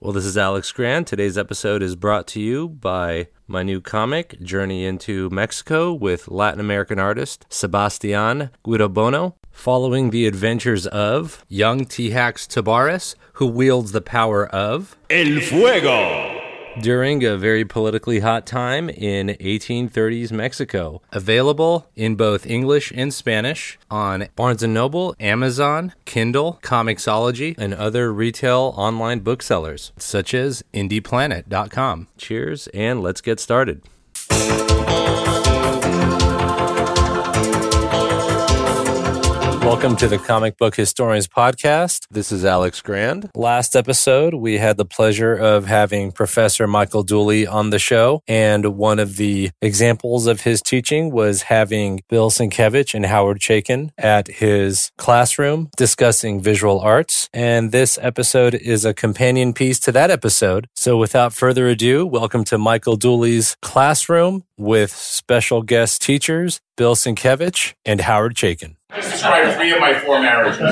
Well, this is Alex Grand. Today's episode is brought to you by my new comic, Journey into Mexico, with Latin American artist Sebastian Guidobono, following the adventures of young T-Hax Tabares, who wields the power of El Fuego during a very politically hot time in 1830s Mexico. Available in both English and Spanish on Barnes & Noble, Amazon, Kindle, Comixology, and other retail online booksellers such as indieplanet.com. Cheers and let's get started. Welcome to the Comic Book Historians Podcast. This is Alex Grand. Last episode, we had the pleasure of having Professor Michael Dooley on the show. And one of the examples of his teaching was having Bill Sienkiewicz and Howard Chaykin at his classroom discussing visual arts. And this episode is a companion piece to that episode. So without further ado, welcome to Michael Dooley's classroom with special guest teachers, Bill Sienkiewicz and Howard Chaykin. Just describe three of my four marriages.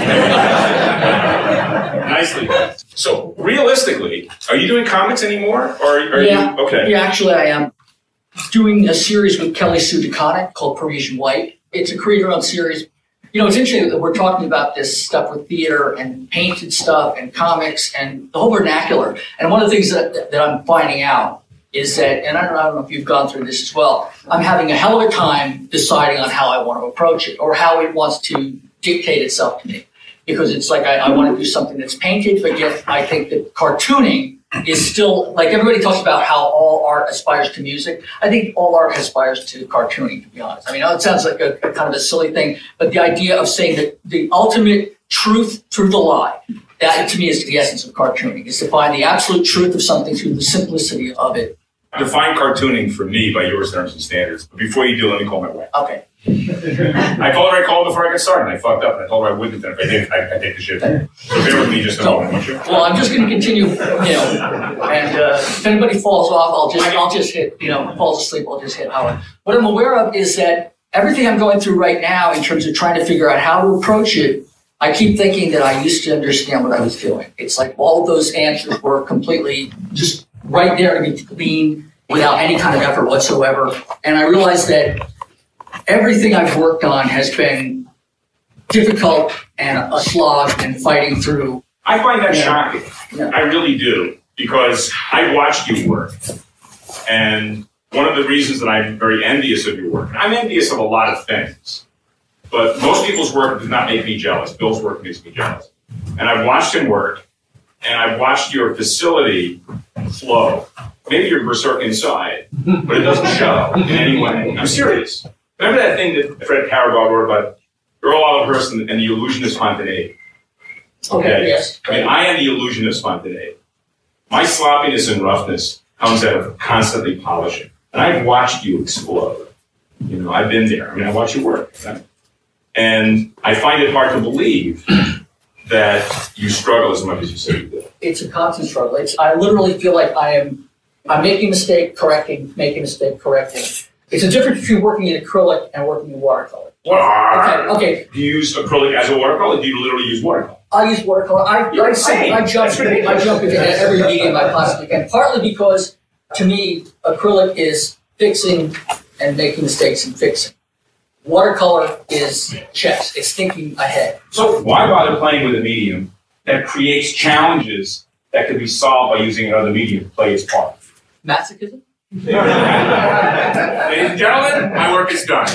Nicely. So, realistically, are you doing comics anymore, or are yeah, you okay? Yeah, actually, I am doing a series with Kelly Sue DeConnick called Parisian White. It's a creator-owned series. You know, it's interesting that we're talking about this stuff with theater and painted stuff and comics and the whole vernacular. And one of the things that, that I'm finding out is that, and I don't, I don't know if you've gone through this as well, I'm having a hell of a time deciding on how I want to approach it or how it wants to dictate itself to me. Because it's like I, I want to do something that's painted, but yet I think that cartooning is still like everybody talks about how all art aspires to music. I think all art aspires to cartooning, to be honest. I mean, it sounds like a, a kind of a silly thing, but the idea of saying that the ultimate truth through the lie, that to me is the essence of cartooning, is to find the absolute truth of something through the simplicity of it. Define cartooning for me by your terms and standards. But before you do, let me call my wife. Okay. I told her I called before I got started, and I fucked up. And I told her I wouldn't. And if I did, I, I take the shit. So bear with me just a moment, won't you? Well, I'm just going to continue, you know, and uh, if anybody falls off, I'll just, I'll just hit, you know, falls asleep, I'll just hit Howard. What I'm aware of is that everything I'm going through right now in terms of trying to figure out how to approach it, I keep thinking that I used to understand what I was doing. It's like all of those answers were completely just right there to be clean without any kind of effort whatsoever. And I realized that everything I've worked on has been difficult and a slog and fighting through. I find that Yeah. shocking. Yeah. I really do because I watched you work, and one of the reasons that I'm very envious of your work. I'm envious of a lot of things, but most people's work does not make me jealous. Bill's work makes me jealous, and I've watched him work, and I've watched your facility flow. Maybe you're berserk inside, but it doesn't show in any way. I'm serious. Remember that thing that Fred Parabog wrote about Earl Oliverhurst and, and the illusion of spontaneity? Okay, yes. I mean, I am the illusion of spontaneity. My sloppiness and roughness comes out of constantly polishing. And I've watched you explode. You know, I've been there. I mean, I watch your work. right? And I find it hard to believe that you struggle as much as you say you do. it's a constant struggle. It's I literally feel like I am I'm making a mistake, correcting, making a mistake, correcting. It's a difference between working in acrylic and working in watercolor. Ah! Okay, okay. Do you use acrylic as a watercolor? Do you literally use watercolor? I use watercolor. I, You're I, insane. I, jump I jump into every medium I possibly can. Partly because to me acrylic is fixing and making mistakes and fixing. Watercolor is chess. It's thinking ahead. So why bother playing with a medium that creates challenges that could be solved by using another medium to play its part? Masochism? Ladies and gentlemen, my work is done.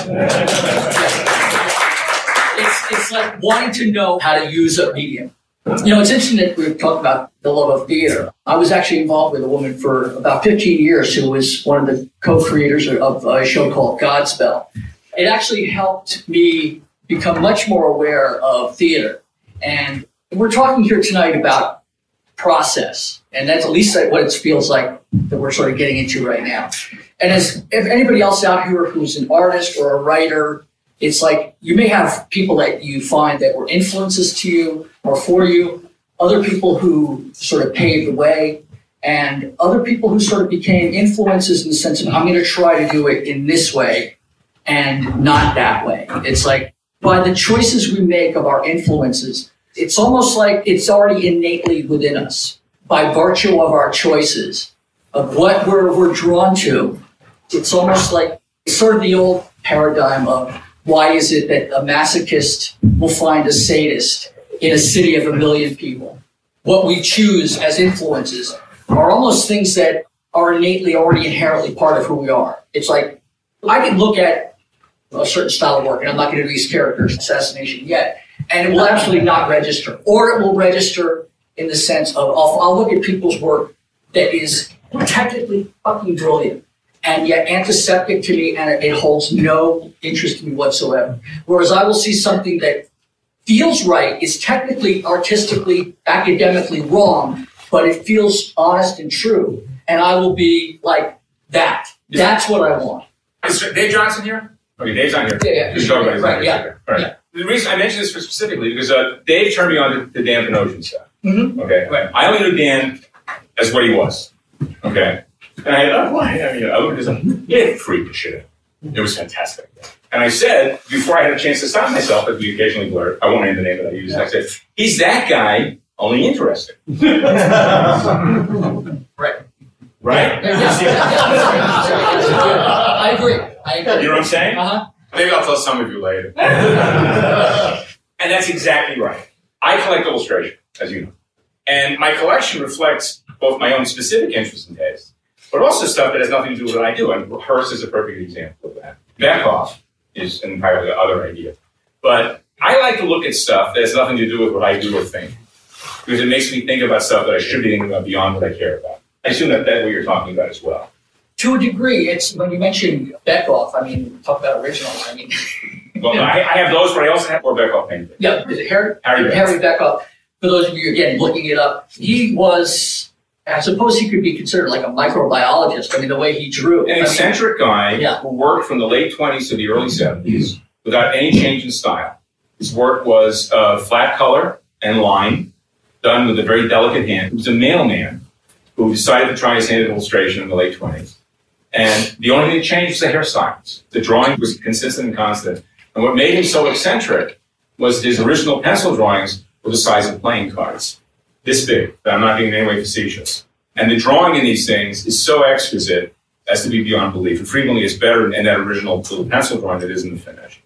it's, it's like wanting to know how to use a medium. You know, it's interesting that we're talking about the love of theater. I was actually involved with a woman for about 15 years who was one of the co-creators of a show called Godspell. It actually helped me become much more aware of theater. And we're talking here tonight about process. And that's at least what it feels like that we're sort of getting into right now. And as if anybody else out here who's an artist or a writer, it's like you may have people that you find that were influences to you or for you, other people who sort of paved the way, and other people who sort of became influences in the sense of I'm going to try to do it in this way and not that way. It's like by the choices we make of our influences, it's almost like it's already innately within us by virtue of our choices, of what we're, we're drawn to, it's almost like sort of the old paradigm of why is it that a masochist will find a sadist in a city of a million people? What we choose as influences are almost things that are innately already inherently part of who we are. It's like I can look at a certain style of work, and I'm not going to do these characters assassination yet, and it will absolutely not register, or it will register in the sense of I'll, I'll look at people's work that is technically fucking brilliant and yet antiseptic to me and it holds no interest in me whatsoever. Whereas I will see something that feels right, is technically, artistically, academically wrong, but it feels honest and true. And I will be like, that. That's what I want. Is Dave Johnson here? Okay, Dave's not here. Yeah, yeah. He's talking about his Right, language yeah, here. Right. yeah. The reason I mentioned this specifically because uh, Dave turned me on to the Dan Panosian stuff. Mhm. Okay, Right. I only knew Dan as what he was. Okay, and I thought, why? I mean, I looked at him. He didn't freak the shit. It was fantastic. And I said before I had a chance to stop myself, as we occasionally blur, I won't name the name that I use. I said, he's that guy, only interesting. Right. Right? Yeah, yeah, yeah, yeah. I agree. I agree. You know what I'm saying? Uh-huh. Maybe I'll tell some of you later. and that's exactly right. I collect illustration, as you know. And my collection reflects both my own specific interests and tastes, but also stuff that has nothing to do with what I do. And Hearst is a perfect example of that. Beckhoff is an entirely other idea. But I like to look at stuff that has nothing to do with what I do or think, because it makes me think about stuff that I should be thinking about beyond what I care about. I assume that that's what you're talking about as well. To a degree, it's when you mention Beckhoff, I mean, talk about originals. I mean, Well, I, I have those, but I also have more Beckhoff paintings. yeah, is it Harry, Harry Beckhoff. Harry Beckhoff. For those of you, again, looking it up, he was, I suppose he could be considered like a microbiologist. I mean, the way he drew. An eccentric guy Yeah. who worked from the late 20s to the early 70s without any change in style. His work was uh, flat color and line, done with a very delicate hand. He was a mailman who decided to try his hand at illustration in the late 20s. And the only thing that changed was the hairstyles. The drawing was consistent and constant. And what made him so eccentric was his original pencil drawings were the size of playing cards, this big. I'm not being in any way facetious. And the drawing in these things is so exquisite as to be beyond belief. And frequently it's better in that original little pencil drawing that is in the finish.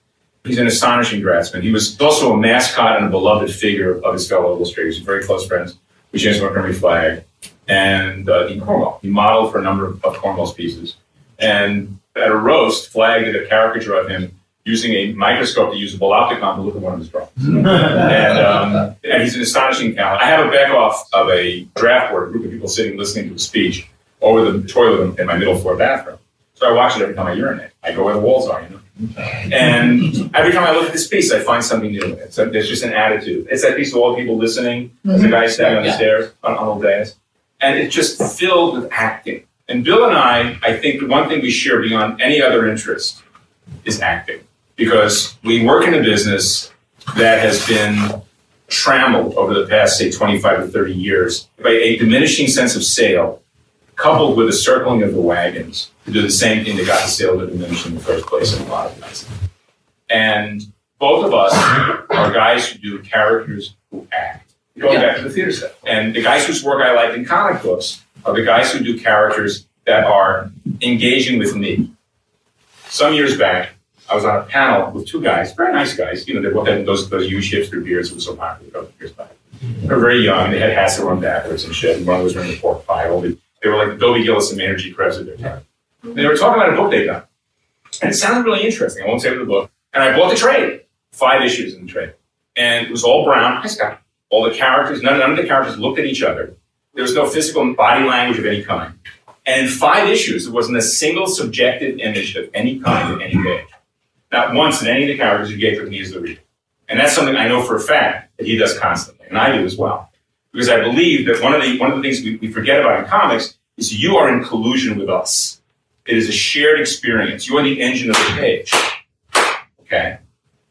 He's an astonishing draftsman. He was also a mascot and a beloved figure of his fellow illustrators. Very close friends with James Montgomery Flagg and uh, Dean Cornwell. He modeled for a number of, of Cornwell's pieces. And at a roast, Flagg did a caricature of him using a microscope to use a opticon to look at one of his drawings. and, um, and he's an astonishing talent. I have a Beckhoff of a draft board, a group of people sitting listening to a speech over the toilet in my middle floor bathroom. So I watch it every time I urinate. I go where the walls are, you know. And every time I look at this piece, I find something new. It's a, there's just an attitude. It's that piece of all the people listening. There's a guy standing on the Yeah. stairs on, on days. And it's just filled with acting. And Bill and I, I think the one thing we share beyond any other interest is acting. Because we work in a business that has been trammeled over the past, say, 25 to 30 years by a diminishing sense of sale, coupled with a circling of the wagons to do the same thing that got the sale to diminish in the first place in a lot of ways. And both of us are guys who do characters who act. Going Yeah. back to the theater set. And the guys whose work I like in comic books are the guys who do characters that are engaging with me. Some years back, I was on a panel with two guys, very nice guys. You know, they both had those those huge hipster beards that were so popular a couple years back. They were very young. They had hats that were backwards and shit. And one was wearing a pork pie. They they were like the Billy Gillis and G. Krebs of their time. And they were talking about a book they'd done. And it sounded really interesting. I won't say the book. And I bought the trade, five issues in the trade. And it was all brown. I Nice guy. All the characters, none, none of the characters looked at each other. There was no physical body language of any kind. And in five issues, there wasn't a single subjective image of any kind in any page. Not once did any of the characters engage with me as the reader. And that's something I know for a fact that he does constantly, and I do as well. Because I believe that one of the one of the things we, we forget about in comics is you are in collusion with us. It is a shared experience. You are the engine of the page. Okay?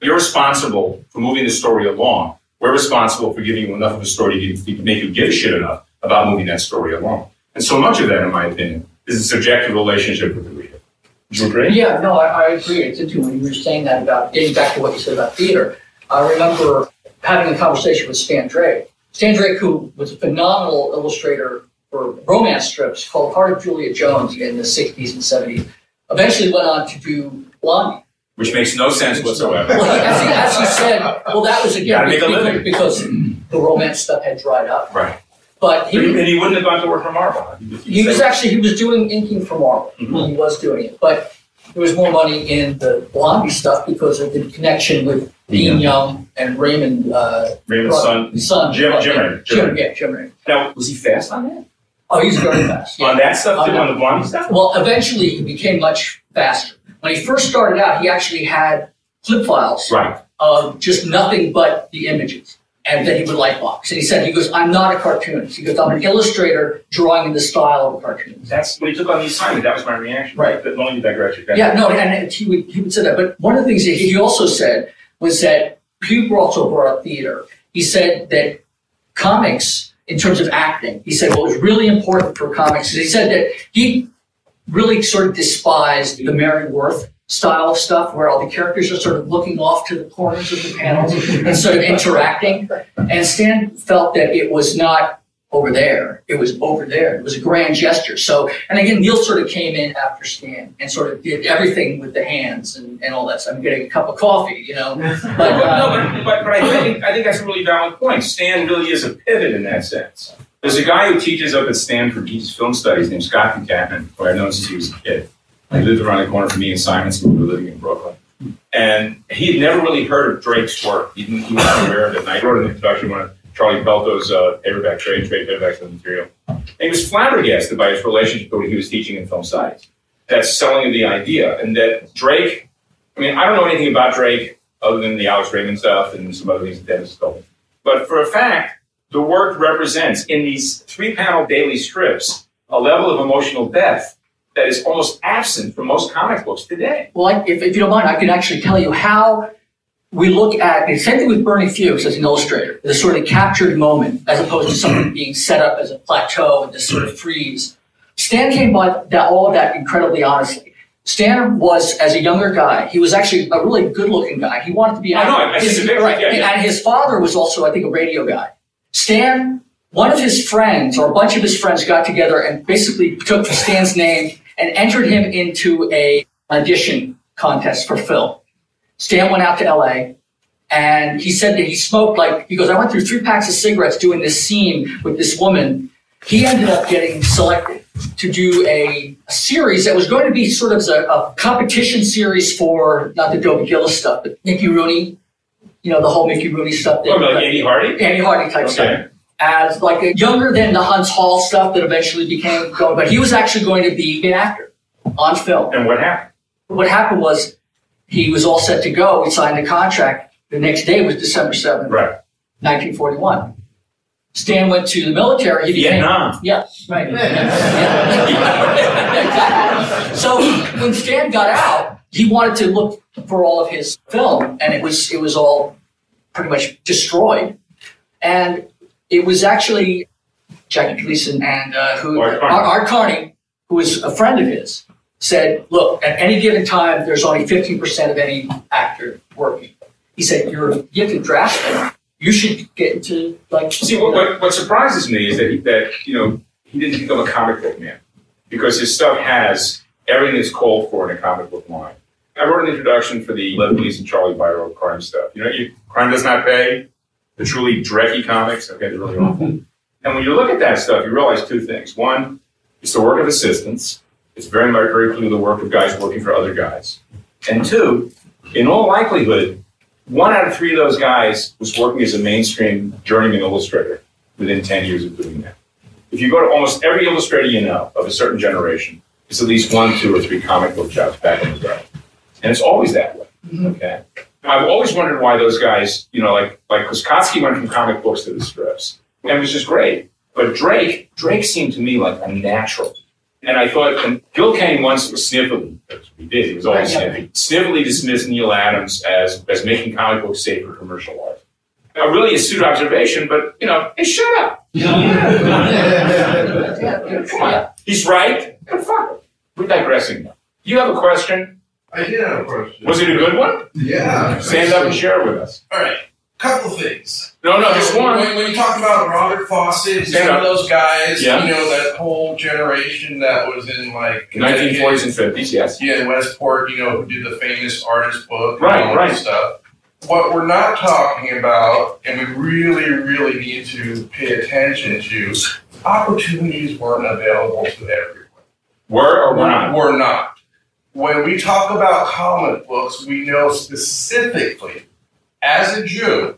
You're responsible for moving the story along. We're responsible for giving you enough of a story to, make you give a shit enough about moving that story along. And so much of that, in my opinion, is a subjective relationship with the reader. Do you agree? Yeah, no, I, I agree. It's interesting when you were saying that about getting back to what you said about theater. I remember having a conversation with Stan Drake. Stan Drake, who was a phenomenal illustrator for romance strips called Heart of Juliet Jones in the 60s and 70s, eventually went on to do Blondie. Which makes no sense whatsoever. Well, as, he, as he said, well, that was again Gotta make a because, living. because the romance stuff had dried up. Right. But he, And he wouldn't have gone to work for Marvel. he was actually he was doing inking for Marvel. Mhm. He was doing it, but there was more money in the Blondie stuff because of the connection with Dean Young and Raymond. Uh, Raymond's son. son, Jim- uh, Jim Jim Jim, yeah, Jim. Now, was he fast on that? Oh, he's very fast. yeah. On that stuff, On on the Blondie stuff? Well, eventually he became much faster. When he first started out, he actually had clip files Right. of just nothing but the images. And then he would lightbox. And he said, he goes, I'm not a cartoonist. He goes, I'm an illustrator drawing in the style of a cartoonist. That's when he took on the assignment. That was my reaction. Right. But only digress. you guys- Yeah, no, and he would, he would say that. But one of the things that he also said was that he also brought up theater. He said that comics, in terms of acting, he said what was really important for comics is he said that he really sort of despised the Mary Worth style of stuff where all the characters are sort of looking off to the corners of the panels and sort of interacting. And Stan felt that it was not over there. It was over there. It was a grand gesture. So, and again, Neal sort of came in after Stan and sort of did everything with the hands and, and all that. So I'm getting a cup of coffee, you know. But, But, no, uh, but, but, but I think I think that's a really valid point. Stan really is a pivot in that sense. There's a guy who teaches up at Stanford, teaches film studies, named Scott Bukatman, who I've known since he was a kid. He lived around the corner from me and Simonson, we were living in Brooklyn. And he had never really heard of Drake's work. He, didn't, he wasn't aware of it. And I wrote an introduction one of Charlie Pelto's uh, paperback trade, trade paperbacks of the material. And he was flabbergasted by his relationship to what he was teaching in film studies. That selling of the idea. And that Drake, I mean, I don't know anything about Drake other than the Alex Raymond stuff and some other things that Dennis told. But for a fact, the work represents in these three panel daily strips a level of emotional depth that is almost absent from most comic books today. well, I, if, if you don't mind, I can actually tell you how we look at the same thing with Bernie Fuchs as an illustrator, the sort of captured moment as opposed to something being set up as a plateau and this sort of freeze. Stan came by that, all of that incredibly honestly. Stan was, as a younger guy, he was actually a really good looking guy. He wanted to be. I know. I His- right. yeah, yeah. And his father was also, I think, a radio guy. Stan, one of his friends or a bunch of his friends got together and basically took Stan's name and entered him into a audition contest for Phil. Stan went out to LA and he said that he smoked like he goes, I went through three packs of cigarettes doing this scene with this woman. He ended up getting selected to do a, series that was going to be sort of a, a competition series for not the Dobie Gillis stuff, but Mickey Rooney, you know, the whole Mickey Rooney stuff. that- oh, What about Andy Hardy? Andy Hardy type stuff Okay. as like a younger than the Huntz Hall stuff that eventually became going, but he was actually going to be an actor on film. And what happened? What happened was he was all set to go. We signed the contract. The next day was December 7th, Right. 1941. Stan went to the military. He became, Vietnam. Yeah, right. Yeah, exactly. So when Stan got out, he wanted to look for all of his film, and it was it was all pretty much destroyed. And it was actually Jackie Gleason and uh, who Art Carney. Art, Carney, who was a friend of his, said, "Look, at any given time, there's only 15% of any actor working." He said, "You're a gifted draftsman. You should get into like." See, what, what, what surprises me is that, he, that, you know, he didn't become a comic book man because his stuff has everything that's called for in a comic book line. I wrote an introduction for the Lebanese and Charlie Biro crime stuff. You know, you, crime does not pay, the truly drecky comics, okay, they're really awful. and when you look at that stuff, you realize two things. One, it's the work of assistants. It's very, very, very clearly the work of guys working for other guys. And two, in all likelihood, one out of three of those guys was working as a mainstream journeyman illustrator within 10 years of doing that. If you go to almost every illustrator you know of a certain generation, it's at least one, two, or three comic book jobs back in the day. And it's always that way. Mm-hmm. Okay. I've always wondered why those guys, you know, like like Koskotsky went from comic books to the strips. And it was just great. But Drake, Drake seemed to me like a natural. And I thought, and Gil Kane once was sniffily, that's what he did, he was always Right, yeah. sniffy, sniffily dismissed Neal Adams as, as making comic books safe for commercial art. Now, really a astute observation, but, you know, hey, shut up. Come on. He's right, but fuck it. We're digressing now. You have a question? I did have a question. Was it a good one? Yeah. Stand up and share it with us. All right. couple things. No, no, just one. When, when you talk about Robert Fawcett, he's Stand one up. of those guys, Yeah. you know, that whole generation that was in like 1940s and 50s, yes. Yeah, in Westport, you know, who did the famous artist book, and Right, all right. that stuff. What we're not talking about, and we really, really need to pay attention to, opportunities weren't available to everyone. Were or were not? Were not. When we talk about comic books, we know specifically, as a Jew,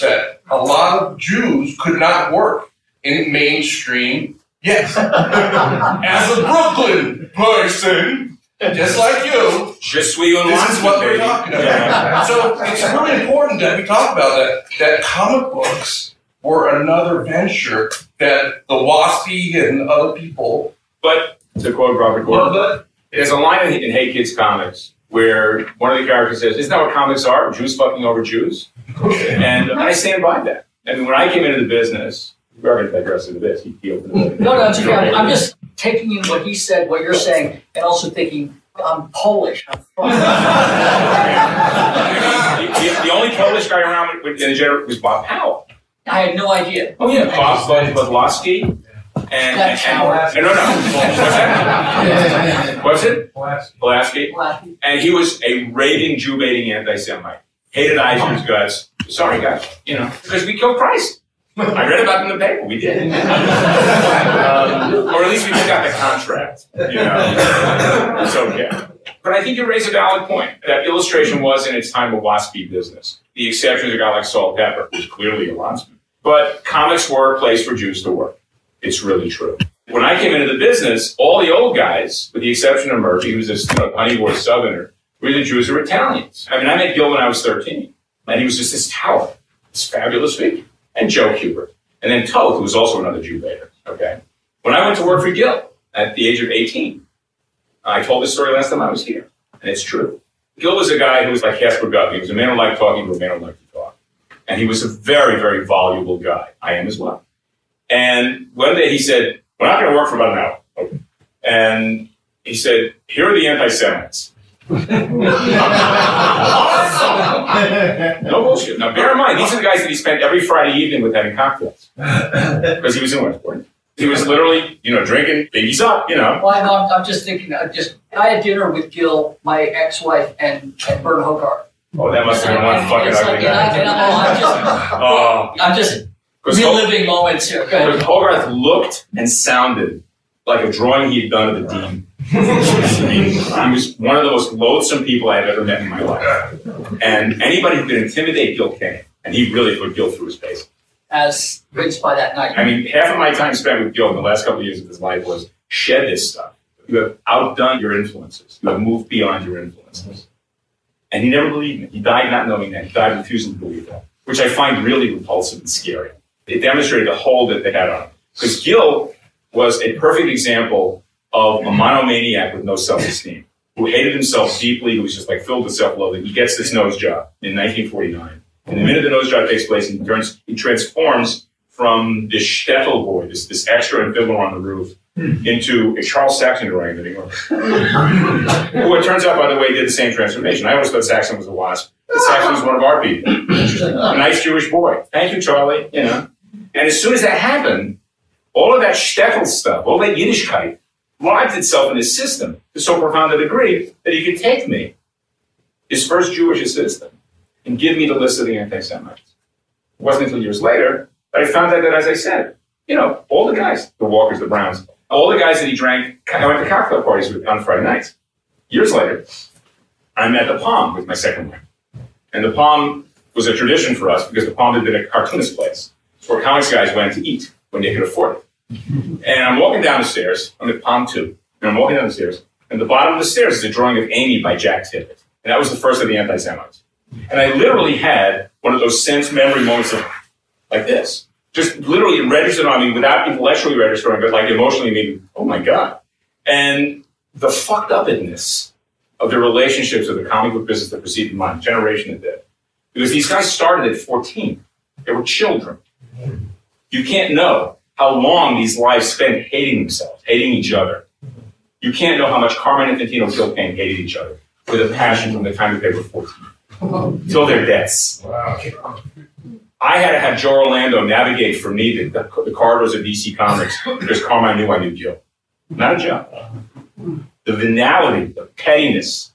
that a lot of Jews could not work in mainstream. Yes, as a Brooklyn person, just like you, just suis un this is what we're talking about. Yeah. So it's really important that we talk about that. That comic books were another venture that the Waspy and other people. But to quote Robert Gordon, there's a line in, in Hey Kids comics where one of the characters says, "Isn't that what comics are? Jews fucking over Jews." and I stand by that. And when I came into the business, we're going to digress into this. He, he opened it. No, no, it's okay. I'm I'm just taking in what he said, what you're saying, and also thinking, I'm Polish. I'm the, the- the only Polish guy around in the general was Bob Powell. I had no idea. Oh yeah, Bob Bud And, and, and, no, no, no. What's it? Pulaski. And he was a raving Jew baiting anti Semite. Hated Eisner's guts. Sorry, guys. You know, because we killed Christ. I read about it in the paper. We did. um, or at least we took out the contract. You know, it's okay. But I think you raise a valid point. That illustration was in its time a waspy business. The exception is a guy like Saul Tepper, who's clearly a landsman. But comics were a place for Jews to work. It's really true. When I came into the business, all the old guys, with the exception of Murphy, who's this you know, honeyboy southerner, were either Jews or Italians. I mean, I met Gil when I was 13, and he was just this tower, this fabulous figure. And Joe Kubert. And then Toth, who was also another Jew baiter. Okay. When I went to work for Gil at the age of 18, I told this story last time I was here, and it's true. Gil was a guy who was like Casper Gutman. He was a man who liked talking to a man who liked to talk. And he was a very, very voluble guy. I am as well. And one day he said, We're not going to work for about an hour. Okay. And he said, Here are the anti Semites. no bullshit. Now, bear in mind, these are the guys that he spent every Friday evening with having cocktails because he was in Westport. He was literally, you know, drinking biggies up, you know. Well, I'm, I'm, I'm just thinking, I just, I had dinner with Gil, my ex-wife, and, and Burne Hogarth. Oh, that must have been one fucking it's ugly and night. Oh, I'm just, I'm because moments here. Go ahead. Hogarth looked and sounded like a drawing he had done of the dean. I mean, he was one of the most loathsome people I have ever met in my life. And anybody who could intimidate Gil came, and he really put Gil through his paces. As rinsed by that night. I mean, half of my time spent with Gil in the last couple of years of his life was shed this stuff. You have outdone your influences. You have moved beyond your influences. And he never believed me. He died not knowing that. He died refusing to believe that, which I find really repulsive and scary. It demonstrated the hold that they had on him. Because Gil was a perfect example of a monomaniac with no self-esteem, who hated himself deeply, who was just like filled with self-loathing. He gets this nose job in 1949. And the minute the nose job takes place, he turns, he transforms from this shtetl boy, this, this extra and fiddler on the roof, hmm. into a Charles Saxon orangutan, who it turns out, by the way, did the same transformation. I always thought Saxon was a wasp. Saxon was one of our people. a nice Jewish boy. Thank you, Charlie. You know. And as soon as that happened, all of that shtetl stuff, all that Yiddishkeit, lodged itself in his system to so profound a degree that he could take me, his first Jewish assistant, and give me the list of the anti-Semites. It wasn't until years later that I found out that, as I said, you know, all the guys, the Walkers, the Browns, all the guys that he drank, I went to cocktail parties with on Friday nights. Years later, I'm at the Palm with my second wife. And the Palm was a tradition for us because the Palm had been a cartoonist place. Where comics guys went to eat when they could afford it. And I'm walking down the stairs. I'm at Palm 2. And I'm walking down the stairs. And the bottom of the stairs is a drawing of Amy by Jack Tippit. And that was the first of the anti Semites. And I literally had one of those sense memory moments of like this. Just literally registered on me without intellectually registering, but like emotionally maybe, oh my God. And the fucked upness of the relationships of the comic book business that preceded mine, generation that did. Because these guys started at 14. They were children. You can't know how long these lives spent hating themselves, hating each other. You can't know how much Carmine Infantino, Gil Kane hated each other with a passion from the time that they were 14. till their deaths. I had to have Joe Orlando navigate for me the, the, the corridors of DC Comics because Carmine knew I knew Gil. Not a joke. The venality, the pettiness.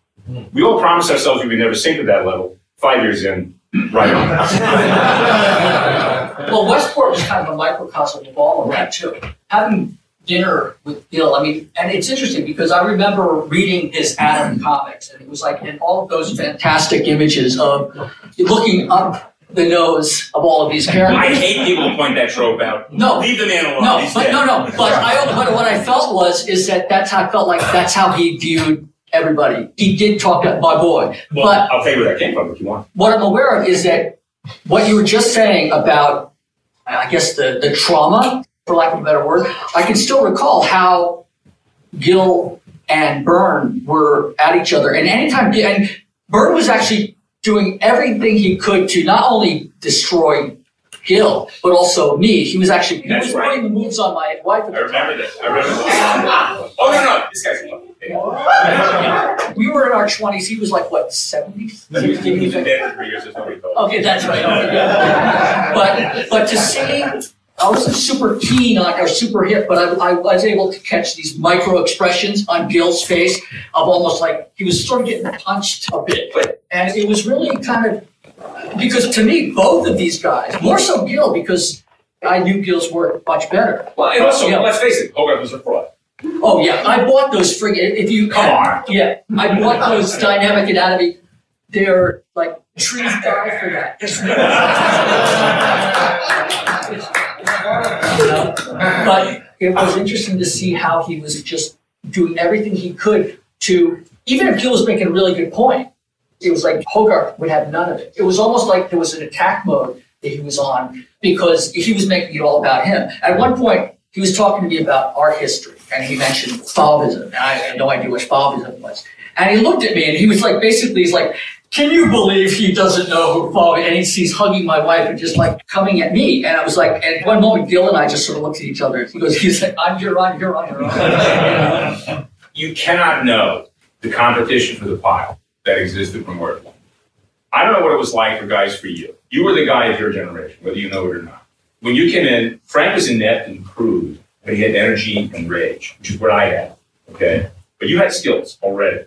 We all promised ourselves we would never sink to that level. Five years in, right on. well, Westport was kind of a microcosm of all of that too. Having dinner with Gil, I mean, and it's interesting because I remember reading his Adam comics, and it was like in all of those fantastic images of looking up the nose of all of these characters. I hate people who point that trope out. No, leave the man alone. No, but no, no. But I, but what I felt was is that that's how I felt like that's how he viewed everybody. He did talk to my boy, Well, but I'll tell you where that came from if you want. what I'm aware of is that what you were just saying about, I guess the the trauma, for lack of a better word, I can still recall how Gil and Burne were at each other, and anytime and Burne was actually doing everything he could to not only destroy Gil, but also me. He was actually he That's was right. putting the moves on my wife. At I the time. remember this. I remember this. oh no, no, this guy's. Yeah. We were in our twenties. He was like what seventies? He's been dead for three years. There's nobody told. Okay, that's right. Okay, yeah. But but to see, I wasn't super keen on or super hip, but I, I was able to catch these micro expressions on Gil's face of almost like he was sort of getting punched a bit, and it was really kind of because to me both of these guys, more so Gil because I knew Gil's work much better. Well, and also, Yeah. let's face it, Hogarth was a fraud. Oh yeah, I bought those friggin' if you Come on. Yeah, I bought those dynamic anatomy. They're like trees die for that. You? But it was interesting to see how he was just doing everything he could to, even if Gil was making a really good point, it was like Hogarth would have none of it. It was almost like there was an attack mode that he was on because he was making it all about him. At one point, he was talking to me about art history and he mentioned Fauvism. And I had no idea what Fauvism was. And he looked at me and he was like, basically, he's like, can you believe he doesn't know who Fauvi? And he's, he's hugging my wife and just like coming at me. And I was like, at one moment, Gil and I just sort of looked at each other. He goes, he's like, I'm, you're on, you're on, you're on. You cannot know the competition for the pile that existed when we're I don't know what it was like for guys for you. You were the guy of your generation, whether you know it or not. When you came in, Frank was inept and crude, but he had energy and rage, which is what I had. Okay? But you had skills already.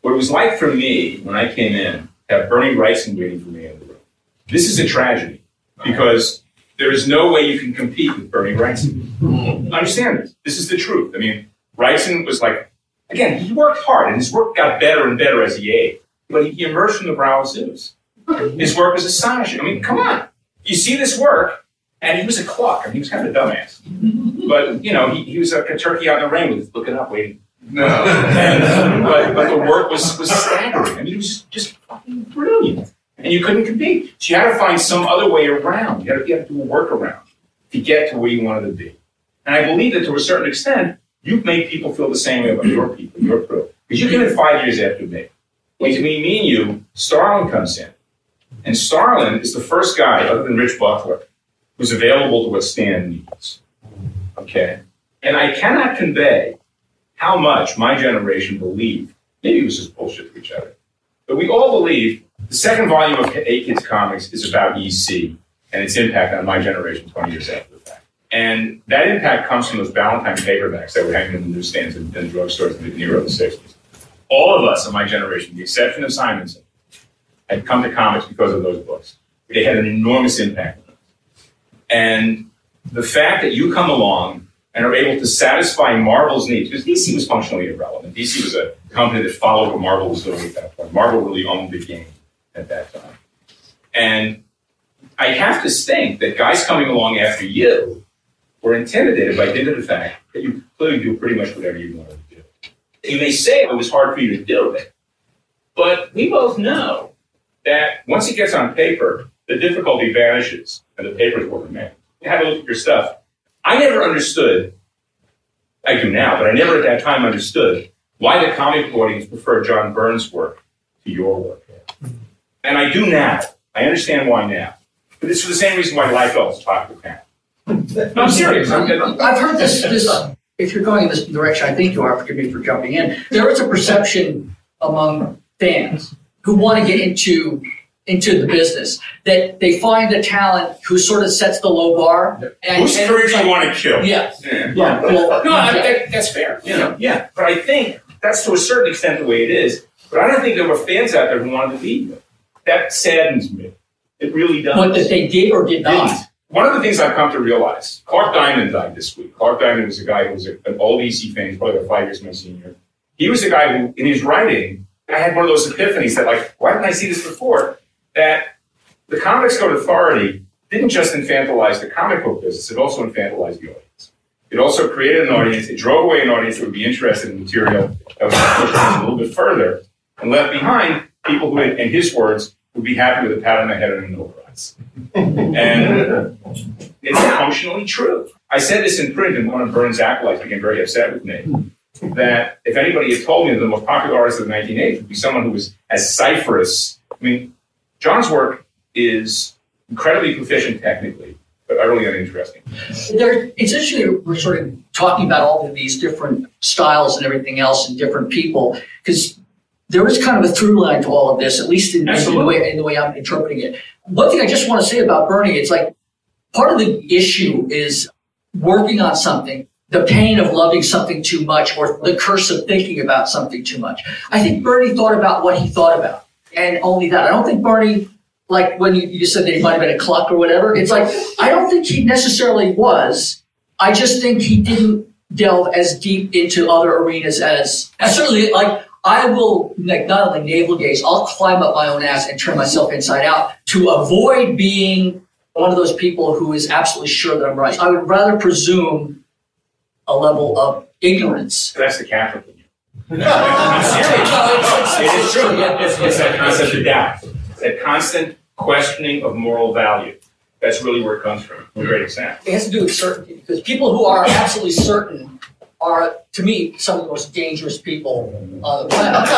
What it was like for me when I came in, to have Bernie Wrightson waiting for me in the room. This is a tragedy because there is no way you can compete with Bernie Wrightson. Understand this. This is the truth. I mean, Wrightson was like, again, he worked hard and his work got better and better as he aged. But he emerged from the brow of Zeus. His work was astonishing. I mean, come on. You see this work, and he was a cluck. I mean, he was kind of a dumbass. But, you know, he, he was like a turkey out in the rain with looking up, waiting. No. And, but, but the work was, was staggering. I mean, it was just fucking brilliant. And you couldn't compete. So you had to find some other way around. You had to, you had to do a workaround to get to where you wanted to be. And I believe that to a certain extent, you've made people feel the same way about your people, your crew. Because you came in five years after me. Between me and you, Starlin comes in. And Starlin is the first guy, other than Rich Buckler, who's available to what Stan needs. Okay? And I cannot convey how much my generation believed. Maybe it was just bullshit to each other. But we all believe the second volume of Hey Kids Comics is about EC and its impact on my generation 20 years after the fact. And that impact comes from those Ballantine paperbacks that were hanging in the newsstands and, and drugstores in the early 60s. All of us in my generation, the exception of Simonson, had come to comics because of those books. They had an enormous impact on us. And the fact that you come along and are able to satisfy Marvel's needs, because DC was functionally irrelevant. DC was a company that followed what Marvel was doing at that point. Marvel really owned the game at that time. And I have to think that guys coming along after you were intimidated by dint of the fact that you clearly do pretty much whatever you wanted to do. You may say it was hard for you to do it, but we both know that once it gets on paper, the difficulty vanishes and the paper's worth man. You have a look at your stuff. I never understood, I do now, but I never at that time understood why the comic audience preferred John Byrne's work to your work. And I do now. I understand why now. But it's for the same reason why Liefeld is popular now. No, I'm serious. I'm, I'm- I've heard this, this, if you're going in this direction, I think you are, forgive me for jumping in. There is a perception among fans who want to get into into the business that they find a talent who sort of sets the low bar. And, Whose and career do you like- want to kill? Yeah, Yeah. yeah. Well, No, I mean, that, that's fair. You know, yeah. But I think that's to a certain extent the way it is. But I don't think there were fans out there who wanted to leave them. That saddens me. It really does. What that they did or did not. Didn't. One of the things I've come to realize, Clark Dimond died this week. Clark Dimond was a guy who was an old EC fan, he's probably about five years my senior. He was a guy who, in his writing, I had one of those epiphanies that, like, why didn't I see this before? That the Comics Code Authority didn't just infantilize the comic book business, it also infantilized the audience. It also created an audience, it drove away an audience that would be interested in material that was pushed a little bit further, and left behind people who, in his words, would be happy with a pat on the head and a no And it's functionally true. I said this in print, and one of Byrne's acolytes became very upset with me. That if anybody had told me that the most popular artist of the 1980s would be someone who was as cipherous, I mean, John's work is incredibly proficient technically, but utterly uninteresting. There, it's interesting we're sort of talking about all of these different styles and everything else and different people because there is kind of a through line to all of this, at least in, in the way in the way I'm interpreting it. One thing I just want to say about Bernie, it's like part of the issue is working on something, the pain of loving something too much, or the curse of thinking about something too much. I think Bernie thought about what he thought about, and only that. I don't think Bernie, like when you, you said that he might have been a cluck or whatever, it's like I don't think he necessarily was. I just think he didn't delve as deep into other arenas as, as certainly like I will like not only navel gaze, I'll climb up my own ass and turn myself inside out to avoid being one of those people who is absolutely sure that I'm right. I would rather presume a level of ignorance. That's the Catholic in you. it's- It is true. yeah. It's, it's that concept of doubt. It's that constant questioning of moral value. That's really where it comes from, to a great extent. It has to do with certainty because people who are absolutely certain are, to me, some of the most dangerous people on the planet.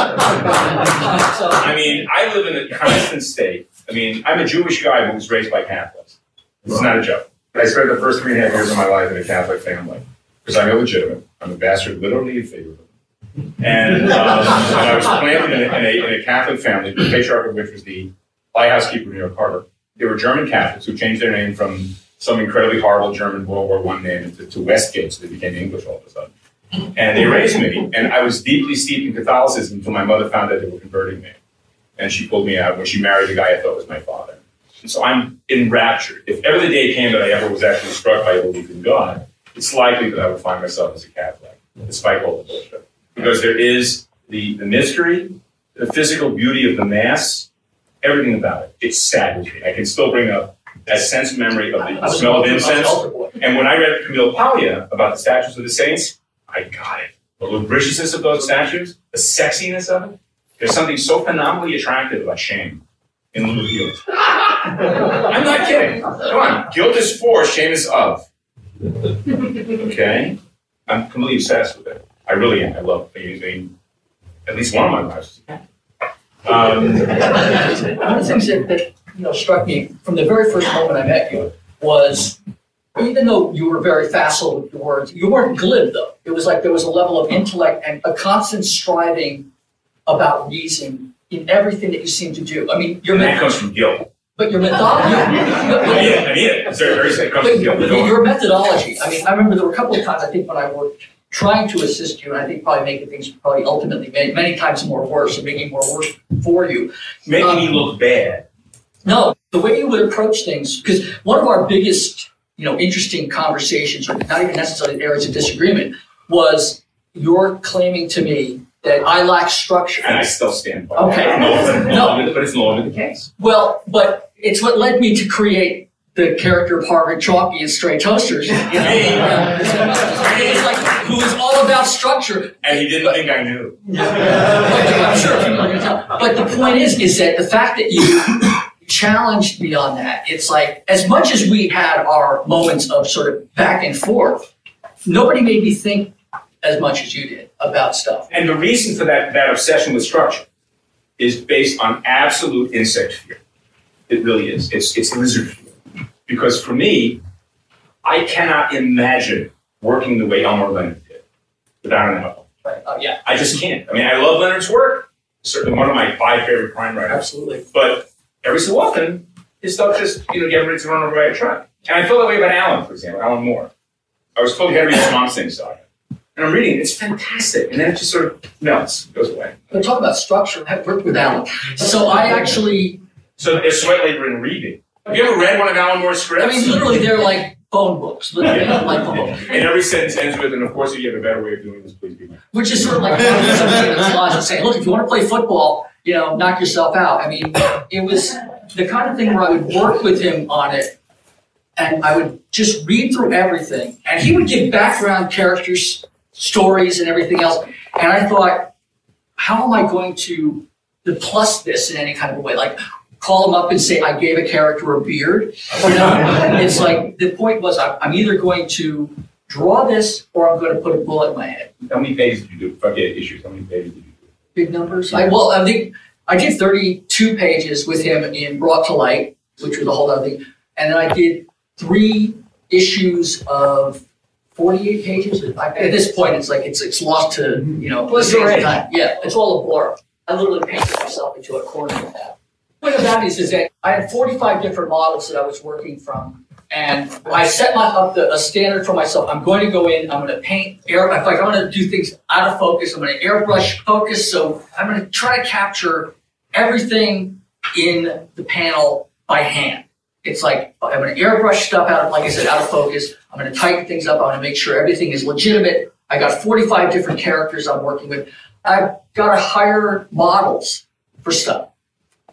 so, I mean, I live in a constant state. I mean, I'm a Jewish guy who was raised by Catholics. Is not a joke. I spent the first three and a half years of my life in a Catholic family because I'm illegitimate. I'm a bastard, literally and figuratively. And, um, and I was planted in a, in, a, in a Catholic family, the patriarch of which was the lighthouse keeper York Harbor. They were German Catholics who changed their name from some incredibly horrible German World War One name to, to Westgate, so they became English all of a sudden. And they raised me, and I was deeply steeped in Catholicism until my mother found out they were converting me. And she pulled me out when she married the guy I thought was my father. And so I'm enraptured. If ever the day came that I ever was actually struck by a belief in God, it's likely that I would find myself as a Catholic, despite all the bullshit. Because there is the, the mystery, the physical beauty of the Mass, everything about it. It saddens me. I can still bring up that sense memory of the was smell of I was an incense. And when I read Camille Paglia about the statues of the saints, I got it. The lubriciousness of those statues, the sexiness of it. There's something so phenomenally attractive about shame in lieu of guilt. I'm not kidding. Come on. Guilt is for, shame is of. Okay? I'm completely obsessed with it. I really am. I love using at least one of my lives. Um, One of the things that, that you know struck me from the very first moment I met you was even though you were very facile with your words, you weren't glib though. It was like there was a level of intellect and a constant striving about reason in everything that you seem to do. I mean, your and that comes from guilt. but your methodology. I mean it. I mean it. Very, very, it comes But from guilt. your, Go on. your methodology. I mean, I remember there were a couple of times I think when I worked trying to assist you, and I think probably making things probably ultimately many, many times more worse and making more work for you. Making me um, look bad. No, the way you would approach things, because one of our biggest, you know, interesting conversations, or not even necessarily areas of disagreement, was you're claiming to me that I lack structure. And I still stand by Okay. that. No, no, No. but it's no longer the case. Well, but it's what led me to create the character of Harvard Chalky and Stray Toasters. You know? it's like, who is all about structure. And he didn't think I knew. I'm sure people are going to tell. But the point is, is that the fact that you challenged beyond that, it's like as much as we had our moments of sort of back and forth, nobody made me think as much as you did about stuff. And the reason for that, that obsession with structure is based on absolute insect fear. It really is. It's, it's lizard fear. Because for me, I cannot imagine working the way Elmore Leonard did without an album. Right? Uh, yeah. I just can't. I mean, I love Leonard's work. certainly one of my five favorite crime writers. Absolutely. But every so often, his stuff just, you know, get ready to run over by a truck. And I feel that way about Alan, for example, Alan Moore. I was told he had to read Swamp Thing saga. And I'm reading it, it's fantastic. And then it just sort of melts, goes away. But talk about structure. I've worked with Alan. So I actually, So it's sweat labor in reading. Have you ever read one of Alan Moore's scripts? I mean, literally, they're like phone books. Literally, Yeah. like phone books. And every sentence ends with, and of course, if you have a better way of doing this, please be my Which is sort of like something that's logic saying, look, if you want to play football, you know, knock yourself out. I mean, it was the kind of thing where I would work with him on it and I would just read through everything. And he would give background characters, stories, and everything else. And I thought, how am I going to plus this in any kind of a way? Like, call him up and say, I gave a character a beard. You know? it's like, the point was, I'm either going to draw this or I'm going to put a bullet in my head. How many pages did you do? Yeah, issues. How many pages did you do? Big numbers. I, well, I think I did 32 pages with him in Brought to Light, which was a whole other thing. And then I did three issues of 48 pages. At this point, it's like it's it's lost to, mm-hmm. you know, What's your age? time. Yeah, it's all a blur. I literally painted myself into a corner with that. The point of that is, is that I had 45 different models that I was working from. And I set my, up the, a standard for myself. I'm going to go in, I'm going to paint, air, in fact, I'm going to do things out of focus. I'm going to airbrush focus. So I'm going to try to capture everything in the panel by hand. It's like I'm going to airbrush stuff out, of, like I said, out of focus. I'm going to tighten things up. I'm going to make sure everything is legitimate. I got 45 different characters I'm working with. I've got to hire models for stuff.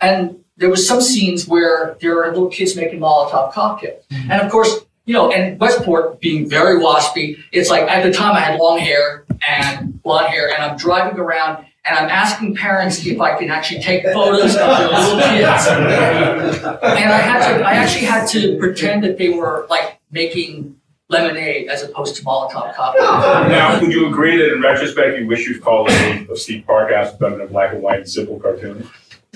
And there was some scenes where there are little kids making Molotov cocktails. Mm-hmm. And of course, you know, and Westport being very waspy, it's like at the time I had long hair and blonde hair, and I'm driving around and I'm asking parents if I can actually take photos of their little kids. And I had to, I actually had to pretend that they were like making lemonade as opposed to Molotov cocktails. Now, would you agree that in retrospect, you wish you'd called the of Steve Parkhouse done in a black and white and simple cartoon?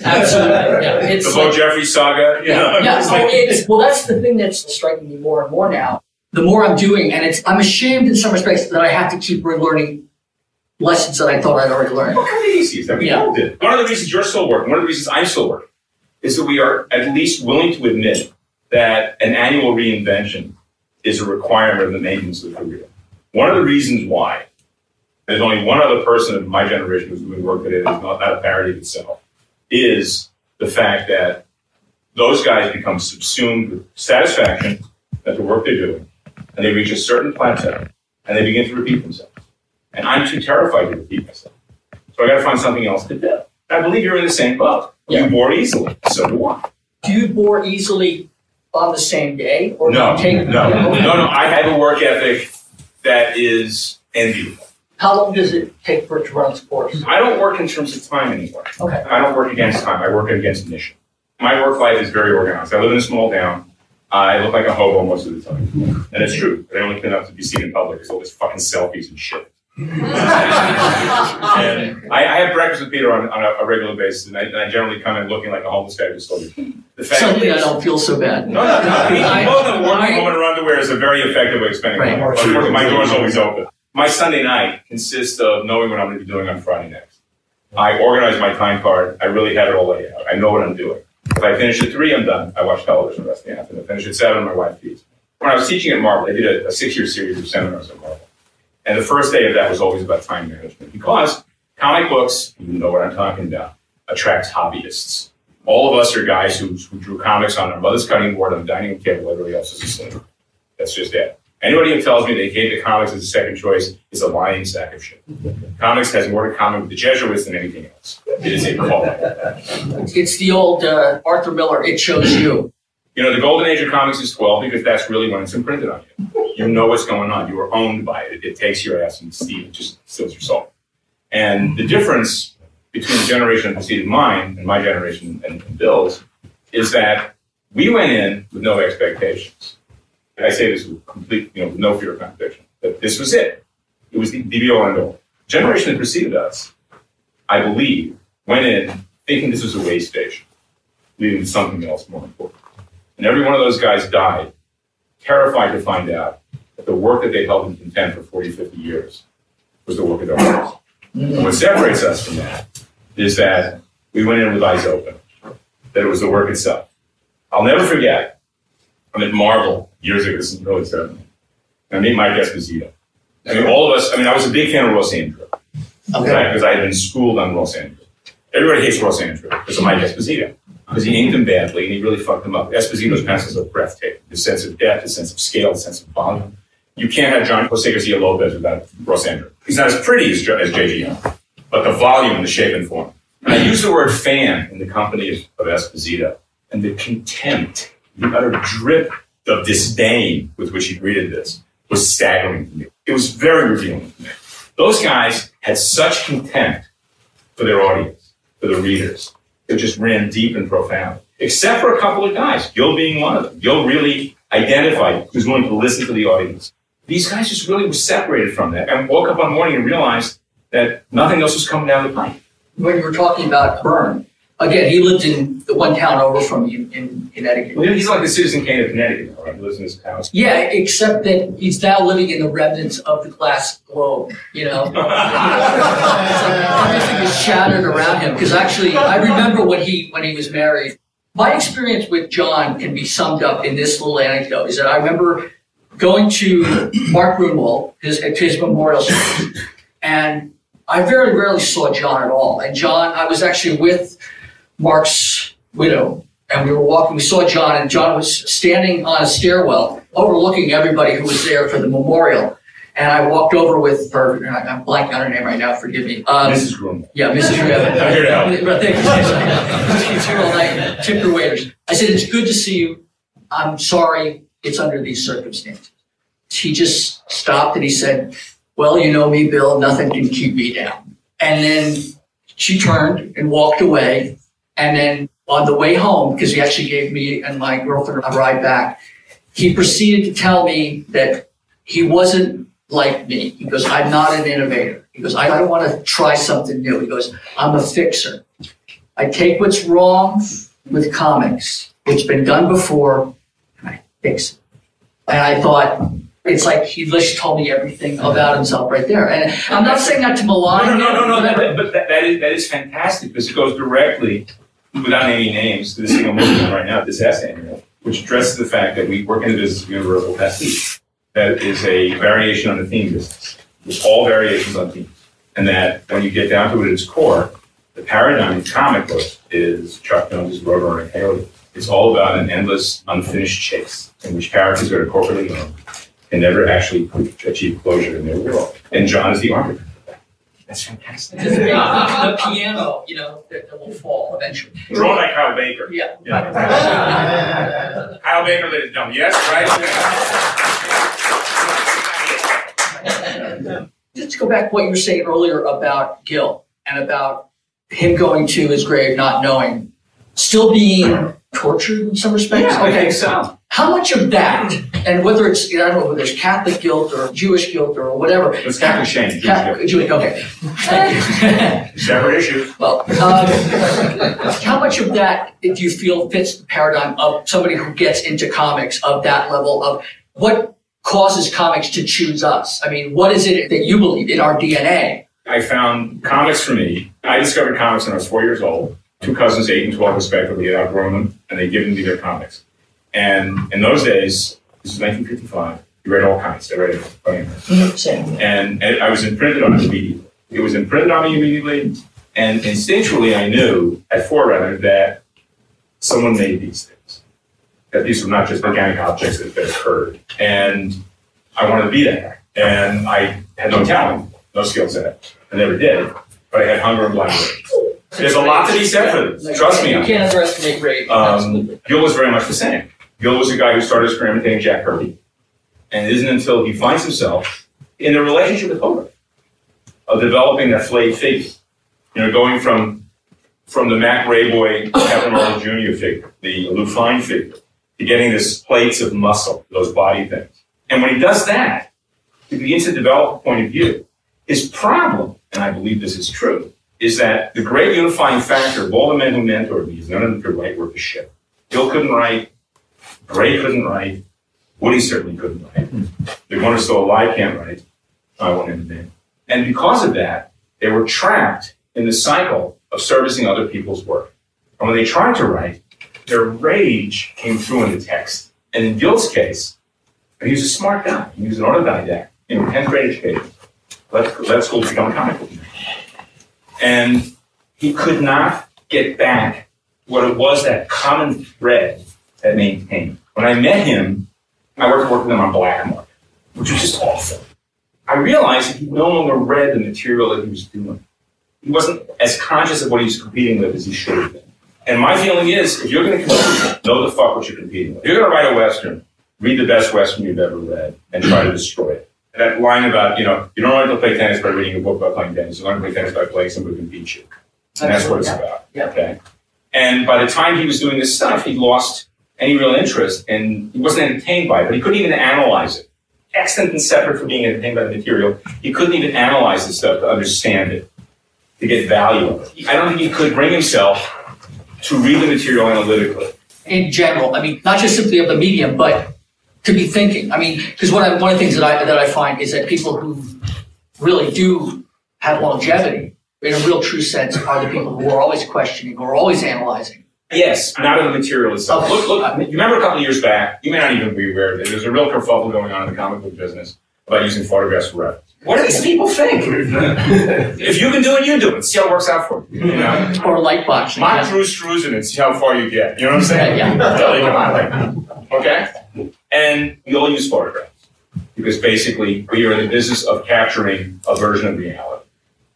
Absolutely. Yeah. It's The Bo like- Jeffrey saga, you know? Yeah, it's so oh, it's, well, that's the thing that's striking me more and more now. The more I'm doing, and it's, I'm ashamed in some respects that I have to keep relearning lessons that I thought I'd already learned. What kind of easy is that? We Yeah. all did. One of the reasons you're still working, one of the reasons I'm still working, is that we are at least willing to admit that an annual reinvention is a requirement of the maintenance of the career. One of the reasons why there's only one other person of my generation who's doing work that is not, not a parody of itself is the fact that those guys become subsumed with satisfaction at the work they're doing, and they reach a certain plateau, and they begin to repeat themselves. And I'm too terrified to repeat myself. So I got to find something else to do. I believe you're in the same boat. Yeah. You bore easily. So do I. Do you bore easily on the same day? Or do No, you take, no, no, Okay. no. I have a work ethic that is enviable. How long does it take for it to run its course? I don't work in terms of time anymore. Okay. I don't work against time. I work against mission. My work life is very organized. I live in a small town. I look like a hobo most of the time. And it's true. I only clean up to be seen in public because all this fucking selfies and shit. and I, I have breakfast with Peter on, on a, a regular basis, and I, and I generally come in looking like a homeless guy who stole your The fact Suddenly I don't feel so bad. No, no, no. I- More than a working I- woman in underwear is a very effective way of spending Right. money. Unfortunately, my door's always open. My Sunday night consists of knowing what I'm going to be doing on Friday next. I organize my time card. I really have it all laid out. I know what I'm doing. If I finish at three, I'm done. I watch television the rest of the afternoon. If I finish at seven, my wife feeds. When I was teaching at Marvel, I did a, a six-year series of seminars at Marvel. And the first day of that was always about time management because comic books, you know what I'm talking about, attracts hobbyists. All of us are guys who, who drew comics on our mother's cutting board on the dining table. Everybody else is asleep. That's just it. Anybody who tells me they gave the comics as a second choice is a lying sack of shit. Comics has more in common with the Jesuits than anything else. It is a calling. It's the old uh, Arthur Miller, it shows you. You know, the golden age of comics is 12 because that's really when it's imprinted on you. You know what's going on. You are owned by it. It takes your ass and Steve it just steals your soul. And the difference between the generation that preceded mine and my generation and Bill's is that we went in with no expectations. I say this with complete, you know, no fear of contradiction. That this was it. It was the, the be all and all. Generation that preceded us, I believe, went in thinking this was a way station, leading to something else more important. And every one of those guys died, terrified to find out that the work that they held in contempt for 40, 50 years was the work of their hearts. And what separates us from that is that we went in with eyes open, that it was the work itself. I'll never forget, I'm at Marvel years ago, this is early 70s. I meet Mike Esposito. I mean, all of us, I mean, I was a big fan of Ross Andru. Okay. Because I had been schooled on Ross Andru. Everybody hates Ross Andru because of Mike Esposito. Because he inked them badly and he really fucked them up. Esposito's pencils are breathtaking. His sense of depth, his sense of scale, his sense of volume. You can't have John Jose Garcia Lopez without Ross Andru. He's not as pretty as, as J.G. Young, but the volume and the shape and form. And I use the word fan in the company of, of Esposito, and the contempt, the utter drip of disdain with which he greeted this was staggering to me. It was very revealing to me. Those guys had such contempt for their audience, for the readers. It just ran deep and profound. Except for a couple of guys, Gil being one of them. Gil really identified who's willing to listen to the audience. These guys just really were separated from that and woke up one morning and realized that nothing else was coming down the pipe. When you were talking about Byrne, again, he lived in the one town over from you in Connecticut. Well, he's like the Citizen Kane of Connecticut, right? He lives in his house. Yeah, except that he's now living in the remnants of the glass globe, you know? It's like everything is shattered around him. Because actually, I remember when he when he was married. My experience with John can be summed up in this little anecdote. Is that I remember going to Mark Gruenwald, his at his memorial service, and I very rarely saw John at all. And John, I was actually with Mark's widow, and we were walking. We saw John, and John was standing on a stairwell, overlooking everybody who was there for the memorial. And I walked over with her. and I- I'm blanking on her name right now. Forgive me. Um, Mrs. Grumble. yeah, Mrs. Revan. I'm here to help. But thank you. She's here all night. Tip your waiters. I said, it's good to see you. I'm sorry it's under these circumstances. He just stopped and he said, well, you know me, Bill, nothing can keep me down. And then she turned and walked away. And then on the way home, because he actually gave me and my girlfriend a ride back, he proceeded to tell me that he wasn't like me. He goes, I'm not an innovator. He goes, I don't want to try something new. He goes, I'm a fixer. I take what's wrong with comics, what's been done before, and I fix it. And I thought, it's like he just told me everything about himself right there. And I'm not saying that to No, malign no, no, no, no. him, That, but that, that is that is fantastic because it goes directly, without naming names, to the single movie on right now, this essay, which addresses the fact that we work in the business of universal pastiche. That is a variation on the theme business. All variations on themes, and that when you get down to it at its core, the paradigm of comic book is Chuck Jones's Roadrunner and Coyote. It's all about an endless, unfinished chase in which characters that are corporately owned can never actually achieve closure in their world. And John is the arbiter. That's fantastic. the, the piano, you know, that, that will fall eventually. Drawn by Kyle Baker. Yeah. Yeah. Kyle Baker, ladies and gentlemen. Yes, right? Just to go back to what you were saying earlier about Gil and about him going to his grave not knowing, still being tortured in some respects. Yeah, I think so. How much of that, and whether it's, I don't know whether it's Catholic guilt or Jewish guilt or whatever. It's Catholic shame. Jewish Catholic, Jewish, okay. Thank you. Separate issue. Well, um, how much of that do you feel fits the paradigm of somebody who gets into comics of that level of what causes comics to choose us? I mean, what is it that you believe in our DNA? I found comics for me. I discovered comics when I was four years old. Two cousins, eight and 12 respectively, had outgrown them, and they'd given me their comics. And in those days, this is 1955, you read all kinds. I read it. Mm-hmm. Same. and, and I was imprinted on it immediately. It was imprinted on me immediately, and instinctually I knew, at four rather, that someone made these things. That these were not just organic objects that, that occurred. And I wanted to be that guy. And I had no talent, no skill it. I never did, but I had hunger and rage. There's a lot to be said for this. Trust me You can't underestimate rage. Um, Absolutely. Gil was very much the same. Gil was a guy who started experimenting Jack Kirby. And it isn't until he finds himself in a relationship with Hogarth of developing that flayed figure. You know, going from from the Mac Raboy Captain Marvel Jr. figure, the Lou Fine figure, to getting this plates of muscle, those body things. And when he does that, he begins to develop a point of view. His problem, and I believe this is true, is that the great unifying factor of all the men who mentored me is none of them could write worth a shit. Bill couldn't write, Gray couldn't write, Woody certainly couldn't write. Hmm. The one who's still alive can't write. I want him to name. And because of that, they were trapped in the cycle of servicing other people's work. And when they tried to write, their rage came through in the text. And in Gil's case, he was a smart guy. He was an autodidact, you know, 10th grade educated. Left, left school to become a comic book. And he could not get back what it was that common thread that maintained. When I met him, I worked, with him on Black which was just awful. I realized that he no longer read the material that he was doing. He wasn't as conscious of what he was competing with as he should have been. And my feeling is, if you're going to compete, know the fuck what you're competing with. If you're going to write a Western, read the best Western you've ever read and try to destroy it. That line about, you know, you don't learn to play tennis by reading a book about playing tennis. You learn to play tennis by playing somebody who can beat you. And that's what it's Yeah. about. Yeah. Okay. And by the time he was doing this stuff, he lost any real interest and he wasn't entertained by it, but he couldn't even analyze it. Extant and separate from being entertained by the material, he couldn't even analyze the stuff to understand it, to get value of it. I don't think he could bring himself to read the material analytically. in general. I mean, not just simply of the medium, but to be thinking. I mean, because one of the things that I that I find is that people who really do have longevity, in a real true sense, are the people who are always questioning, who are always analyzing. Yes, not of the material itself. Okay. Look, look, you remember a couple of years back, you may not even be aware of it, there's a real kerfuffle going on in the comic book business about using photographs for reference. What do these people think? if you can do it, you do it. See how it works out for you. you know? Or light boxing. Mock yeah. Drew Struzan and see how far you get. You know what I'm saying? Yeah, yeah. Really, come on. Like, okay? And we all use photographs because basically we are in the business of capturing a version of reality.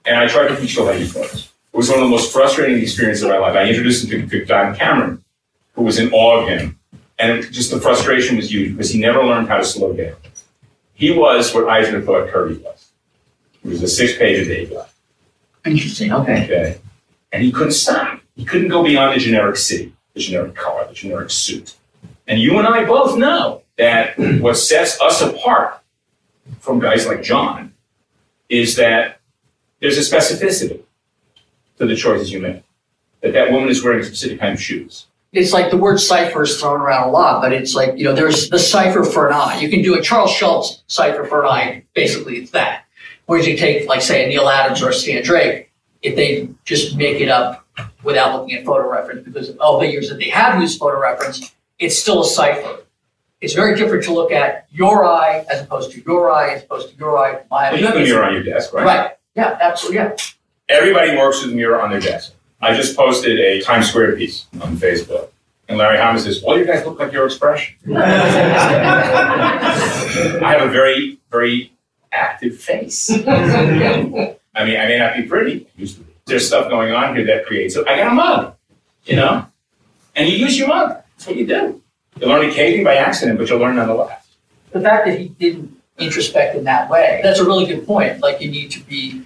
And I tried to teach Phil how to use photos. It was one of the most frustrating experiences of my life. I introduced him to, Don Cameron, who was in awe of him. And it, just the frustration was huge because he never learned how to slow down. He was what Eisner thought Kirby was. He was a six-page a day guy. Interesting. Okay. Okay. And he couldn't stop. He couldn't go beyond the generic city, the generic car, the generic suit. And you and I both know that what sets us apart from guys like John is that there's a specificity to the choices you make. That that woman is wearing a specific kind of shoes. It's like the word cipher is thrown around a lot, but it's like, you know, there's the cipher for an eye. You can do a Charles Schulz cipher for an eye. Basically, it's that. Whereas you take, like, say, a Neal Adams or a Stan Drake, if they just make it up without looking at photo reference, because of all the years that they have used photo reference, it's still a cipher. It's very different to look at your eye as opposed to your eye, as opposed to your eye, my Well, you have a mirror on your desk, right? Right. Yeah, absolutely. Yeah. Everybody works with a mirror on their desk. I just posted a Times Square piece on Facebook. And Larry Hama says, All you guys look like your expression. I have a very, very active face. I mean, I may not be pretty. I used to be. There's stuff going on here that creates it. I got a mug, you know? And you use your mug. That's what you do. You learn occasionally by accident, but you'll learn nonetheless. the fact that he didn't introspect in that way, that's a really good point. Like you need to be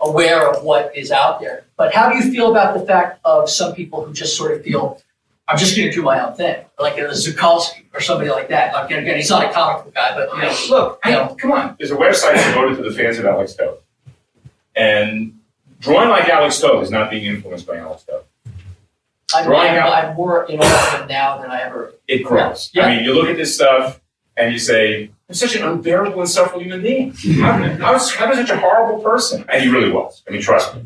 aware of what is out there. But how do you feel about the fact of some people who just sort of feel, I'm just going to do my own thing, like a Zukalski or somebody like that. Like, again, he's not a comic book guy, but you know, Look, I, Yeah. come on. There's a website devoted to the fans of Alex Toth. And drawing like Alex Toth is not being influenced by Alex Toth. I'm, Drawing I'm, out- I'm more in awe of him now than I ever. It grows. Yeah. I mean, you look at this stuff and you say, I'm such an unbearable, insufferable human being. How, how, is, how is such a horrible person? And he really was. I mean, trust me.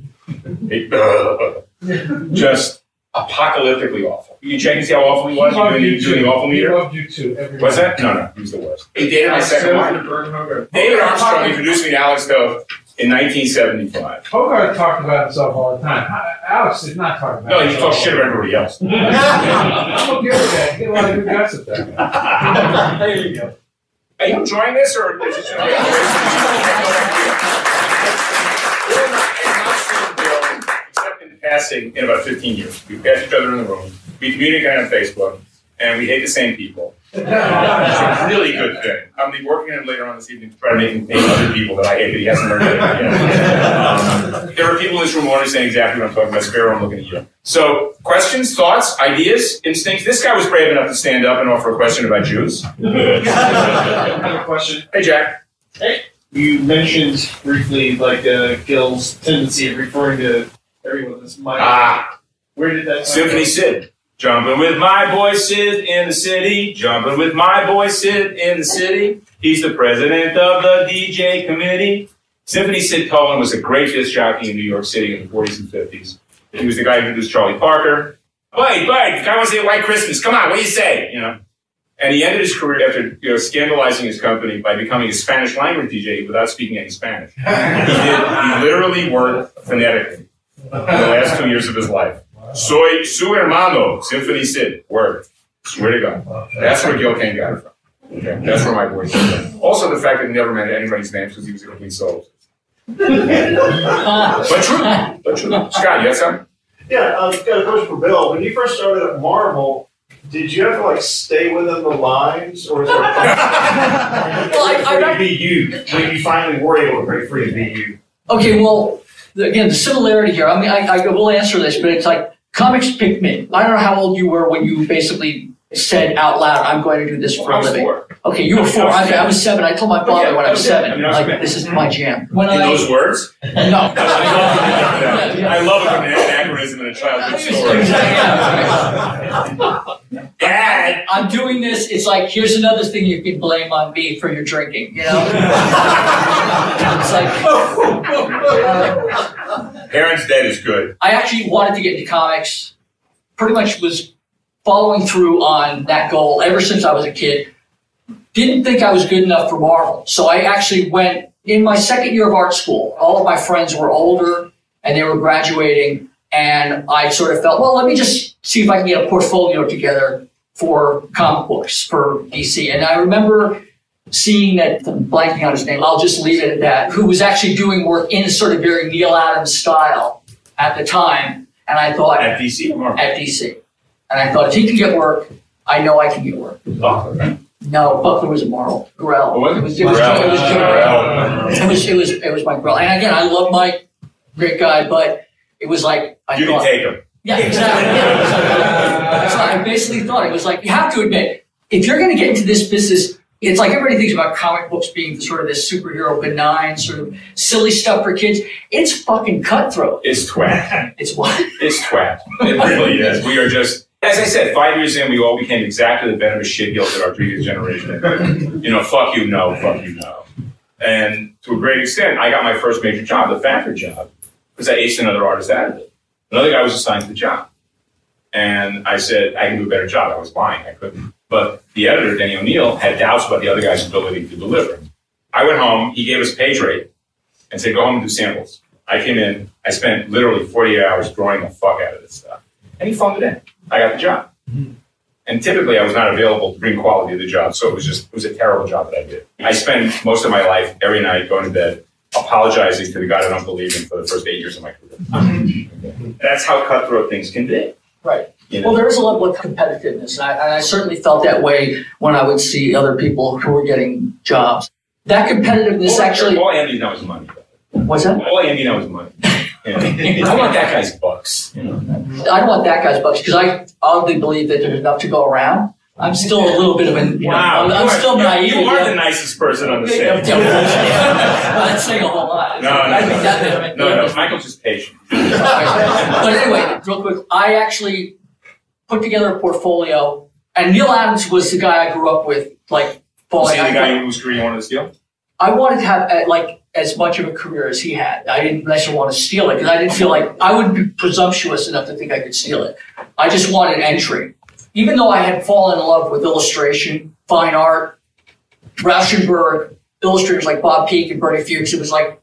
It- uh, just apocalyptically awful. You check and see how awful he was? You loved doing, you you doing the too. awful He meter? loved you too. Every Was that? No, no, he was the worst. He dated my second wife. David Armstrong introduced me to Alex Toth in 1975. Hogarth talked about himself all the time. Alex did not talk about No, he talks shit about everybody else. I'm okay with that. Get a lot of good gossip there. there you go. Are you enjoying this or is this We're not- we're not seeing Bill, except in passing in about 15 years. We pass each other in the room. We communicate on Facebook, and we hate the same people. It's a really good thing. I'm be working on him later on this evening to try to make him hate other people that I hate, but he hasn't learned it yet. Um, there are people in this room already saying exactly what I'm talking about. Sparrow, I'm looking at you. So, questions, thoughts, ideas, instincts. This guy was brave enough to stand up and offer a question about Jews. I have a question. Hey, Jack. Hey. You mentioned briefly like uh, Gil's tendency of referring to everyone as my. Ah, Where did that come Symphony from? Sid. Jumping with my boy Sid in the city. Jumping with my boy Sid in the city. He's the president of the DJ committee. Symphony Sid Cohen was a great disc jockey in New York City in the 40s and 50s. He was the guy who introduced Charlie Parker. Wait, Bud, I want to say White Christmas. Come on, what do you say? You know. And he ended his career after you know scandalizing his company by becoming a Spanish language DJ without speaking any Spanish. He did. He literally worked phonetically for the last two years of his life. Soy su hermano, Symphony Sid. Word. Swear to God. That's where Gil Kane got it from. Okay. That's where my voice came from. Also, the fact that he never meant anybody's names because he was a complete soul. But true. But true. Scott, you had something? Yeah, uh, got a question for Bill. When you first started at Marvel, did you have to like stay within the lines, or is there? well, I, I, free to be you when you finally were able to break free and be you? Okay, well, the- again, the similarity here. I mean, I, I will answer this, but it's like comics picked me. I don't know how old you were when you basically said out loud, "I'm going to do this for I a was living." four. Okay, you were four. I, I was seven. I told my father when I was Yeah, seven, I mean, I was like, big. "This is my jam." When In I those words? no, I love it when an anachronism in a childhood story. Dad! I'm doing this. It's like here's another thing you can blame on me for your drinking. You know, it's like. uh, Parents dead is good. I actually wanted to get into comics. Pretty much was following through on that goal ever since I was a kid. Didn't think I was good enough for Marvel. So I actually went in my second year of art school. All of my friends were older and they were graduating. And I sort of felt, well, let me just see if I can get a portfolio together for comic books for DC. And I remember seeing that, I'm blanking out his name, I'll just leave it at that, who was actually doing work in sort of very Neal Adams style at the time. And I thought, At DC, at DC. And I thought, if he can get work, I know I can get work. Buckler. No, Buckler was a Marvel. Grell. Oh, it? It was, it was, Grell. it was Grell. It was, it was, it was Mike Grell. And again, I love Mike, great guy, but it was like, I You thought, can take him. yeah, exactly. Yeah, right. I basically thought it was like you have to admit if you're going to get into this business, it's like everybody thinks about comic books being sort of this superhero benign sort of silly stuff for kids. It's fucking cutthroat. It's twat. It's what? It's twat. It really is. We are just, as I said, five years in, we all became exactly the venomous shitheels that our previous generation. You know, fuck you, no, fuck you, no. And to a great extent, I got my first major job, the factory job, because I aced another artist out of it. Another guy was assigned to the job. And I said, I can do a better job. I was lying. I couldn't. But the editor, Denny O'Neil, had doubts about the other guy's ability to deliver. I went home. He gave us a page rate and said, go home and do samples. I came in. I spent literally 48 hours drawing the fuck out of this stuff. And he phoned it in. I got the job. Mm-hmm. And typically, I was not available to bring quality to the job, so it was just it was a terrible job that I did. I spent most of my life every night going to bed apologizing to the guy that I don't believe in for the first eight years of my career. Mm-hmm. That's how cutthroat things can be. Right. You know? Well, there is a level of competitiveness, and I, and I certainly felt that way when I would see other people who were getting jobs. That competitiveness all, actually all Andy knows is money. was that. All Andy knows is money. You know? I want that guy's bucks. You know? I don't want that guy's bucks because I oddly believe that there's enough to go around. I'm still a little bit of an, you know, I'm, I'm are- still naive. You are the nicest person on the stage. yeah. That's saying a whole lot. No, no, no. that- No, no, Michael's just patient. but anyway, real quick, I actually put together a portfolio, and Neal Adams was the guy I grew up with, like falling. the guy whose career you wanted to steal? I wanted to have uh, like as much of a career as he had. I didn't necessarily want to steal it because I didn't feel like I would be presumptuous enough to think I could steal it. I just wanted entry, even though I had fallen in love with illustration, fine art, Rauschenberg, illustrators like Bob Peak and Bernie Fuchs. It was like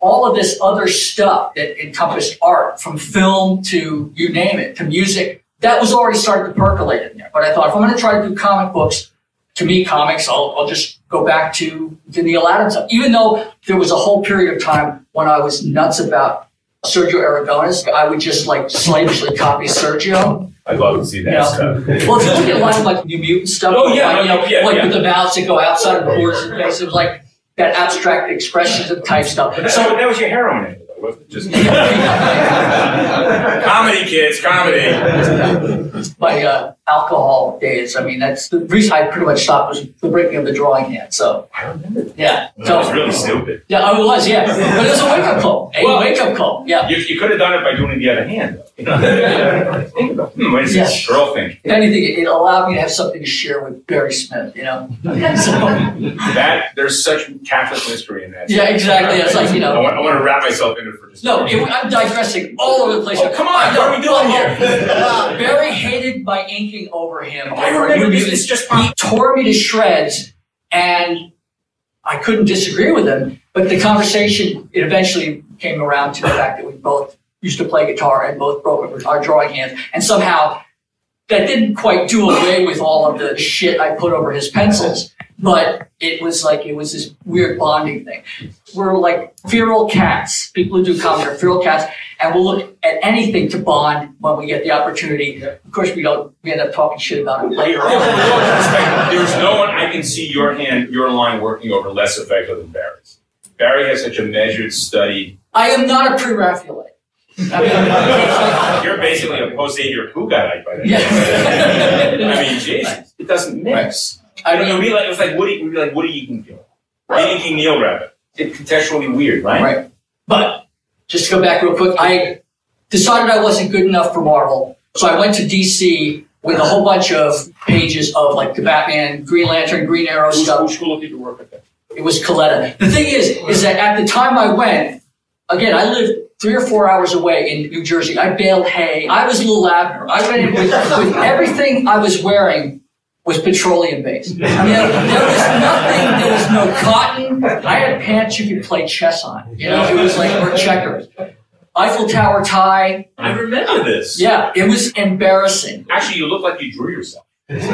all of this other stuff that encompassed art, from film to you name it, to music. That was already starting to percolate in there. But I thought if I'm going to try to do comic books, to me, comics, I'll, I'll just go back to the Neal Adams stuff. Even though there was a whole period of time when I was nuts about Sergio Aragonés, I would just like slavishly copy Sergio. I'd love to see that Yeah. stuff. Well, if you look at a lot of like New Mutant stuff, Oh, yeah, like, you know, yeah, like yeah. with the mouths that go outside of the borders and face, it was like that abstract expressionism type stuff. So So that was your heroin, angle, though, wasn't it? Just comedy, kids, comedy. my uh, alcohol days. I mean, that's the reason I pretty much stopped was the breaking of the drawing hand. So yeah, That was so really stupid. yeah, I was yeah, but it was a wake up call. A Well, wake wake-up call. Yeah. You, you could have done it by doing it the other hand. You know? think about, hmm, what is Yeah. this girl think? If anything, it allowed me to have something to share with Barry Smith, you know? So, That there's such Catholic mystery in that. Yeah, exactly. It's like, you know- I want, I want to wrap myself in it for just. no, it, I'm digressing all over the place. Oh, come on, what are we doing here? Uh, Barry hated my inking over him. I remember this. It's just he tore me to shreds, and I couldn't disagree with him. But the conversation it eventually came around to the fact that we both used to play guitar and both broke our drawing hands, and somehow that didn't quite do away with all of the shit I put over his pencils. But it was like it was this weird bonding thing. We're like feral cats. People who do comedy are feral cats, and we'll look at anything to bond when we get the opportunity. Of course, we don't. We end up talking shit about it later on. with all due respect, There's no one I can see your hand, your line working over less effective than Barry's. Barry has such a measured, studied. I am not a pre-Raphaelite. I mean, You're basically a post-Avier Pugatite by that. Yeah. I mean, Jesus, it doesn't mix. I I mean, it mean, would be like it was like Woody, it would be like Woody eating Gil, eating Neil Rabbit. It's contextually weird, right? Right. But just to go back real quick, I decided I wasn't good enough for Marvel, so I went to DC with a whole bunch of pages of like the Batman, Green Lantern, Green Arrow Who's stuff. who's cool did you work with? That? It was Colletta. The thing is, is that at the time I went, again, I lived three or four hours away in New Jersey. I baled hay. I was Lil Abner. I went in with, with everything I was wearing was petroleum based. I mean, there was nothing. There was no cotton. I had pants you could play chess on. You know, it was like or checkers. Eiffel Tower tie. I remember this. Yeah, it was embarrassing. Actually, you look like you drew yourself. In- in- in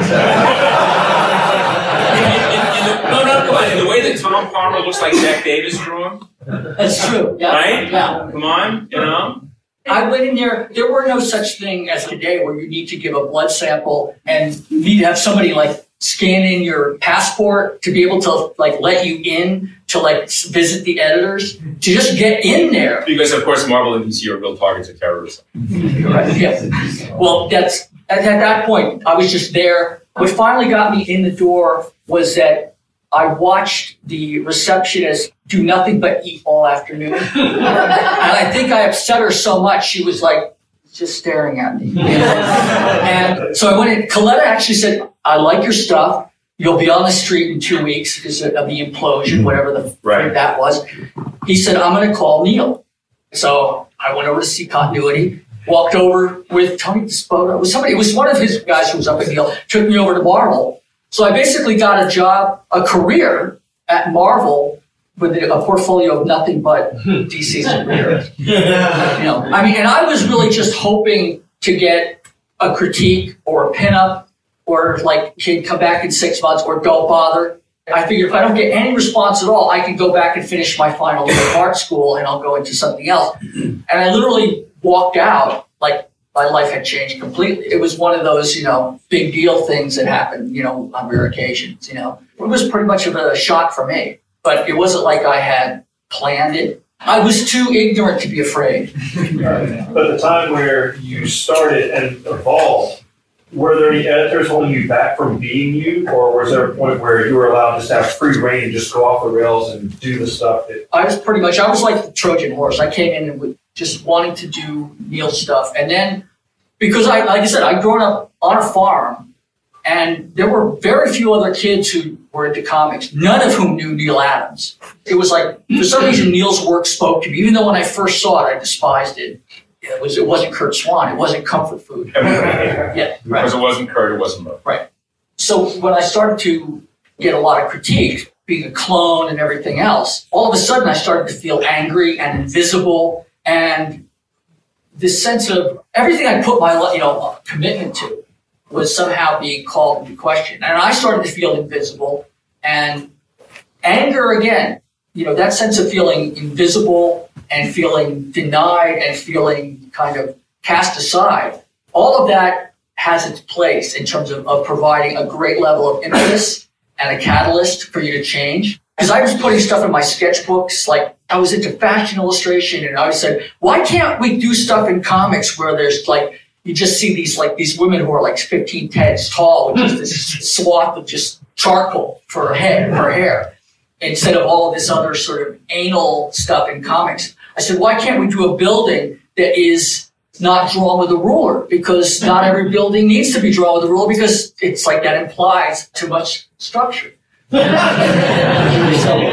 the- no, no, come on. In the way that Tom Palmer looks like Jack Davis drew him, That's true. Yeah. right? Yeah. Come on, you know. I went in there. There were no such thing as today where you need to give a blood sample and you need to have somebody like scan in your passport to be able to like let you in to like visit the editors to just get in there. Because of course, Marvel and DC are real targets of terrorism. Right, yeah. Well, that's at, at that point I was just there. What finally got me in the door was that I watched the receptionist do nothing but eat all afternoon. and I think I upset her so much, she was like, just staring at me. and so I went in. Colletta actually said, I like your stuff. You'll be on the street in two weeks because of the implosion, whatever the Right. frick that was. He said, I'm going to call Neal. So I went over to see continuity, walked over with Tony Despoto. It was somebody, it was one of his guys who was up at Neal, took me over to Marvel. So I basically got a job, a career at Marvel with a portfolio of nothing but hmm. DC superheroes. You know, I mean, and I was really just hoping to get a critique or a pinup or like can come back in six months or don't bother. I figured if I don't get any response at all, I can go back and finish my final year of art school and I'll go into something else. And I literally walked out like my life had changed completely. It was one of those, you know, big deal things that happened, you know, on rare occasions, you know. It was pretty much of a shock for me, but it wasn't like I had planned it. I was too ignorant to be afraid. But the time where you started and evolved, were there any editors holding you back from being you, or was there a point where you were allowed just to have free reign and just go off the rails and do the stuff that? I was pretty much, I was like the Trojan horse. I came in and with just wanting to do Neal stuff. And then, because I, like I said, I'd grown up on a farm and there were very few other kids who were into comics, none of whom knew Neal Adams. It was like, for some reason, Neal's work spoke to me, even though when I first saw it, I despised it. It, was, it wasn't Curt Swan, it wasn't comfort food. Yeah, right. Because it wasn't Curt, it wasn't Mo. Right. So when I started to get a lot of critique, being a clone and everything else, all of a sudden I started to feel angry and invisible, and this sense of everything I put my you know commitment to was somehow being called into question, and I started to feel invisible and anger again. You know that sense of feeling invisible and feeling denied and feeling kind of cast aside. All of that has its place in terms of, of providing a great level of impetus and a catalyst for you to change. Because I was putting stuff in my sketchbooks, like I was into fashion illustration, and I said, why can't we do stuff in comics where there's like you just see these like these women who are like 15 heads tall with just this swath of just charcoal for her head, her hair, instead of all of this other sort of anal stuff in comics. I said, why can't we do a building that is not drawn with a ruler? Because not every building needs to be drawn with a ruler because it's like that implies too much structure. So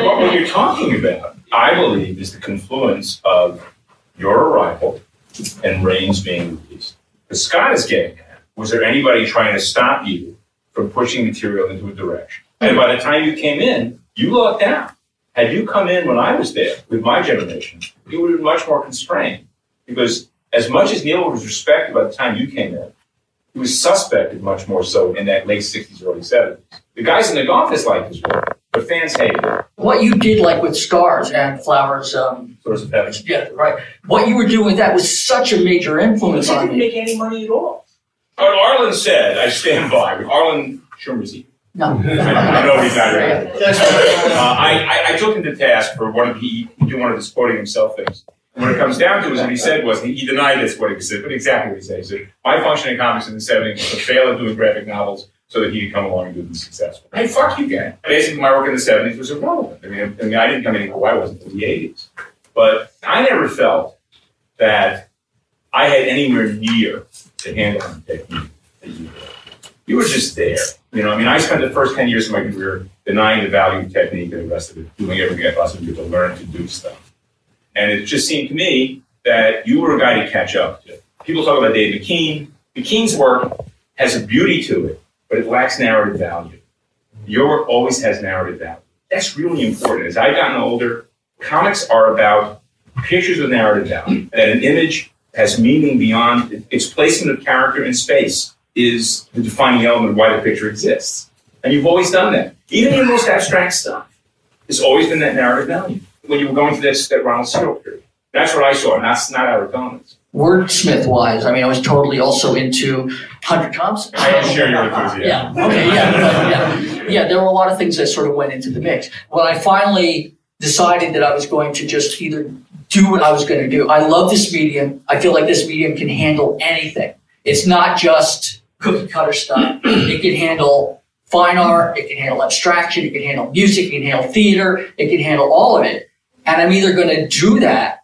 what, you're talking about, I believe, is the confluence of your arrival and Reigns being released. The Scott is getting at, was there anybody trying to stop you from pushing material into a direction? And by the time you came in, you locked down. Had you come in when I was there with my generation, you would have been much more constrained. Because as much as Neal was respected by the time you came in, he was suspected much more so in that late 60s, early 70s. The guys in the office like his work, but fans hate it. What you did, like with Scars and Flowers, um, Source of heaven. yeah, right. What you were doing with that was such a major influence I on didn't make any money at all. What Arlen said, I stand by. Arlen Schumer's No. I know he's not here. Uh, I, I, I took him to task for one of the, he did one of his quoting himself things. And what it comes down to is what he said was, he, he denied this, what he said, but exactly what he said. He said, my function in comics in the 70s was to fail at doing graphic novels so that he could come along and do them successful. Hey, fuck you, gang. Basically, my work in the 70s was irrelevant. I mean, I, mean, I didn't come in until I wasn't in the 80s. But I never felt that I had anywhere near the handling technique that you did. You were just there. You know, I mean, I spent the first 10 years of my career denying the value of technique and the rest of it, doing everything I possibly could to learn to do stuff. And it just seemed to me that you were a guy to catch up to. People talk about Dave McKean. McKean's work has a beauty to it, but it lacks narrative value. Your work always has narrative value. That's really important. As I've gotten older, comics are about pictures with narrative value. That an image has meaning beyond its placement of character in space is the defining element of why the picture exists. And you've always done that. Even your most abstract stuff, it's always been that narrative value. When you were going through this, that Ronald Searle period. That's what I saw, and that's not our comments. Wordsmith wise, I mean, I was totally also into Hunter Thompson. I share your enthusiasm. Yeah, okay, yeah, yeah. Yeah, there were a lot of things that sort of went into the mix. When I finally decided that I was going to just either do what I was going to do, I love this medium. I feel like this medium can handle anything. It's not just cookie cutter stuff. It can handle fine art, it can handle abstraction, it can handle music, it can handle theater, it can handle all of it. And I'm either going to do that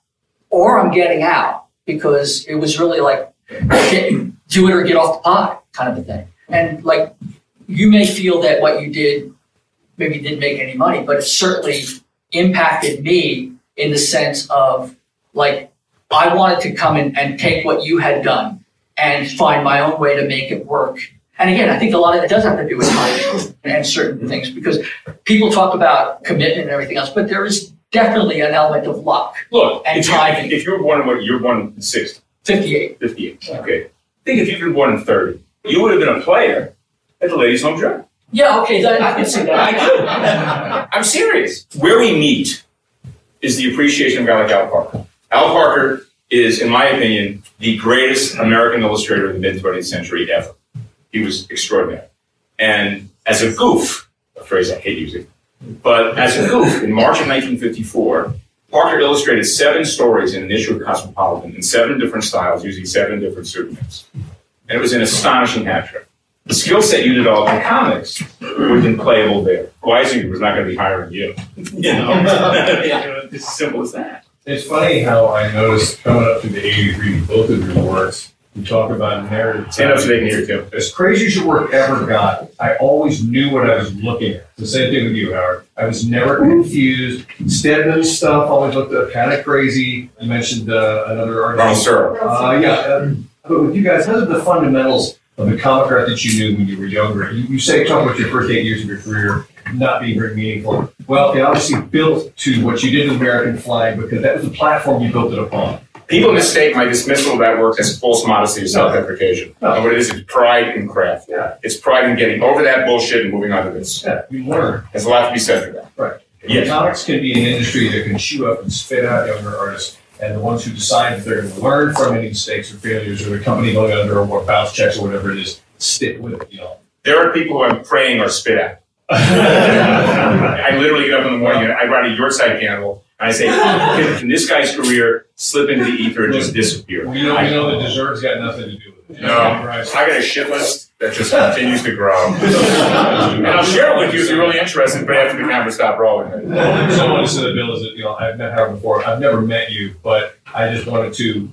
or I'm getting out because it was really like get, do it or get off the pot kind of a thing. And like you may feel that what you did maybe didn't make any money, but it certainly impacted me in the sense of like I wanted to come in and take what you had done and find my own way to make it work. And again, I think a lot of it does have to do with timing and certain things because people talk about commitment and everything else, but there is definitely an element of luck. Look, And if, you, timing. if you were born in what you're born in 60, 58. 58, okay. Think if you'd been born in 30, you would have been a player at the Ladies Home Journal. Yeah, okay, that, I can see that. I do. I'm serious. Where we meet is the appreciation of a guy like Al Parker. Al Parker is, in my opinion, the greatest American illustrator of the mid 20th century ever. He was extraordinary. And as a goof, a phrase I hate using, but as a goof, in March of 1954, Parker illustrated seven stories in an issue of Cosmopolitan in seven different styles using seven different pseudonyms. And it was an astonishing hat trick. The skill set you developed in comics would have been playable there. Weisinger was not going to be hiring you. You know, it's as simple as that. It's funny how I noticed coming up to the 83, both of your works, you talk about narrative. Stand up so they can too. As crazy as your work ever got, I always knew what I was looking at. The same thing with you, Howard. I was never confused. Steadman stuff always looked uh, kind of crazy. I mentioned uh, another Ronald artist. Searle. Uh, yeah, uh, but with you guys, how did the fundamentals of the comic art that you knew when you were younger? You, you say talk about your first eight years of your career not being very meaningful. Well, it obviously built to what you did with American Flagg because that was the platform you built it upon. People mistake my dismissal of that work as false modesty or self-deprecation. No. And what it is, it's pride in craft. Yeah. It's pride in getting over that bullshit and moving on to this. Yeah, you learn. There's a lot to be said for that. Right. Yes. Comics can be an industry that can chew up and spit out younger artists. And the ones who decide that they're going to learn from any mistakes or failures or the company going under or what bounce checks or whatever it is, stick with it, you know. There are people who I'm praying are spit at. I literally get up in the morning and I write a yahrzeit candle and I say, can, can this guy's career slip into the ether and just disappear? We know, we know the desert's got nothing to do with it. No. I got a shit list that just continues to grow. and I'll share it with you if you're really interested, but after the camera stop rolling. Someone only reason I wanted to say that, Bill, is that, you know, I've met Howard before. I've never met you, but I just wanted to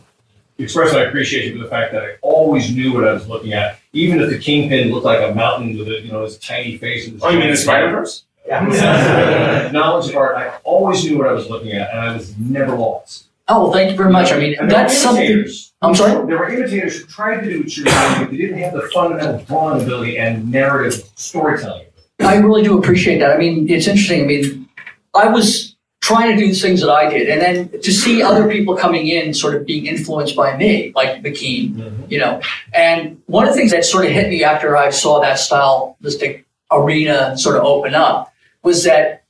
express my appreciation for the fact that I always knew what I was looking at. Even if the kingpin looked like a mountain with a, you know, his tiny face. And Oh, you mean the Spider-Verse? Yeah. Knowledge of art, I always knew what I was looking at, and I was never lost. Oh, well, thank you very much. I mean, And that's something. imitators. I'm sorry? There were imitators who tried to do what you were doing, but they didn't have the fundamental drawing ability and narrative storytelling. I really do appreciate that. I mean, it's interesting. I mean, I was trying to do the things that I did, and then to see other people coming in, sort of being influenced by me, like McKean, mm-hmm. you know. And one of the things that sort of hit me after I saw that stylistic arena sort of open up was that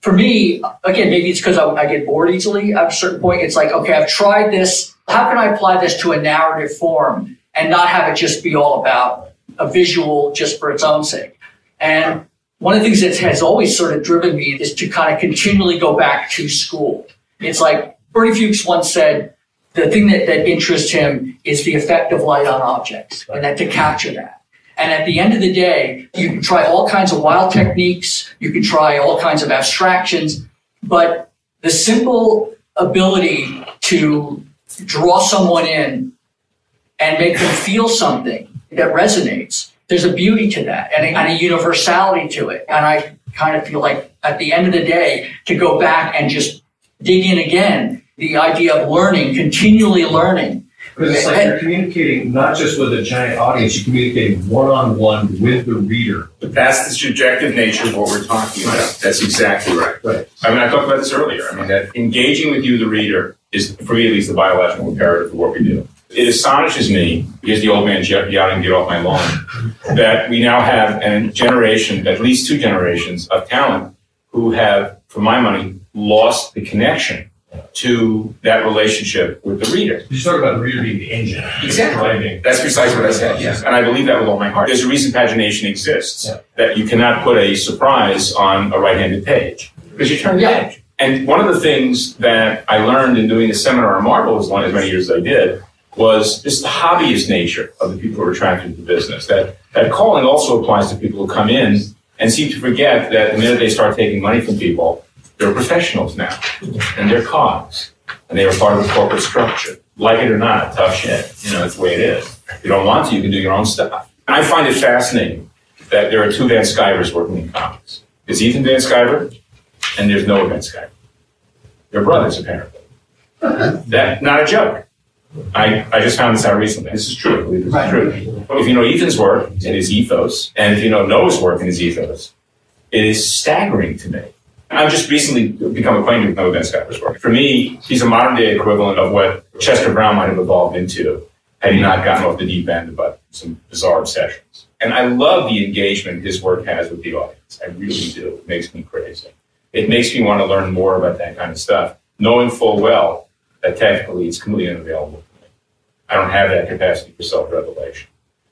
for me, again, maybe it's because I, I get bored easily at a certain point. It's like, okay, I've tried this. How can I apply this to a narrative form and not have it just be all about a visual just for its own sake? And one of the things that has always sort of driven me is to kind of continually go back to school. It's like Bernie Fuchs once said, the thing that, that interests him is the effect of light on objects and that to capture that. And at the end of the day, you can try all kinds of wild techniques, you can try all kinds of abstractions, but the simple ability to draw someone in and make them feel something that resonates, there's a beauty to that and a, and a universality to it. And I kind of feel like at the end of the day, to go back and just dig in again, the idea of learning, continually learning, Because it's like you're communicating not just with a giant audience, you're communicating one on one with the reader. But that's the subjective nature of what we're talking about. That's exactly right. Right. I mean, I talked about this earlier. I mean, that engaging with you, the reader, is, for me at least, the biological imperative of what we do. It astonishes me, because the old man yelling, get off my lawn, that we now have a generation, at least two generations of talent who have, for my money, lost the connection to that relationship with the reader. You talk about the reader being the engine. Exactly. Driving. That's precisely what I said, yes. And I believe that with all my heart. There's a reason pagination exists, Yeah. that you cannot put a surprise on a right-handed page, because you turn the Yeah. page. And one of the things that I learned in doing the seminar on Marvel as long as many years as I did was just the hobbyist nature of the people who are attracted to the business. That that calling also applies to people who come in and seem to forget that the minute they start taking money from people, they're professionals now, and they're cogs, and they are part of the corporate structure. Like it or not, tough shit. You know, it's the way it is. If you don't want to, you can do your own stuff. I find it fascinating that there are two Van Scivers working in comics. There's Ethan Van Sciver, and there's Noah Van Sciver. They're brothers, apparently. That not a joke. I, I just found this out recently. This is true. I believe this Right. is true. If you know Ethan's work and his ethos, and if you know Noah's work and his ethos, it is staggering to me. I've just recently become acquainted with Noah Van Sciver's work. For me, he's a modern day equivalent of what Chester Brown might have evolved into had he not gotten off the deep end about some bizarre obsessions. And I love the engagement his work has with the audience. I really do. It makes me crazy. It makes me want to learn more about that kind of stuff, knowing full well that technically it's completely unavailable for me. I don't have that capacity for self-revelation.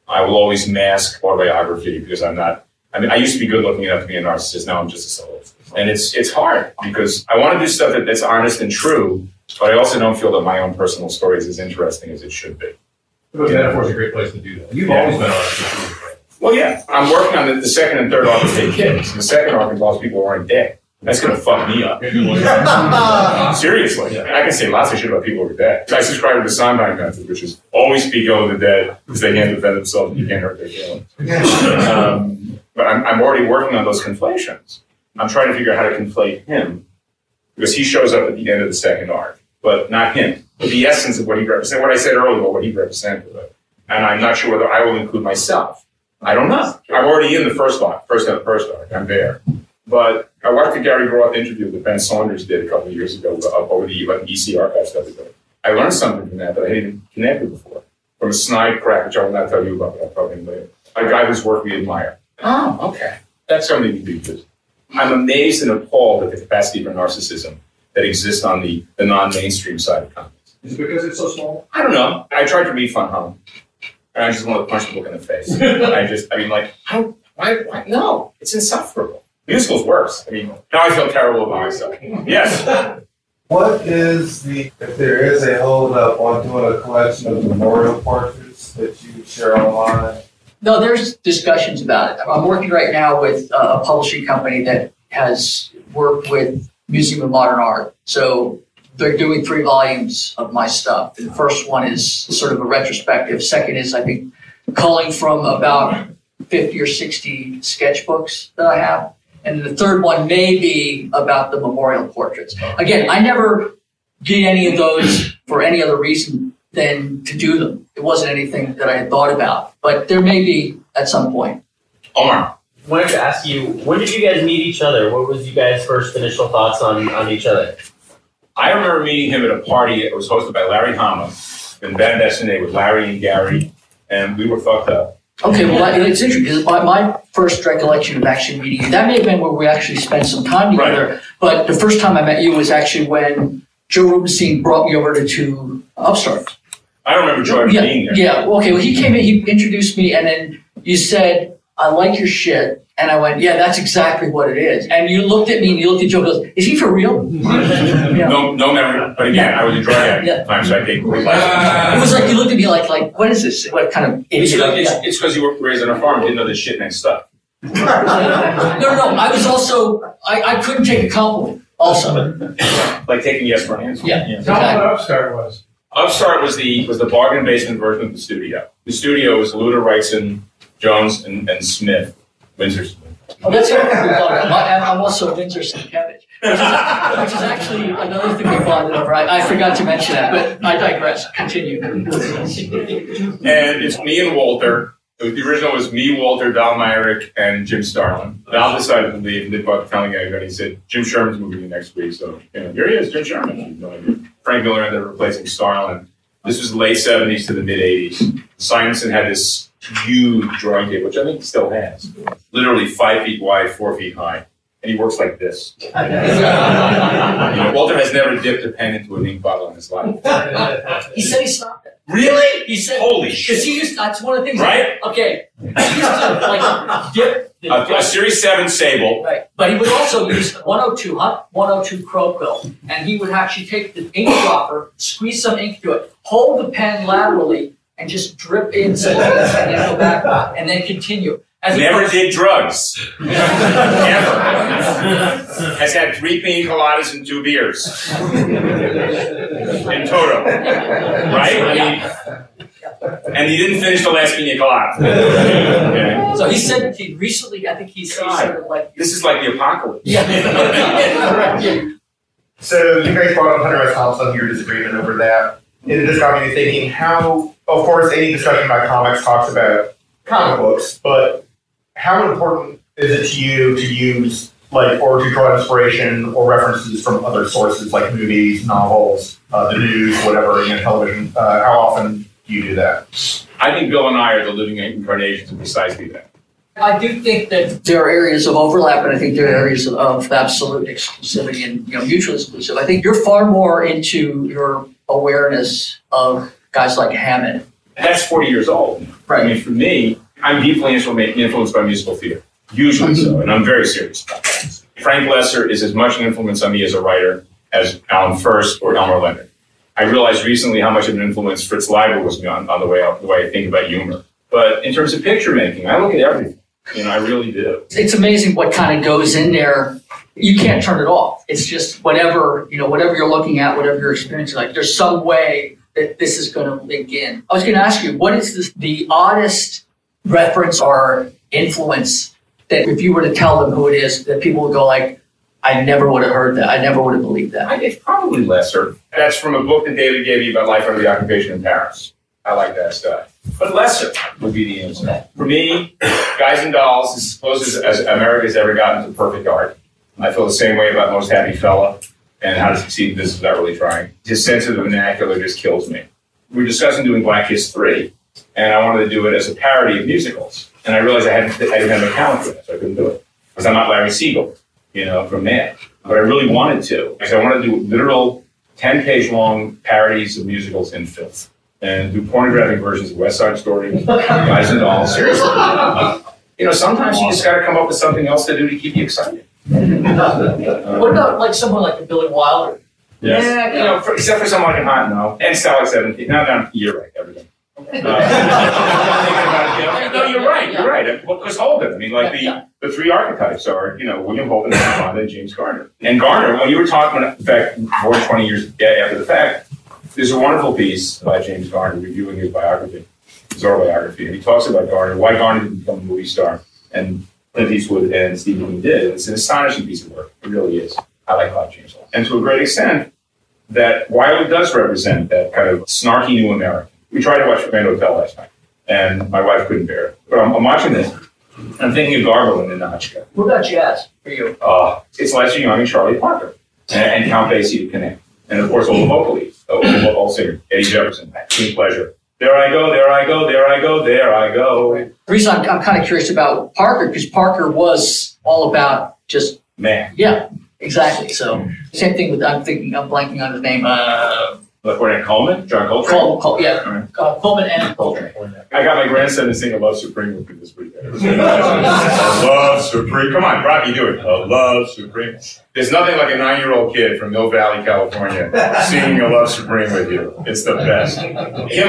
I will always mask autobiography because I'm not. I mean, I used to be good looking enough to be a narcissist. Now I'm just a soloist, and it's it's hard because I want to do stuff that, that's honest and true, but I also don't feel that my own personal story is as interesting as it should be. But metaphor's a great place to do that. You've Yeah. always been honest. Well, yeah, I'm working on the, the second and third Hey Kids. The second involves people aren't dead. That's going to fuck me up. Seriously. I can say lots of shit about people who are dead. I subscribe to the Sondheim method, which is always speak ill of the dead because they can't defend themselves and you can't hurt their feelings. Um, but I'm, I'm already working on those conflations. I'm trying to figure out how to conflate him because he shows up at the end of the second arc, but not him. But the essence of what he represents, what I said earlier about what he represented. And I'm not sure whether I will include myself. I don't know. I'm already in the first arc, first and the first arc. I'm there. But I watched the Gary Groth interview that Ben Saunders did a couple of years ago up over the EC archive stuff. I learned something from that that I hadn't connected before. From a snide crack, which I will not tell you about, but I'll tell him later. A guy whose work we admire. Oh, okay. That's something to do. I'm amazed and appalled at the capacity for narcissism that exists on the, the non-mainstream side of comics. Is it because it's so small? I don't know. I tried to read Fun Home, and I just wanted to punch the book in the face. I just, I mean, like, how, why, why, no, it's insufferable. Musical's worse. I mean, now I feel terrible about myself. Yes. What is the, if there is a hold up on doing a collection of memorial portraits that you share online, No, there's discussions about it. I'm working right now with uh, a publishing company that has worked with Museum of Modern Art. So they're doing three volumes of my stuff. The first one is sort of a retrospective. Second is, I think, culling from about 50 or 60 sketchbooks that I have. And the third one may be about the memorial portraits. Again, I never did any of those for any other reason than to do them. It wasn't anything that I had thought about, but there may be at some point. Omar. wanted to ask you, when did you guys meet each other? What was you guys' first initial thoughts on, on each other? I remember meeting him at a party that was hosted by Larry Hama in Van Dessine with Larry and Gary, and we were fucked up. Okay, well, that, it's interesting because my, my first recollection of actually meeting you, that may have been where we actually spent some time together. But the first time I met you was actually when Joe Rubinstein brought me over to, to Upstart. I don't remember Joe yeah, being there. Yeah, okay, well, he came in, he introduced me, and then you said, I like your shit. And I went, yeah, that's exactly what it is. And you looked at me and you looked at Joe and goes, is he for real? yeah. No, no memory. But again, I was a drug addict Yeah. at the time, so I think. Ah. It was like you looked at me like, like, what is this? What kind of It's idiot? because it's, because you were raised on a farm, didn't know this shit meant stuff. No, no, no. I was also, I, I couldn't take a compliment also. Like taking yes for an answer. Yeah. yeah. me Exactly. what Upstart was. Upstart was the was the bargain basement version of the studio. The studio was Luda Wrightson, Jones, and, and Smith, Windsor Smith. Oh, that's we over. I'm also Windsor Sienkiewicz, which is, which is actually another thing we bonded over. I, I forgot to mention that, but I digress. Continue. And it's me and Walter. The original was me, Walter, Val Mayerik, and Jim Starlin. Val decided to leave and did about telling everybody. He said, Jim Sherman's moving in next week. So, you know, here he is, Jim Sherman. I had no idea. Frank Miller ended up replacing Starlin. This was late 70s to the mid 80s. Simonson had this huge drawing table, which I think he still has. Literally five feet wide, four feet high. And he works like this. You know, Walter has never dipped a pen into an ink bottle in his life. He said he stopped it. Really? He said, Holy shit!" because he used, that's one of the things. Right? Okay. He used to like dip. The- A, a Series 7 Sable. Right, but he would also use 102, huh? 102 Crow Quill, and he would actually take the ink dropper, squeeze some ink to it, hold the pen laterally, and just drip in slowly, and then go back, and then continue. As Never opposed- did drugs. Never. Has had three pina coladas and two beers. In total. Right? I mean, and he didn't finish the last pina colada. Okay. So he said he recently, I think he said God. sort of like, This is like the apocalypse. yeah, yeah. So you guys brought up Hunter S. Thompson, your disagreement over that. It just got me thinking how, of course, any discussion about comics talks about comic books, but how important is it to you to use, like, or to draw inspiration or references from other sources like movies, novels, uh, the news, whatever, you know, television? Uh, how often do you do that? I think Bill and I are the living incarnations of precisely that. I do think that there are areas of overlap, and I think there are areas of, of absolute exclusivity and you know mutual exclusive. I think you're far more into your awareness of guys like Hammond. That's 40 years old. Right. I mean, for me, I'm deeply influenced by musical theater, usually so, mm-hmm. and I'm very serious about that. Frank Loesser is as much an influence on me as a writer as Alan Furst or Elmore Leonard. I realized recently how much of an influence Fritz Leiber was on, on the way the way I think about humor. But in terms of picture making, I look at everything. You know, I really do. It's amazing what kind of goes in there. You can't turn it off. It's just whatever you know, whatever you're looking at, whatever you're experiencing. Like there's some way that this is going to link in. I was going to ask you, what is this, the oddest reference or influence that if you were to tell them who it is, that people would go like, I never would have heard that. I never would have believed that. I, it's probably Loesser. That's from a book that David gave me about life under the occupation in Paris. I like that stuff. But Loesser would be the answer. For me, Guys and Dolls is as close as, as America's ever gotten to perfect art. I feel the same way about Most Happy Fella and How to Succeed in Business Without Really Trying. His sense of the vernacular just kills me. We were discussing doing Black Kiss 3, and I wanted to do it as a parody of musicals. And I realized I, hadn't, I didn't have a talent for that, so I couldn't do it. Because I'm not Larry Siegel, you know, from Mad. But I really wanted to, because I wanted to do literal 10 page long parodies of musicals in filth. And do pornographic versions of West Side Story, Guys and Dolls. Seriously. You know, sometimes you just got to come up with something else to do to keep you excited. What about like someone like a Billy Wilder? Yeah, you know, for, except for someone like Hot, no. And Stalag 17. No, no, you're right, everything. Uh, no, you're right. You're right. Because Holden, I mean, like the, the three archetypes are, you know, William Holden, Fonda, and James Garner. And Garner, when you were talking, in fact, more than 20 years after the fact, there's a wonderful piece by James Garner reviewing his biography, his autobiography, and he talks about Garner, why Garner didn't become a movie star, and Clint Eastwood and Stephen King did. It's an astonishing piece of work. It really is. I like Cloud James. And to a great extent, that Wiley does represent that kind of snarky new American. We tried to watch Grand Hotel last night, and my wife couldn't bear it. But I'm, I'm watching this. I'm thinking of Garbo and Ninotchka. What about jazz for you? Uh, it's Lester Young and Charlie Parker, and, and Count Basie to connect. And of course, all the vocal leads, all the all singers, Eddie Jefferson, King Pleasure. There I go, there I go, there I go, there I go. The reason I'm, I'm kind of curious about Parker because Parker was all about just Man, yeah, exactly. So same thing with I'm thinking I'm blanking on his name. Uh, look, we're in Coleman, John Coltrane. Col, Col, yeah, uh, Coleman and Coltrane. I got my grandson to sing a Love Supreme with me this weekend. It was really nice. A Love Supreme. Come on, Rocky, do it. A Love Supreme. There's nothing like a nine-year-old kid from Mill Valley, California, singing a Love Supreme with you. It's the best. Him,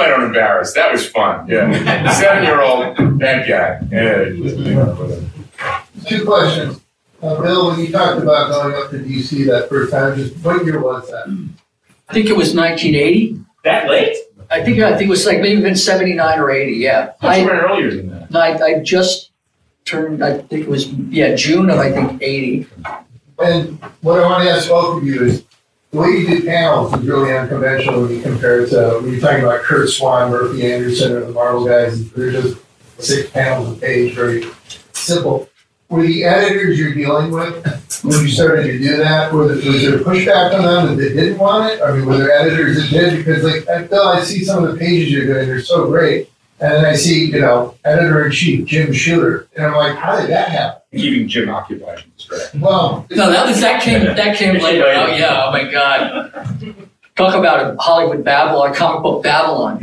I don't embarrass. That was fun. Yeah. Seven-year-old, that guy. Yeah. Two questions. Uh, Bill, when you talked about going up to DC that first time, just what year was that? I think it was 1980. That late? I think I think it was like maybe even 79 or 80. Yeah, I I, went earlier than that. I I just turned. I think it was yeah June of I think 80. And what I want to ask both of you is, the way you did panels is really unconventional when you compare it to, when you're talking about Curt Swan, Murphy Anderson, or the Marvel guys, they're just six panels a page, very simple. Were the editors you're dealing with, when you started to do that, were there, was there pushback on them that they didn't want it? I mean, were there editors that did? Because like, I feel I see some of the pages you're doing, they're so great. And then I see, you know, editor in chief, Jim Shooter, and I'm like, how did that happen? Keeping Jim occupied is. Well, No, that was that came that came later. Oh yeah. Oh my God. Talk about a Hollywood Babylon, comic book Babylon.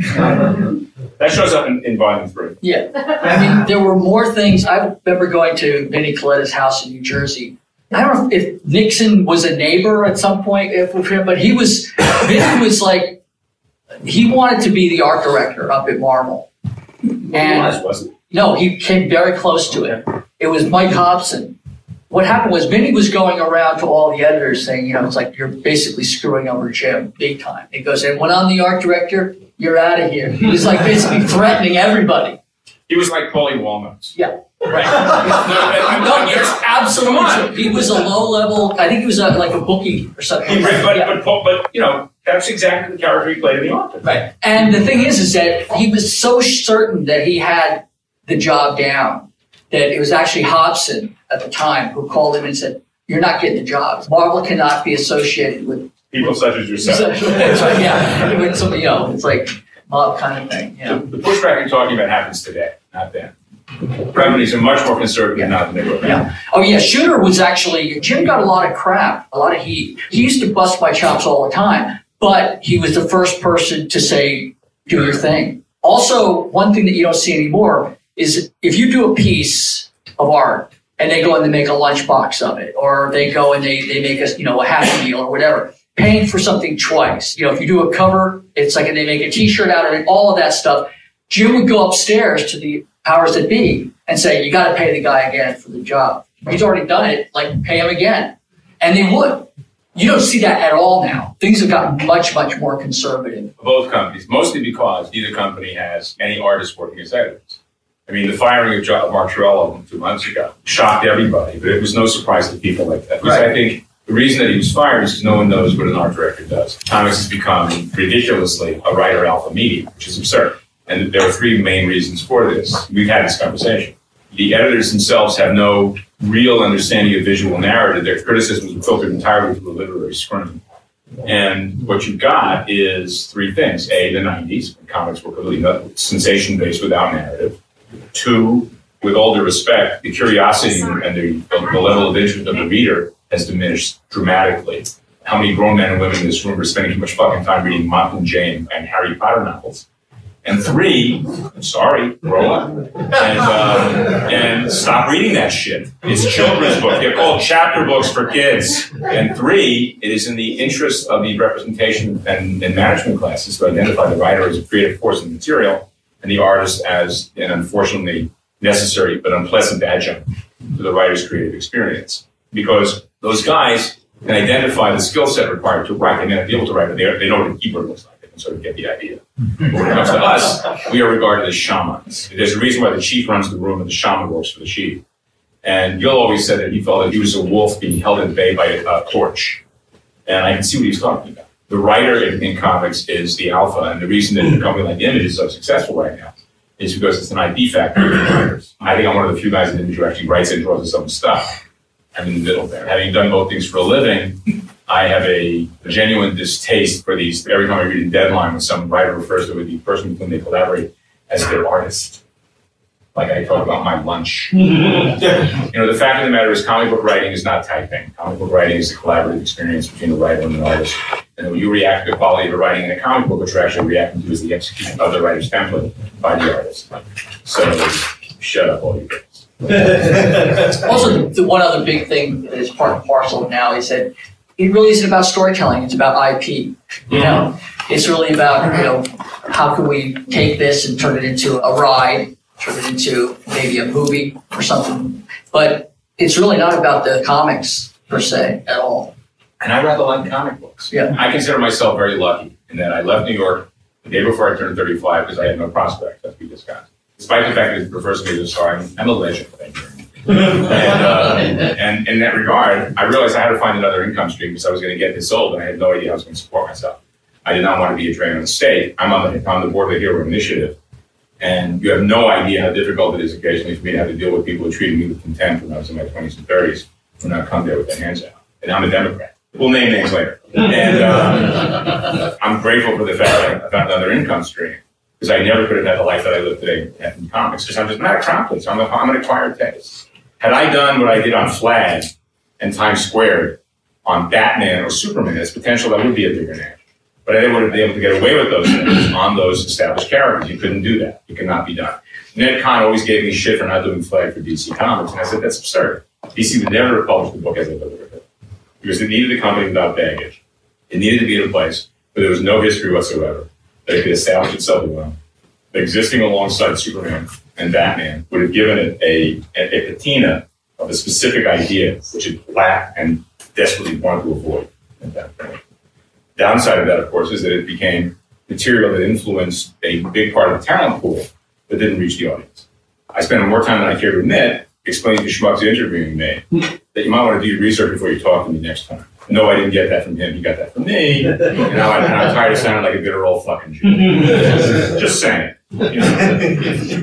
That shows up in, in volume three. Yeah, I mean, there were more things. I remember going to Vinnie Colletta's house in New Jersey. I don't know if Nixon was a neighbor at some point if with him, but he was. Vinnie was like, he wanted to be the art director up at Marvel, and wasn't it? no, he came very close to it. It was Mike Hobson. What happened was Vinny was going around to all the editors saying, you know, it's like you're basically screwing over Jim big time. He goes, and when I'm the art director, you're out of here. He was like basically threatening everybody. He was like Paulie Walnuts. Yeah, right. no, it's absolutely true. He was a low level. I think he was a, like a bookie or something. He, but, Yeah. but, but, but, you know, that's exactly the character he played in the office. Right. And the thing is, is that he was so certain that he had the job down that it was actually Hobson at the time who called him and said, "You're not getting the job. Marvel cannot be associated with." People such as yourself. yeah, with some, you know, it's like mob kind of thing. The, Yeah. the pushback you're talking about happens today, not then. Companies are much more conservative now than they were then. Yeah. Oh yeah, Shooter was actually Jim got a lot of crap, a lot of heat. He used to bust my chops all the time, but he was the first person to say, "Do your thing." Also, one thing that you don't see anymore is if you do a piece of art and they go and they make a lunchbox of it, or they go and they they make a you know a happy meal or whatever. Paying for something twice. You know, if you do a cover, it's like and they make a T-shirt out of it. All of that stuff. Jim would go upstairs to the powers that be and say, "You got to pay the guy again for the job. He's already done it. Like, pay him again." And they would. You don't see that at all now. Things have gotten much, much more conservative. Both companies, mostly because neither company has any artists working as editors. I mean, the firing of Jo- Mark Chiarello two months ago shocked everybody, but it was no surprise to people like that. Because I think the reason that he was fired is because no one knows what an art director does. Comics has become ridiculously a writer alpha medium, which is absurd. And there are three main reasons for this. We've had this conversation. The editors themselves have no real understanding of visual narrative. Their criticisms are filtered entirely through a literary screen. And what you've got is three things. A, the 90s, when comics were completely sensation based without narrative. Two, with all due respect, the curiosity and the, the level of interest of the reader has diminished dramatically. How many grown men and women in this room are spending too much fucking time reading and Jane and Harry Potter novels? And three, I'm sorry, grow up and uh, and stop reading that shit. It's children's book. They're called chapter books for kids. And three, it is in the interest of the representation and, and management classes to identify the writer as a creative force the material and the artist as an unfortunately necessary but unpleasant adjunct to the writer's creative experience. Because those guys can identify the skill set required to write. They may not be able to write, but they, they know what a keyboard looks like. They can sort of get the idea. Hmm. But when it comes to us, we are regarded as shamans. There's a reason why the chief runs the room and the shaman works for the chief. And Gil always said that he felt that he was a wolf being held at bay by a, a torch. And I can see what he's talking about. The writer in, in comics is the alpha, and the reason that a company like Image is so successful right now is because it's an IP factor for writers. I think I'm one of the few guys in Image who actually writes and draws his own stuff. I'm in the middle there. Having done both things for a living, I have a genuine distaste for these. Every time I read a deadline when some writer refers to the person with whom they collaborate as their artist. Like I talk about my lunch. you know, the fact of the matter is comic book writing is not typing. Comic book writing is a collaborative experience between a writer and an artist. And when you react to the quality of the writing in a comic book, what you're actually reacting to is the execution of the writer's template by the artist. So shut up, all you. Also, the one other big thing that is part and parcel now is that it really isn't about storytelling, it's about IP. You know, mm-hmm. it's really about, you know, how can we take this and turn it into a ride, turn it into maybe a movie or something. But it's really not about the comics per se at all. And I rather like comic books. Yeah. I consider myself very lucky in that I left New York the day before I turned 35 because I had no prospects, as we discussed. Despite the fact that it refers to me as a star, I'm, a legend. Thank you. and, uh, and in that regard, I realized I had to find another income stream because I was going to get this old and I had no idea I was going to support myself. I did not want to be a drain on the state. I'm on the, on the board of the Hero Initiative. And you have no idea how difficult it is occasionally for me to have to deal with people who treated me with contempt when I was in my 20s and 30s when I come there with their hands out. And I'm a Democrat. We'll name names later. And uh, I'm grateful for the fact that I found another income stream because I never could have had the life that I live today in comics because I'm just not a accomplished. I'm, a, I'm an acquired taste. Had I done what I did on Flagg and Times Squared on Batman or Superman, there's potential that would be a bigger name. But I wouldn't want to be able to get away with those things on those established characters. You couldn't do that. It cannot be done. Ned Kahn always gave me shit for not doing Flagg for DC Comics, and I said, that's absurd. DC would never have published the book as I delivered it because it needed a company without baggage. It needed to be in a place where there was no history whatsoever, that it could establish itself alone. Existing alongside Superman and Batman would have given it a, a, a patina of a specific idea, which it lacked and desperately wanted to avoid at that point. Downside of that, of course, is that it became material that influenced a big part of the talent pool, but didn't reach the audience. I spent more time than I care to admit explaining to schmucks interviewing me that you might want to do your research before you talk to me next time. No, I didn't get that from him. He got that from me. And now I, and I'm tired of sounding like a bitter old fucking Jew. Just saying. You know?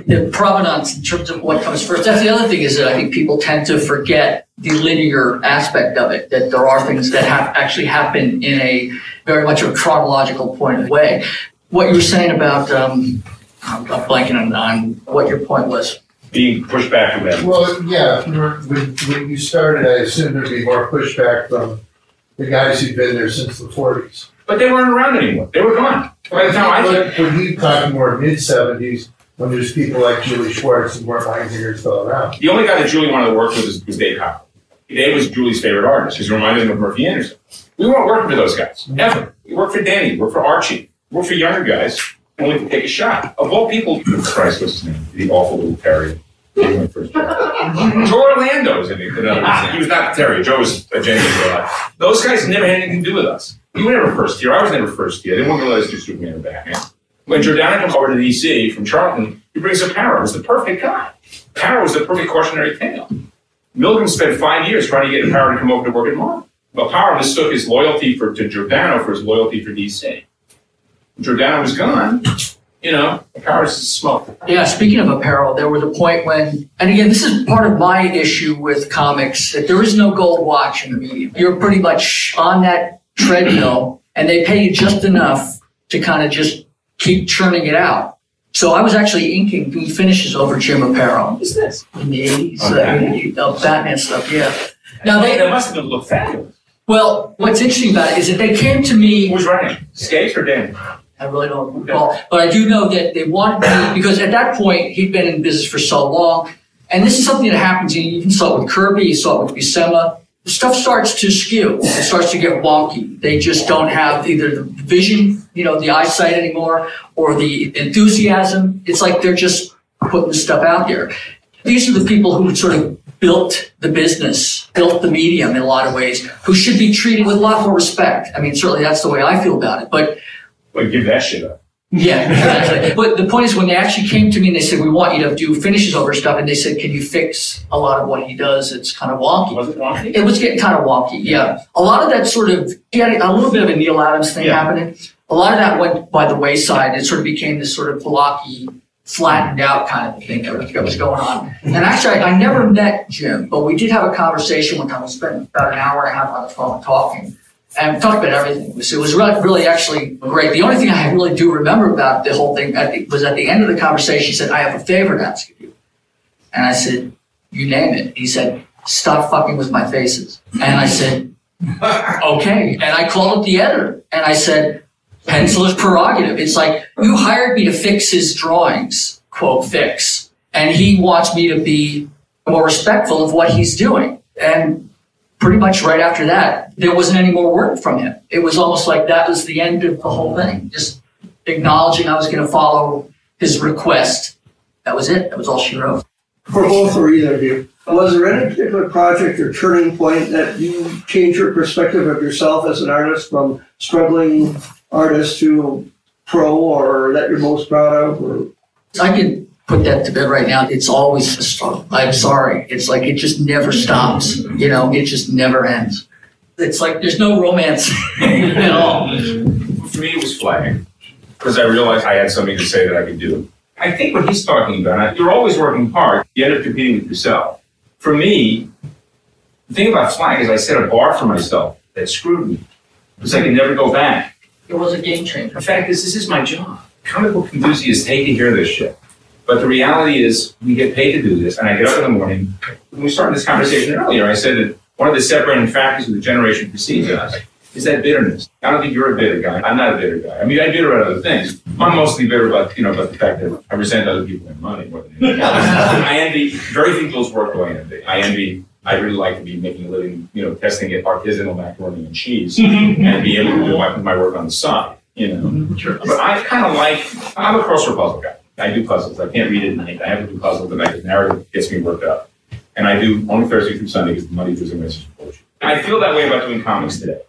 the provenance in terms of what comes first. That's the other thing is that I think people tend to forget the linear aspect of it, that there are things that have actually happen in a very much a chronological point of way. What you were saying about, um, I'm I'm blanking on, on what your point was. Being pushed back from them. Well, yeah, if you were- when, when you started, I assumed there'd be more pushback from the guys who'd been there since the forties. But they weren't around anymore. They were gone. By the time I But when you talking more mid seventies, when there's people like Julie Schwartz and Mort Weisinger still around. The only guy that Julie wanted to work with was, was Dave Cowan. Dave was Julie's favorite artist because he reminded him of Murphy Anderson. We weren't working for those guys, mm-hmm. ever. We worked for Danny, we worked for Archie, we worked for younger guys, only to take a shot. Of all people, Christ, what's his name? The awful little Terry. Joe Orlando was in He was not Terry. Joe was a genuine. Those guys never had anything to do with us. We were never first year. I was never first year. They to let us do Superman or Batman. When Giordano comes over to DC from Charlton, he brings up Aparo. was the perfect guy. Aparo was the perfect cautionary tale. Milligan spent five years trying to get Aparo to come over to work at Marvel. But Aparo mistook his loyalty for to Giordano for his loyalty for DC. Giordano was gone, you know, Aparo's smoke. Yeah, speaking of Aparo, there was a point when, and again, this is part of my issue with comics, that there is no gold watch in the medium. You're pretty much on that treadmill, and they pay you just enough to kind of just keep churning it out. So I was actually inking, doing finishes over Jim Aparo. What's this? In the 80s, Oh, uh, Batman? uh, Batman stuff, yeah. Now they, that must have looked fabulous. well, what's interesting about it is that they came to me. Who's writing? Skates or Dan? I really don't recall, but I do know that they wanted me because at that point he'd been in business for so long, and this is something that happens. You even saw it with Kirby, you saw it with Buscema. Stuff starts to skew. It starts to get wonky. They just don't have either the vision you know, the eyesight anymore or the enthusiasm. It's like they're just putting the stuff out there. These are the people who sort of built the business, built the medium in a lot of ways, who should be treated with a lot more respect. I mean, certainly that's the way I feel about it. But Like, give that shit up. yeah, exactly. but the point is, when they actually came to me and they said, "We want you to do finishes over stuff," and they said, "Can you fix a lot of what he does? It's kind of wonky." Was it wonky? It was getting kind of wonky. Yeah, a lot of that sort of yeah, a little bit of a Neal Adams thing Yeah. happening. A lot of that went by the wayside. It sort of became this sort of blocky, flattened out kind of thing that was, that was going on. And actually, I, I never met Jim, but we did have a conversation one time. We spent about an hour and a half on the phone talking and talked about everything. It was, it was really, really actually great. The only thing I really do remember about the whole thing at the, was at the end of the conversation, he said, I have a favor to ask of you. And I said, You name it. He said, Stop fucking with my faces. And I said, Okay. And I called up the editor and I said, Pencil is prerogative. It's like, you hired me to fix his drawings, quote, fix. And he wants me to be more respectful of what he's doing. And pretty much right after that, there wasn't any more work from him. It was almost like that was the end of the whole thing. Just acknowledging I was going to follow his request. That was it. That was all she wrote. For both or either of you, was there any particular project or turning point that you changed your perspective of yourself as an artist from struggling artist to pro or that you're most proud of? Or I can put that to bed right now. It's always a struggle. I'm sorry. It's like it just never stops. You know, it just never ends. It's like there's no romance at all. For me, it was Flagg because I realized I had something to say that I could do. I think what he's talking about, you're always working hard. You end up competing with yourself. For me, the thing about flying is I set a bar for myself that screwed me because I could never go back. It was a game changer. The fact is, this is my job. Comic book enthusiasts hate to hear this shit. But the reality is, we get paid to do this, and I get up in the morning. When we started this conversation earlier, I said that one of the separating factors of the generation precedes us is that bitterness. I don't think you're a bitter guy. I'm not a bitter guy. I mean, I'm bitter about other things. I'm mostly bitter about, you know, about the fact that I resent other people and money more than anything else. I envy very few people's work I envy. I envy. I really like to be making a living, you know, testing it artisanal macaroni and cheese, mm-hmm. and be able to do my, my work on the side, you know. Mm-hmm. But I kind of like. I'm a crossword puzzle guy. I do puzzles. I can't read at night. I have to do puzzles at night. Narrative gets me worked up, and I do only Thursday through Sunday because the Monday Sunday is bullshit. I feel that way about doing comics today.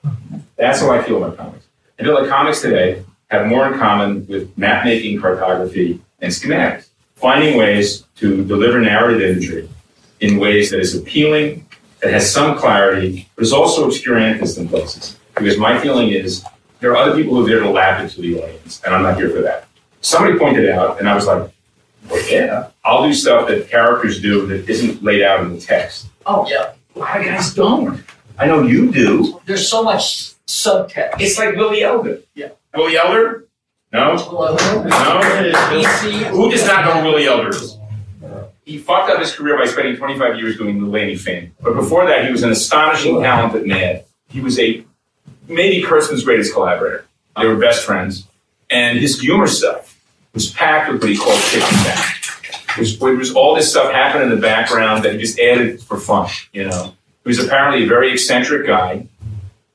That's how I feel about comics. I feel like comics today have more in common with map making, cartography, and schematics. Finding ways to deliver narrative imagery in ways that is appealing, that has some clarity, but is also obscurantist in places. Because my feeling is there are other people who are there to lap it to the audience, and I'm not here for that. Somebody pointed out, and I was like, well, yeah, I'll do stuff that characters do that isn't laid out in the text. Oh yeah. A lot of guys don't. I know you do. There's so much subtext. It's like Willie Elder. Yeah. Willie Elder? No? Hello. No? Who does not know who Willie Elder is? He fucked up his career by spending 25 years doing the Laney fame. But before that, he was an astonishing talent at Mad. He was a maybe Kurtzman's greatest collaborator. They were best friends. And his humor stuff was packed with what he called chicken. It was, it was all this stuff happening in the background that he just added for fun, you know. He was apparently a very eccentric guy.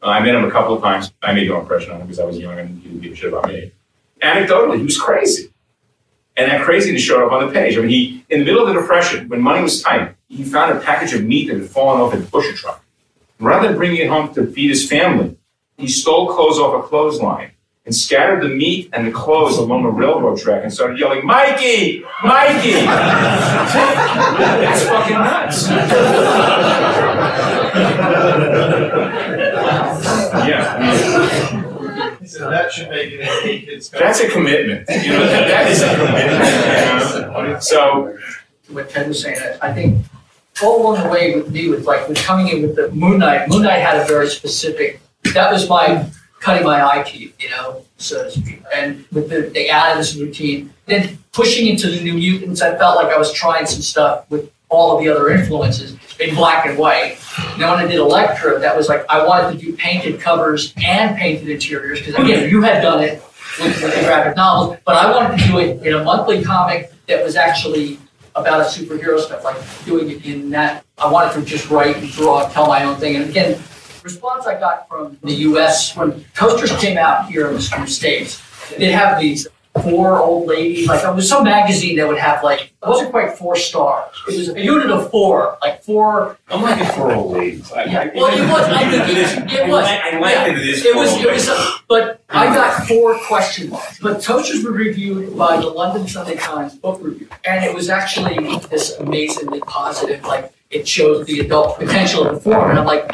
I met him a couple of times. I made no impression on him because I was young and he didn't give a shit about me. Anecdotally, he was crazy. And that craziness showed up on the page. I mean, he, in the middle of the Depression, when money was tight, he found a package of meat that had fallen off a pusher truck. Rather than bringing it home to feed his family, he stole clothes off a clothesline and scattered the meat and the clothes along a railroad track and started yelling, Mikey! Mikey! That's fucking nuts. yeah. I mean, So that should make it a kids. that's a commitment. You know, that, that is a commitment. you know? So, what Ted was saying, I I think all along the way with me was like with coming in with the Moon Knight. Moon Knight had a very specific. That was my cutting my eye teeth, you know, so to speak. And with the, the Adams routine, then pushing into the New Mutants, I felt like I was trying some stuff with all of the other influences in black and white. Now when I did Elektra, that was like I wanted to do painted covers and painted interiors because again, you had done it with, with the graphic novels, but I wanted to do it in a monthly comic that was actually about a superhero stuff, like doing it in that. I wanted to just write and draw, tell my own thing. And again, response I got from the US when Toasters came out here in the States, they'd have these four old ladies, like there was some magazine that would have like, it wasn't quite four stars. It was a unit of four, like four. I'm like for old ladies. I, Yeah, well, it was, I think it, it was. I like Yeah. that it is It was, it was, a- but I got four question marks. But Toasters were reviewed by the London Sunday Times Book Review. And it was actually this amazingly positive, like, it shows the adult potential of the form. And I'm like,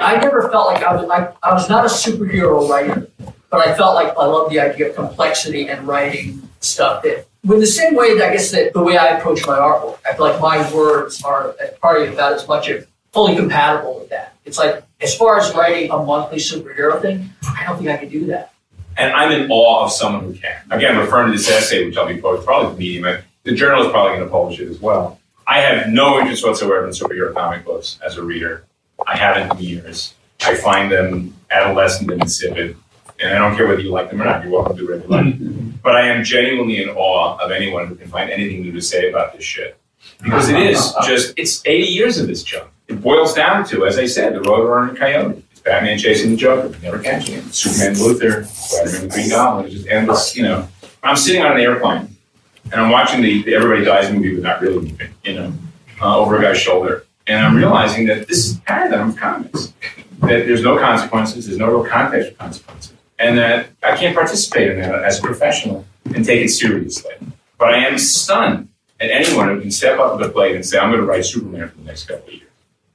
I never felt like I was, I, I was not a superhero writer, but I felt like I love the idea of complexity and writing stuff that, with the same way that I guess that the way I approach my artwork, I feel like my words are probably about as much of fully compatible with that. It's like, as far as writing a monthly superhero thing, I don't think I could do that. And I'm in awe of someone who can. Again, referring to this essay, which I'll be posting, probably the medium, the journal is probably going to publish it as well. I have no interest whatsoever in superhero comic books as a reader. I haven't in years. I find them adolescent and insipid. And I don't care whether you like them or not. You're welcome to do whatever you like. But I am genuinely in awe of anyone who can find anything new to say about this shit. Because it is just, it's 80 years of this junk. It boils down to, as I said, the Roadrunner and Coyote. It's Batman chasing the Joker, never catching him. Superman Luthor, Spider-Man the Green Goblin. It's just endless, you know. I'm sitting on an airplane and I'm watching the, the Everybody Dies movie, but not really moving, you know, uh, over a guy's shoulder. And I'm realizing that this is the paradigm of comics. That there's no consequences, there's no real context for consequences. And that I can't participate in that as a professional and take it seriously. But I am stunned at anyone who can step up to the plate and say, I'm going to write Superman for the next couple of years.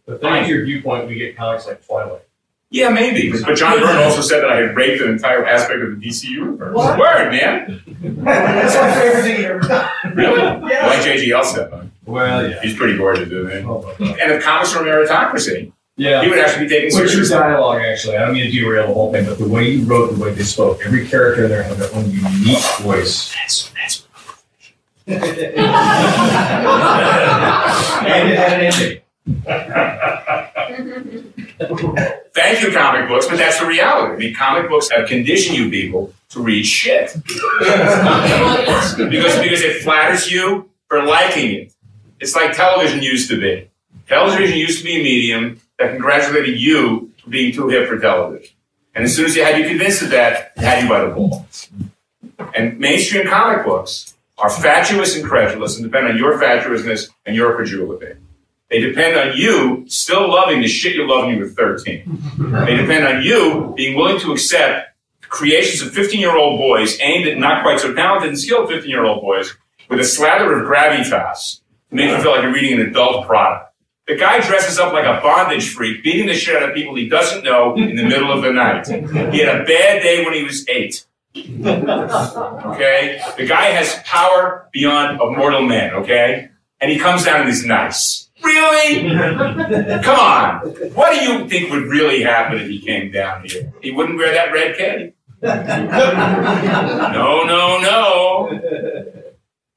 But thanks to your viewpoint, we get comics like Twilight. Yeah, maybe. But John Byrne also said that I had raped an entire aspect of the DC universe. What? Word, man. That's my favorite thing you ever done. Really? Yeah. Like J.G. Elstep, huh? Well, yeah. He's pretty gorgeous, isn't Oh, he? And if comics were a meritocracy, Yeah. he would actually be taking What's your seriously. dialogue, actually? I don't mean to derail the whole thing, but the way you wrote, the way they spoke, every character in there had their own unique voice. That's, that's and it had an ending. Thank you, comic books, but that's the reality. I mean, comic books have conditioned you people to read shit. because, because it flatters you for liking it. It's like television used to be. Television used to be a medium that congratulated you for being too hip for television. And as soon as you had you convinced of that, had you by the balls. And mainstream comic books are fatuous and credulous and depend on your fatuousness and your credulity. They depend on you still loving the shit you loved when you were 13. They depend on you being willing to accept creations of 15 year old boys aimed at not quite so talented and skilled 15 year old boys with a slather of gravitas make you feel like you're reading an adult product. The guy dresses up like a bondage freak, beating the shit out of people he doesn't know in the middle of the night. He had a bad day when he was eight. Okay? The guy has power beyond a mortal man, okay? And he comes down and he's nice. Really? Come on. What do you think would really happen if he came down here? He wouldn't wear that red cape. No, no, no.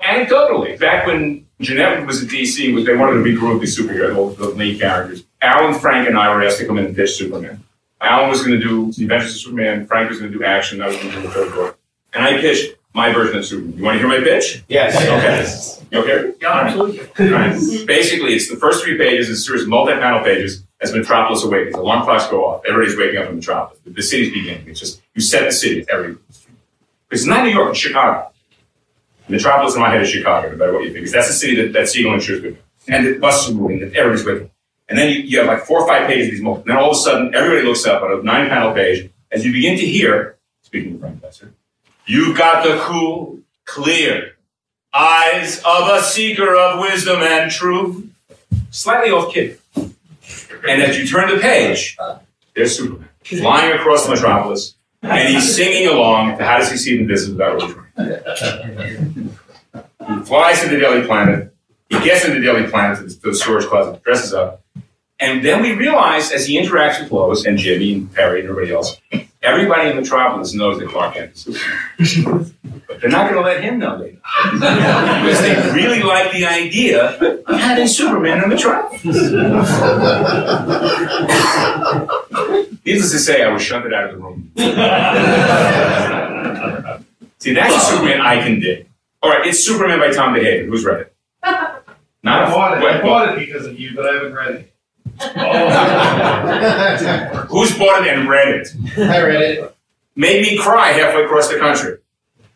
Anecdotally, back when Jenette was at DC, was they wanted to regroup the superheroes, the lead characters. Alan, Frank, and I were asked to come in and pitch Superman. Alan was going to do the Adventures of Superman. Frank was going to do action. I was going to do the third book. And I pitched my version of Superman. You want to hear my pitch? Yes. Okay. You okay? Yeah, absolutely. Right. Basically, it's the first three pages, it's a series of multi-panel pages as Metropolis awakens. Alarm clocks go off. Everybody's waking up in Metropolis. The, the city's beginning. It's just, you set the city at every It's not New York, it's Chicago. Metropolis in my head is Chicago, no matter what you think. Because that's the city that, that Siegel and Shuster with. And the buses are moving, and everybody's waking up. And then you, you have like four or five pages of these multi. Then all of a sudden, everybody looks up at a nine-panel page as you begin to hear, speaking of Frank Loesser, you've got the cool, clear, eyes of a seeker of wisdom and truth. Slightly off kid. And as you turn the page, there's Superman flying across the metropolis, and he's singing along to How Does He See the Business Without Really Trying. He flies to the Daily Planet. He gets into the Daily Planet to the, to the storage closet, dresses up. And then we realize as he interacts with Lois and Jimmy and Perry and everybody else, everybody in the Metropolis knows that Clark Kent is Superman. But they're not going to let him know they know. because they really like the idea of having Superman in Metropolis. Needless to say, I was shunted out of the room. See, that's Superman I can dig. All right, it's Superman by Tom DeHaven. Who's read it? Not I bought it. Wait, I bought it because of you, but I haven't read it. Oh. Who's bought it and read it? I read it. Made me cry halfway across the country.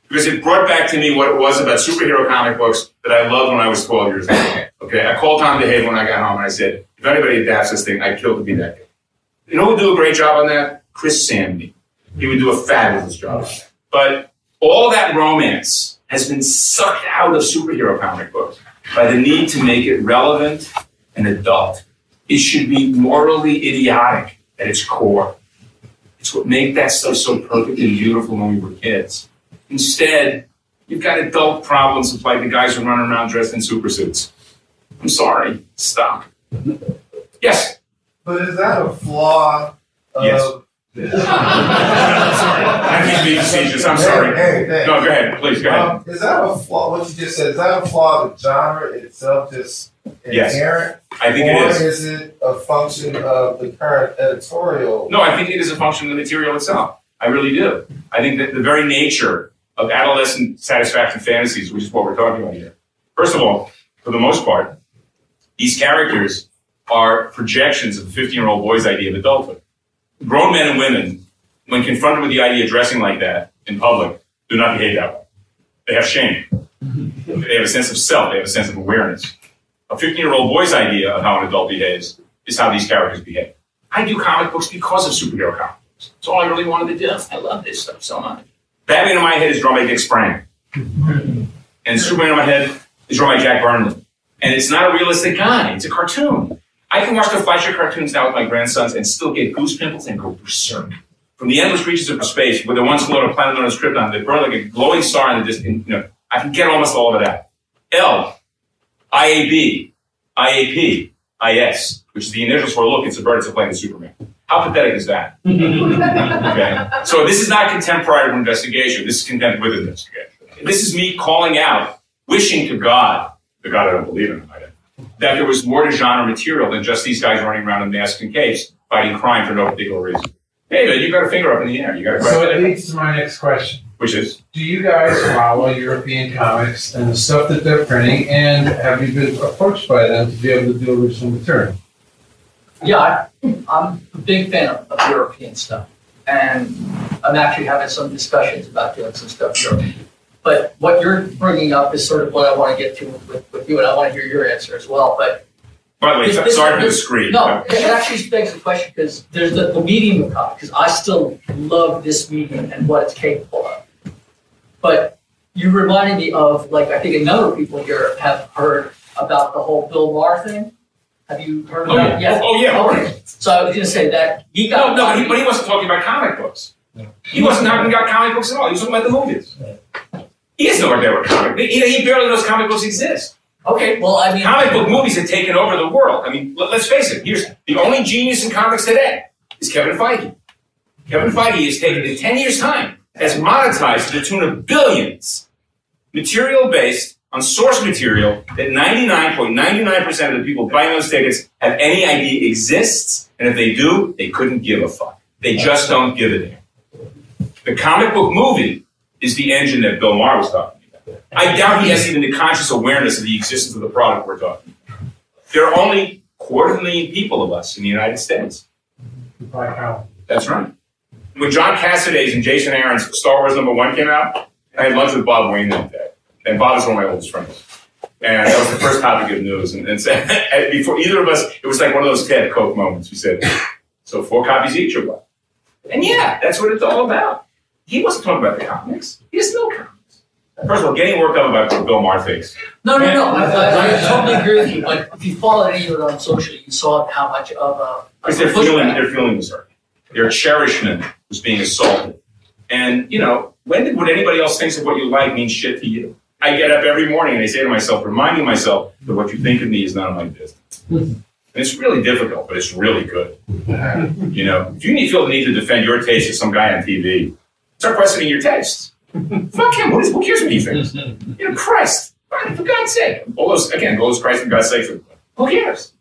Because it brought back to me what it was about superhero comic books that I loved when I was 12 years old. Okay, I called Tom DeHaven when I got home and I said, if anybody adapts this thing, I'd kill to be that guy. You know who would do a great job on that? Chris Samnee. He would do a fabulous job. But all that romance has been sucked out of superhero comic books by the need to make it relevant and adult. It should be morally idiotic at its core. It's what made that stuff so perfect and beautiful when we were kids. Instead, you've got adult problems with like the guys who run around dressed in super suits. I'm sorry. Stop. Yes. But is that a flaw of Yes. I'm sorry. I mean to be facetious. I'm sorry. Hey, hey, No, go ahead. Please, go ahead. Um, is that a flaw? What you just said is that a flaw of the genre itself, just Yes. inherent, I think it or is. is it a function of the current editorial? No, I think it is a function of the material itself. I really do. I think that the very nature of adolescent satisfaction fantasies, which is what we're talking about here. First of all, for the most part, these characters are projections of the 15 year old boy's idea of adulthood. Grown men and women, when confronted with the idea of dressing like that in public, do not behave that way. They have shame. They have a sense of self. They have a sense of awareness. A 15 year old boy's idea of how an adult behaves is how these characters behave. I do comic books because of superhero comic books. That's all I really wanted to do. I love this stuff so much. Batman in my head is drawn by Dick Sprang. And Superman in my head is drawn by Jack Burnley. And it's not a realistic guy, it's a cartoon. I can watch the Fleischer cartoons now with my grandsons and still get goose pimples and go berserk. From the endless reaches of space, with the once floating planet known as Krypton, that burn like a glowing star in the distance, you know, I can get almost all of that. L, IAB, IAP, IS, which is the initials for look, it's a bird, it's a plane, it's Superman. How pathetic is that? okay. So this is not contempt prior to investigation. This is contempt with investigation. This is me calling out, wishing to God, the God I don't believe in, might add, that there was more to genre material than just these guys running around in masks and capes fighting crime for no particular reason. Hey, man, you got a finger up in the air. You got a So it question, leads to my next question. Which is Do you guys follow European comics and the stuff that they're printing, and have you been approached by them to be able to do original material? Yeah, I, I'm a big fan of, of European stuff, and I'm actually having some discussions about doing some stuff European. But what you're bringing up is sort of what I want to get to with, with you, and I want to hear your answer as well. But by the way, This- so- this- sorry for the screen. no, it actually begs the question because there's the, the medium of comic. Because I still love this medium and what it's capable of. But you reminded me of like I think a number of people here have heard about the whole Bill Maher thing. Have you heard Oh, about yeah. it? Oh, yeah, of Okay. So I was going to say that he got No, no, but he, but he wasn't talking about comic books. He wasn't talking about comic books at all. He was talking about the movies. He doesn't know what were comic. He, he barely knows comic books exist. Okay, well, I mean, comic book movies have taken over the world. I mean, let, us face it. Here's the only genius in comics today is Kevin Feige. Kevin Feige has taken in ten years' time has monetized to the tune of billions material based on source material that 99.99% of the people buying those tickets have any idea exists, and if they do, they couldn't give a fuck. They just don't give a damn. The comic book movie is the engine that Bill Maher was talking about. I doubt he has even the conscious awareness of the existence of the product we're talking about. There are only quarter of a million people of us in the United States. That's right. When John Cassaday and Jason Aaron's Star Wars number one came out, I had lunch with Bob Wayne that day. And Bob is one of my oldest friends. And that was the first topic of news. And, and, so, and before either of us, it was like one of those Ted Coke moments. We said, so four copies each or what? And yeah, that's what it's all about. He wasn't talking about the comics. He has no comics. First of all, getting worked up about Bill Maher thinks. No, no, no. I, I, I totally agree with you. But if you followed any of it on social, you saw how much of a Because they're feeling, they're feeling was hurt. Their cherishment was being assaulted. And, you know, when did what anybody else thinks of what you like mean shit to you? I get up every morning and I say to myself, reminding myself that what you think of me is none of my business. And it's really difficult, but it's really good. You know, if you need, feel the need to defend your taste to some guy on TV, start questioning your tastes. Fuck him. Who, who cares what he thinks? You know, Christ. For God's sake. All those, again, all those Christ and God's sake. Who cares?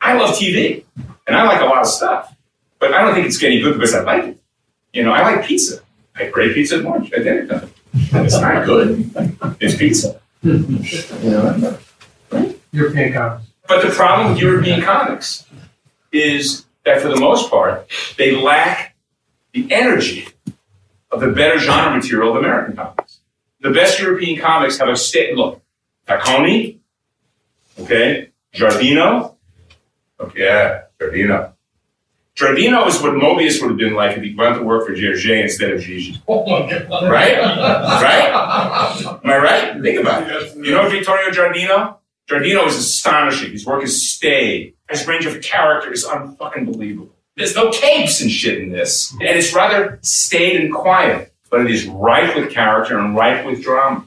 I love TV. And I like a lot of stuff. But I don't think it's getting good because I like it. You know, I like pizza. I had great pizza at lunch, at dinner time. It's not good. It's pizza. You know, European comics. but the problem with European comics is that for the most part, they lack the energy of the better genre material of American comics. The best European comics have a state look. Tacconi, okay, Giardino, okay, yeah, Giardino. Giardino is what Moebius would have been like if he went to work for Hergé instead of Jijé. Oh my god. Right? Right? Am I right? Think about it. You know Vittorio Giardino? Giardino is astonishing. His work is staid. His range of character is unfucking believable. There's no capes and shit in this. And it's rather staid and quiet, but it is rife with character and rife with drama.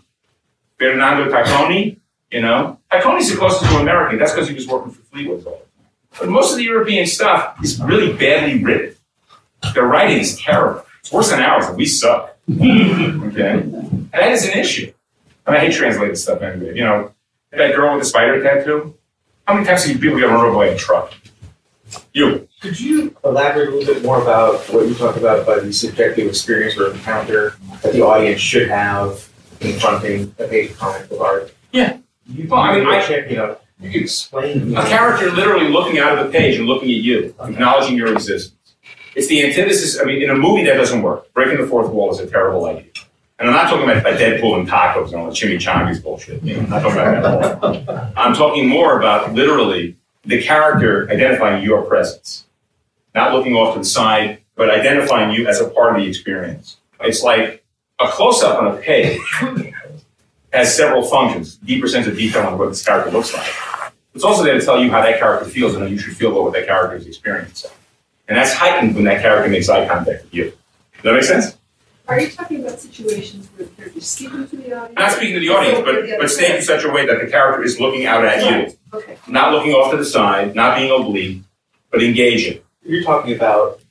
Fernando Tacconi, you know? Tacconi's the closest to American. That's because he was working for Fleetway all the time. But most of the European stuff is really badly written. Their writing is terrible. It's worse than ours, and we suck. okay? And that is an issue. And I hate translated stuff anyway. You know, that girl with the spider tattoo? How many times have people get run over by a truck? You. Could you elaborate a little bit more about what you talked about by the subjective experience or encounter that the audience should have confronting a page of comic book art? Yeah. You, Well, I mean, I- check, you know, you could explain. A character literally looking out of the page and looking at you, acknowledging your existence. It's the antithesis. I mean, in a movie that doesn't work. Breaking the fourth wall is a terrible idea. And I'm not talking about like Deadpool and tacos and all the chimichangas bullshit. You know, I'm not talking about that at all. I'm talking more about literally the character identifying your presence, not looking off to the side, but identifying you as a part of the experience. It's like a close-up on a page has several functions, deeper sense of detail on what this character looks like. It's also there to tell you how that character feels and how you should feel about what that character is experiencing. And that's heightened when that character makes eye contact with you. Does that make sense? Are you talking about situations where they're just speaking to the audience? Not speaking to the audience, but, but staying in such a way that the character is looking out at you. Okay. Not looking off to the side, not being oblique, but engaging. You're talking about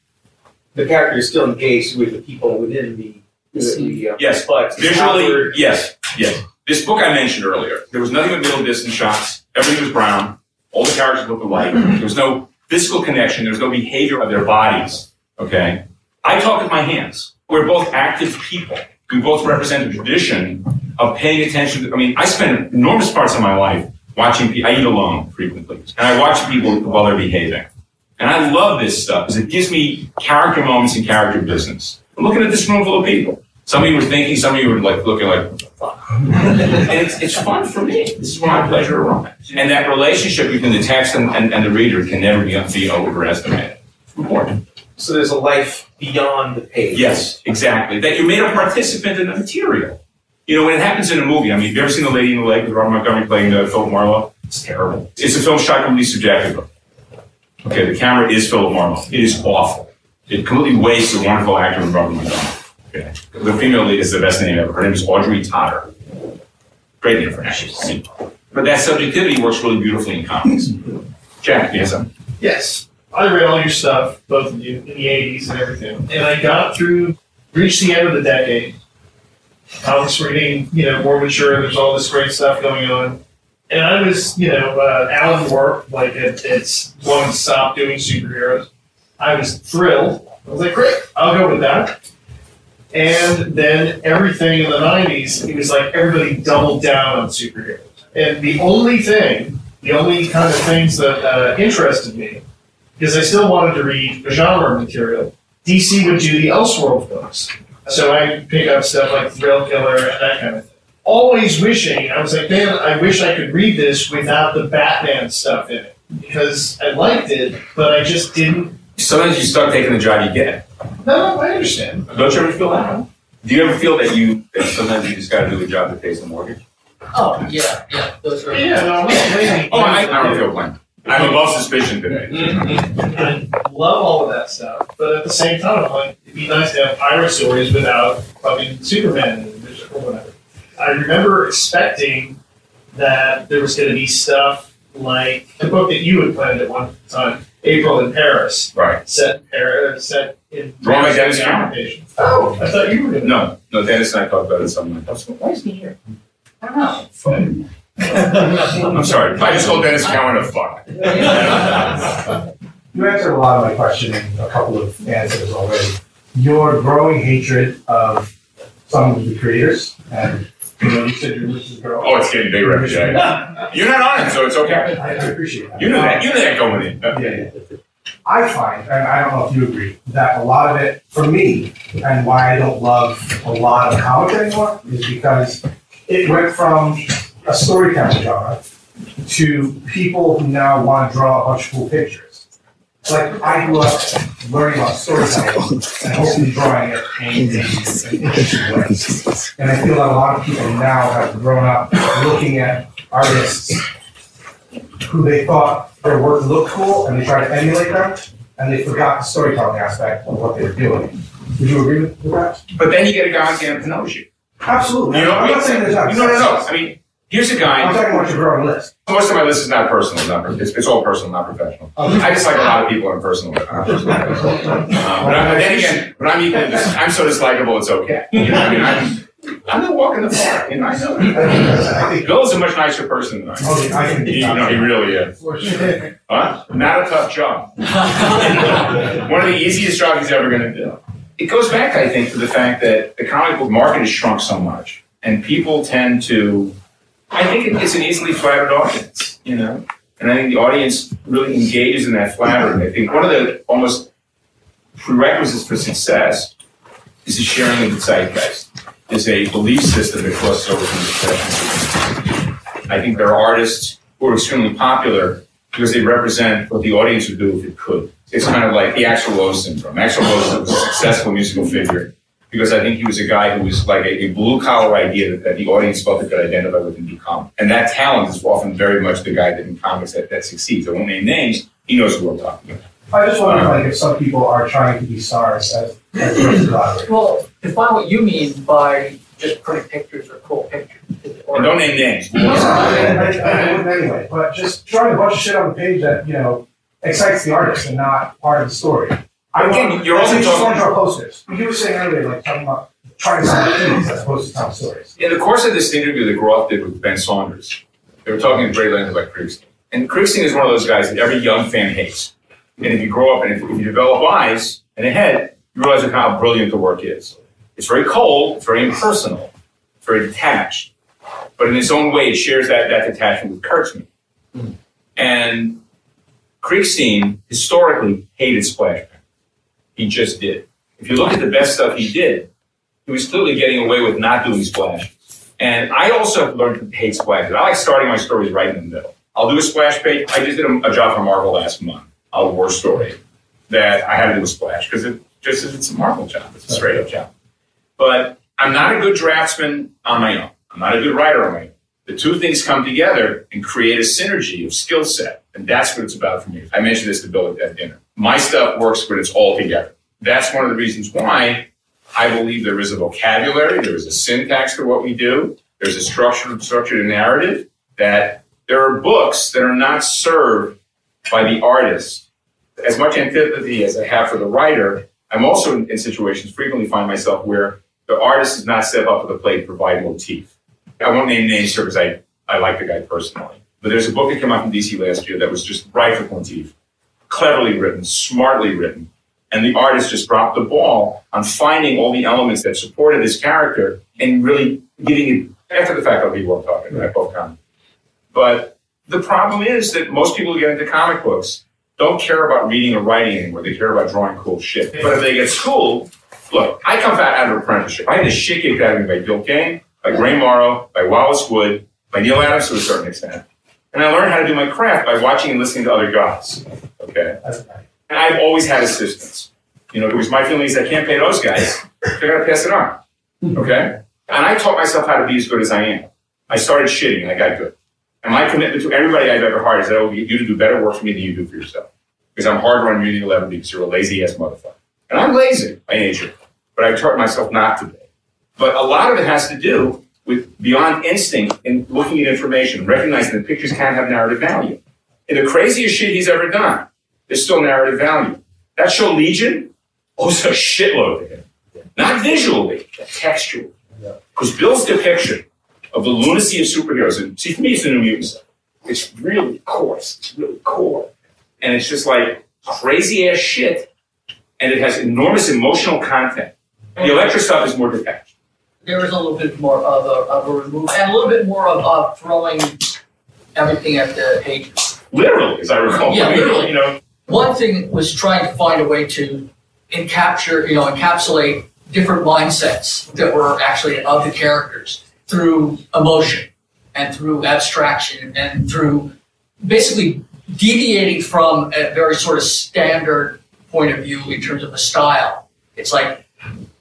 the character is still engaged with the people within the, the, the uh, Yes, but visually, yes, yes. This book I mentioned earlier, there was nothing but middle distance shots. Everything was brown. All the characters looked alike. There was no physical connection. There was no behavior of their bodies. Okay? I talk with my hands. We're both active people. We both represent a tradition of paying attention. To, I mean, I spend enormous parts of my life watching people. I eat alone frequently. And I watch people while they're behaving. And I love this stuff because it gives me character moments and character business. I'm looking at this room full of people. Some of you were thinking, some of you were like looking like, fuck. and it's, it's fun for me. This is my pleasure to run. And that relationship between the text and, and, and the reader can never be, be overestimated. Important. So there's a life beyond the page. Yes, exactly. That you're made a participant in the material. You know, when it happens in a movie, I mean, have you ever seen The Lady in the Lake with Robert Montgomery playing uh, Philip Marlowe? It's terrible. It's a film shot completely subjectively. Okay, the camera is Philip Marlowe. It is awful. It completely wastes a wonderful actor in Robert Montgomery. Okay. The female lead is the best name ever. Her name is Audrey Totter. Great name for an actress. I mean, But that subjectivity works really beautifully in comics. Jack, yes, I'm. Yes, I read all your stuff, both of you, in the '80s and everything, and I got through, reached the end of the decade. Comics were getting, you know, more mature. There's all this great stuff going on, and I was, you know, uh, Alan Moore, like it, it's wanting to stop doing superheroes. I was thrilled. I was like, great, I'll go with that. And then everything in the '90s, it was like everybody doubled down on superheroes, and the only thing the only kind of things that uh, interested me, because I still wanted to read genre material, DC would do the Elseworld books. So I pick up stuff like Thrillkiller and that kind of thing. Always wishing, I was like, man, I wish I could read this without the Batman stuff in it. Because I liked it, but I just didn't. Sometimes you start taking the job you get. No, I understand. Don't you ever feel that? Do you ever feel that you that sometimes you just got to do a job that pays the mortgage? Oh, yeah, yeah, those are. Yeah, no, I'm not blaming Oh, I, I don't feel blamed. I'm above suspicion today. Mm-hmm. I love all of that stuff, but at the same time, I'm like, it'd be nice to have pirate stories without fucking Superman in it or whatever. I remember expecting that there was going to be stuff like the book that you had planned at one time, April in Paris, Right. set in Paris, set in Drawn by Denys Cowan. Oh, I thought you were going to. No, no, Denys and I talked about it some night. Why is he here? I don't know. I'm sorry. I just called Denys Cowan a fuck. You answered a lot of my question in a couple of answers already. Your growing hatred of some of the creators, and you know, you said you're Lucy's girl. Oh, it's getting bigger every day. You're not on it, so it's okay. I I appreciate that. You knew that. You knew that going in. Yeah, yeah. I find, and I don't know if you agree, that a lot of it, for me, and why I don't love a lot of comics anymore, is because it went from a storytelling genre to people who now want to draw a bunch of cool pictures. Like I grew up learning about storytelling and hopefully drawing it in an interesting way. And I feel that a lot of people now have grown up looking at artists who they thought their work looked cool and they tried to emulate them and they forgot the storytelling aspect of what they were doing. Would you agree with with that? But then you get a guy on campus who knows you. Absolutely. You know, I'm not saying there's not. No, no, no. I mean, here's a guy. I'm talking about your growing list. Most of my list is not personal. Not, it's, it's all personal, not professional. I just like a lot of people in personal. Not personal. Um, but, I, but then again, but I'm equally, I'm so dislikable, it's okay. You know, I mean, I'm, I'm not walking the park, and I know. I think Bill's a much nicer person than I am. Okay, I can- You know, he really is. Huh? Not a tough job. One of the easiest jobs he's ever going to do. It goes back, I think, to the fact that the comic book market has shrunk so much, and people tend to. I think it's an easily flattered audience, you know, and I think the audience really engages in that flattery. I think one of the almost prerequisites for success is the sharing of the zeitgeist. Is a belief system that crosses over from the I think there are artists who are extremely popular because they represent what the audience would do if it could. It's kind of like the Axl Rose syndrome. Axl Rose was a successful musical figure because I think he was a guy who was like a, a blue collar idea that, that the audience felt they could identify with and do comics. And that talent is often very much the guy that in comics that, that succeeds. I won't name names. He knows who I'm talking about. I just wonder, like, if some people are trying to be stars as, as versus collaborators. Well, define what you mean by just putting pictures or cool pictures. And don't name names. I, I, I wouldn't anyway, but just drawing a bunch of shit on the page that you know excites the artist and not part of the story. I Again, want, you're also just want talking- to draw posters. You were saying earlier, like talking about trying to sell things as opposed to tell stories. In the course of this interview that Groth did with Ben Saunders, they were talking great length about Krigstein. And Krigstein is one of those guys that every young fan hates. And if you grow up and if, if you develop eyes and a head, you realize how brilliant the work is. It's very cold, it's very impersonal, it's very detached. But in its own way, it shares that, that detachment with Kurtzman. Hmm. And Krigstein historically hated splash page. He just did. If you look at the best stuff he did, he was clearly getting away with not doing splash. And I also have learned to hate splashes. I like starting my stories right in the middle. I'll do a splash page. I just did a, a job for Marvel last month, a war story that I had to do a splash because it just it's a Marvel job. It's a straight up job. But I'm not a good draftsman on my own. I'm not a good writer on my own. The two things come together and create a synergy of skill set. And that's what it's about for me. I mentioned this to Bill at that dinner. My stuff works when it's all together. That's one of the reasons why I believe there is a vocabulary, there is a syntax to what we do, there's a structured, structured narrative, that there are books that are not served by the artist. As much antipathy as I have for the writer, I'm also in, in situations frequently find myself where the artist does not step up to the plate to provide motif. I won't name names here because I, I like the guy personally. But there's a book that came out from DC last year that was just rife with motif, cleverly written, smartly written. And the artist just dropped the ball on finding all the elements that supported his character and really giving it after the fact. I'll be I'm talking about, both. But the problem is that most people who get into comic books don't care about reading or writing anymore. They care about drawing cool shit. But if they get schooled, look, I come out out of apprenticeship. I had the shit kicked out of me by Gil Kane, by Gray Morrow, by Wallace Wood, by Neal Adams to a certain extent. And I learned how to do my craft by watching and listening to other guys. Okay? And I've always had assistants. You know, it was my feeling is I can't pay those guys. So I gotta pass it on. Okay? And I taught myself how to be as good as I am. I started shitting and I got good. And my commitment to everybody I've ever hired is that I will get you to do better work for me than you do for yourself. Because I'm hard on you 11 because you're a lazy ass motherfucker. And I'm lazy by nature, but I've taught myself not to be. But a lot of it has to do with beyond instinct in looking at information, recognizing that pictures can have narrative value. In the craziest shit he's ever done, there's still narrative value. That show Legion owes a shitload to him. Not visually, but textually. Because Bill's depiction of the lunacy of superheroes, and see, for me, it's the New Mutants. It's really coarse. It's really core. And it's just like crazy ass shit. And it has enormous emotional content. The Elektra stuff is more detached. There is a little bit more of a, of a remove and a little bit more of uh, throwing everything at the pages. Literally, as I recall. Yeah, literally. You know, One thing was trying to find a way to encapture, you know, encapsulate different mindsets that were actually of the characters through emotion and through abstraction and through basically deviating from a very sort of standard point of view in terms of a style. It's like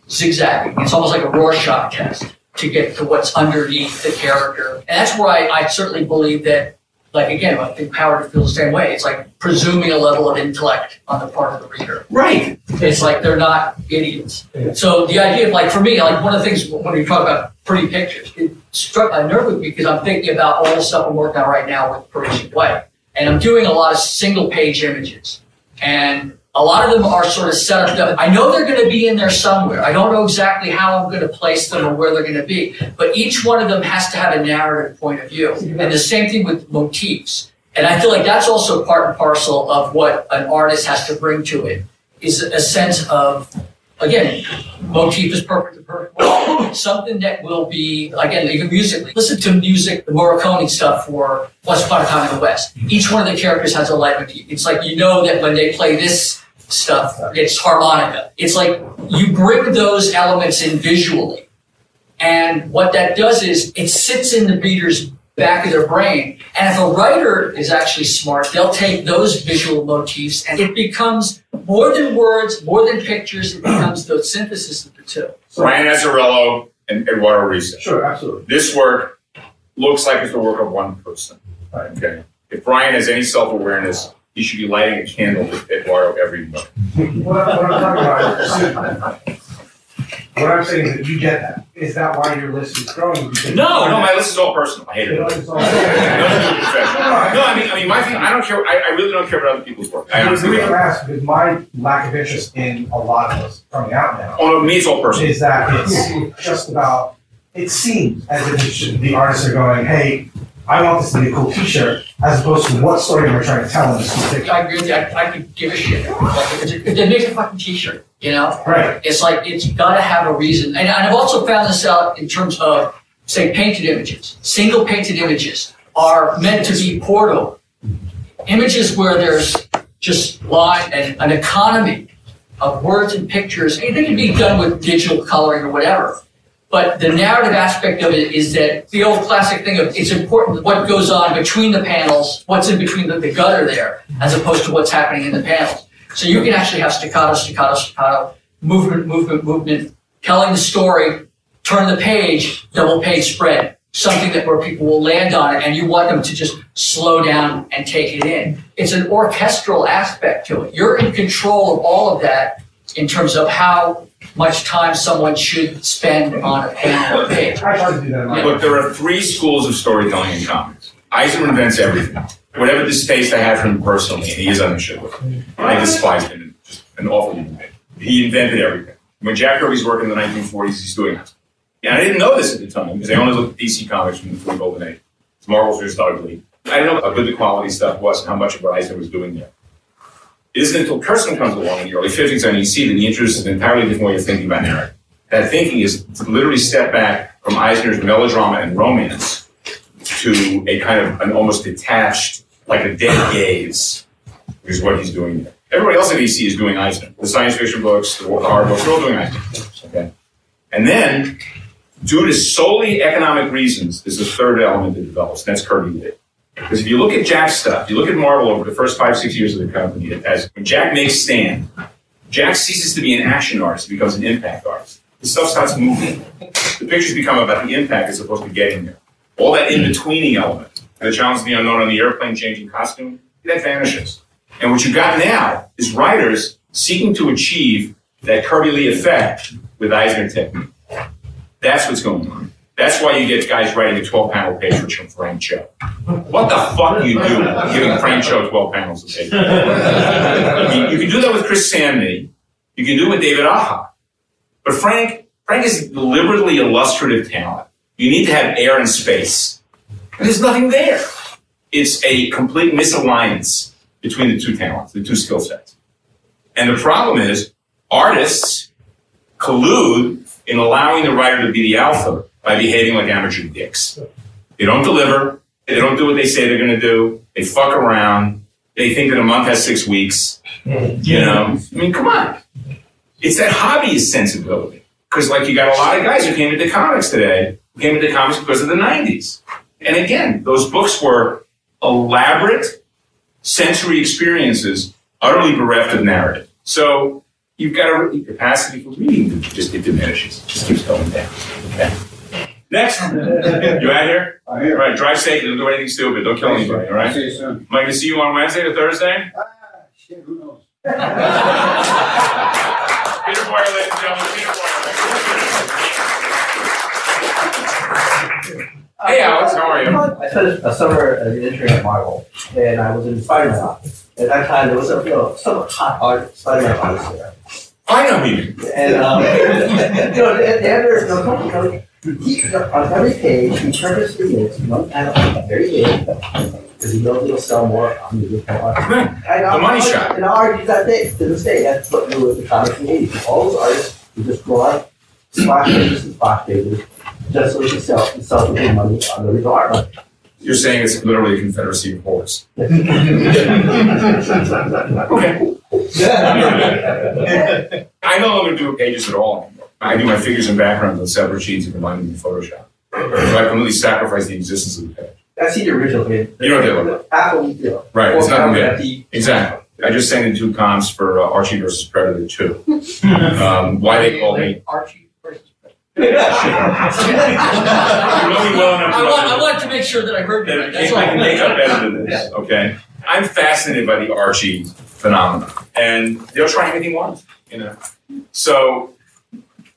zigzagging. It's almost like a Rorschach test to get to what's underneath the character. And that's where I, I certainly believe that, like again, I think Howard feels the same way. It's like presuming a level of intellect on the part of the reader. Right. It's like they're not idiots. So the idea of like for me, like one of the things when you talk about pretty pictures, it struck a nerve with me because I'm thinking about all the stuff I'm working on right now with Parisian Play. And I'm doing a lot of single page images. And a lot of them are sort of set up. I know they're going to be in there somewhere. I don't know exactly how I'm going to place them or where they're going to be, but each one of them has to have a narrative point of view. And the same thing with motifs. And I feel like that's also part and parcel of what an artist has to bring to it is a sense of, again, motif is perfect. Something that will be, again, even musically. Listen to music, the Morricone stuff for Once Upon a Time in the West. Each one of the characters has a leitmotif. It's like you know that when they play this stuff, it's harmonica. It's like you bring those elements in visually. And what that does is it sits in the reader's back of their brain. And if a writer is actually smart, they'll take those visual motifs and it becomes more than words, more than pictures, it becomes the synthesis of the two. Brian Azzarello and Eduardo Risso. Sure, absolutely. This work looks like it's the work of one person. Okay. If Brian has any self awareness, he should be lighting a candle with Eduardo every month. What, I'm- what I'm talking about is, what I'm saying is that you get that. Is that why your list is growing? Because No, no, my list is all personal. I hate it. Is all- No, I mean, I mean, my thing. I don't care. I, I really don't care about other people's work. I The honestly reason don't. I ask is my lack of interest in a lot of what's coming out now Oh, no, me, it's all personal. is that it's just about. It seems as if it should, the artists are going, "Hey, I want this to be a cool T-shirt," as opposed to what story I trying to tell in this picture. I agree with you. I, I could give a shit. Like, it's- if they make a fucking t-shirt, you know? Right. It's like, it's gotta have a reason. And, and I've also found this out in terms of, say, painted images. Single painted images are meant to be portal. Images where there's just line and an economy of words and pictures. And they can be done with digital coloring or whatever. But the narrative aspect of it is that the old classic thing of it's important what goes on between the panels, what's in between the, the gutter there, as opposed to what's happening in the panels. So you can actually have staccato, staccato, staccato, movement, movement, movement, telling the story, turn the page, double page spread, something that where people will land on it and you want them to just slow down and take it in. It's an orchestral aspect to it. You're in control of all of that in terms of how much time someone should spend on a panel or page. I try to do that Look, there are three schools of storytelling in comics. Eisner invents everything. Whatever distaste I have for him personally, and he is on the show. I despise him. Just an awful human being. He invented everything. When Jack Kirby's working in the 1940s, he's doing it. And I didn't know this at the time because I only looked at DC comics from the three golden age. Marvel's just ugly. I didn't know how good the quality stuff was and how much of what Eisner was doing there. It isn't until Krigstein comes along in the early 50s and you see that he introduces an entirely different way of thinking about narrative. That thinking is to literally step back from Eisner's melodrama and romance to a kind of an almost detached, like a dead gaze, is what he's doing there. Everybody else at DC is doing Eisner. The science fiction books, the horror books, they're all doing Eisner. Okay? And then, due to solely economic reasons, there's a third element that develops, and that's Kirby Lee. Because if you look at Jack's stuff, you look at Marvel over the first five, six years of the company, as when Jack makes Stan, Jack ceases to be an action artist, becomes an impact artist. The stuff starts moving. The pictures become about the impact as opposed to getting there. All that in-betweening element, and the challenge of the unknown on the airplane changing costume, that vanishes. And what you've got now is writers seeking to achieve that Kirby Lee effect with Eisner technique. That's what's going on. That's why you get guys writing a 12 panel page for Frank Cho. What the fuck are you doing giving Frank Cho 12 panels a page? you, you can do that with Chris Samnee. You can do it with David Aja. But Frank, Frank is deliberately illustrative talent. You need to have air and space. And there's nothing there. It's a complete misalliance between the two talents, the two skill sets. And the problem is artists collude in allowing the writer to be the alpha by behaving like amateur dicks. They don't deliver. They don't do what they say they're going to do. They fuck around. They think that a month has six weeks. You know, I mean, come on. It's that hobbyist sensibility. Because, like, you got a lot of guys who came into comics today who came into comics because of the 90s. And again, those books were elaborate sensory experiences, utterly bereft of narrative. So you've got a capacity for reading just it diminishes. It just keeps going down. Okay. Next, you out here? I'm here. All right, drive safe. Don't do anything stupid. Don't kill anybody. All right. See you soon. Am I going to see you on Wednesday or Thursday? Ah, Shit, who knows? Peter Boyer, ladies and gentlemen. Peter Boyer. Hey, Alex, how are you? I spent a summer as an intern at Marvel, and I was in Spider-Man office. At that time, there was a you know, some hot art Spider-Man artist there. I know you. And um, you know, the, the editor, you know, come- come- he, on every page, he purposely makes one panel very big because he knows it'll sell more on the different art. The money shot. And I argued that day to this day. That's what were with the comics in the eighties. All those artists would just draw splash pages and splash pages just so they could sell and sell for money on the original art. money. You're saying it's literally a confederacy of whores. Okay. I no longer do pages at all. I do my figures and backgrounds on separate sheets and combine them in Photoshop. So I completely sacrifice the existence of the page. I see the original page. You know what they look Apple, you know. Right, it's Or not Apple good. Exactly. I just sent in two comps for uh, Archie versus Predator 2. Um, why they call me. Archie versus. You know me well enough I know want, I want to make sure that I heard you right. That's all. I can make up better than this, okay? I'm fascinated by the Archie phenomenon, and they'll try anything once, you know. So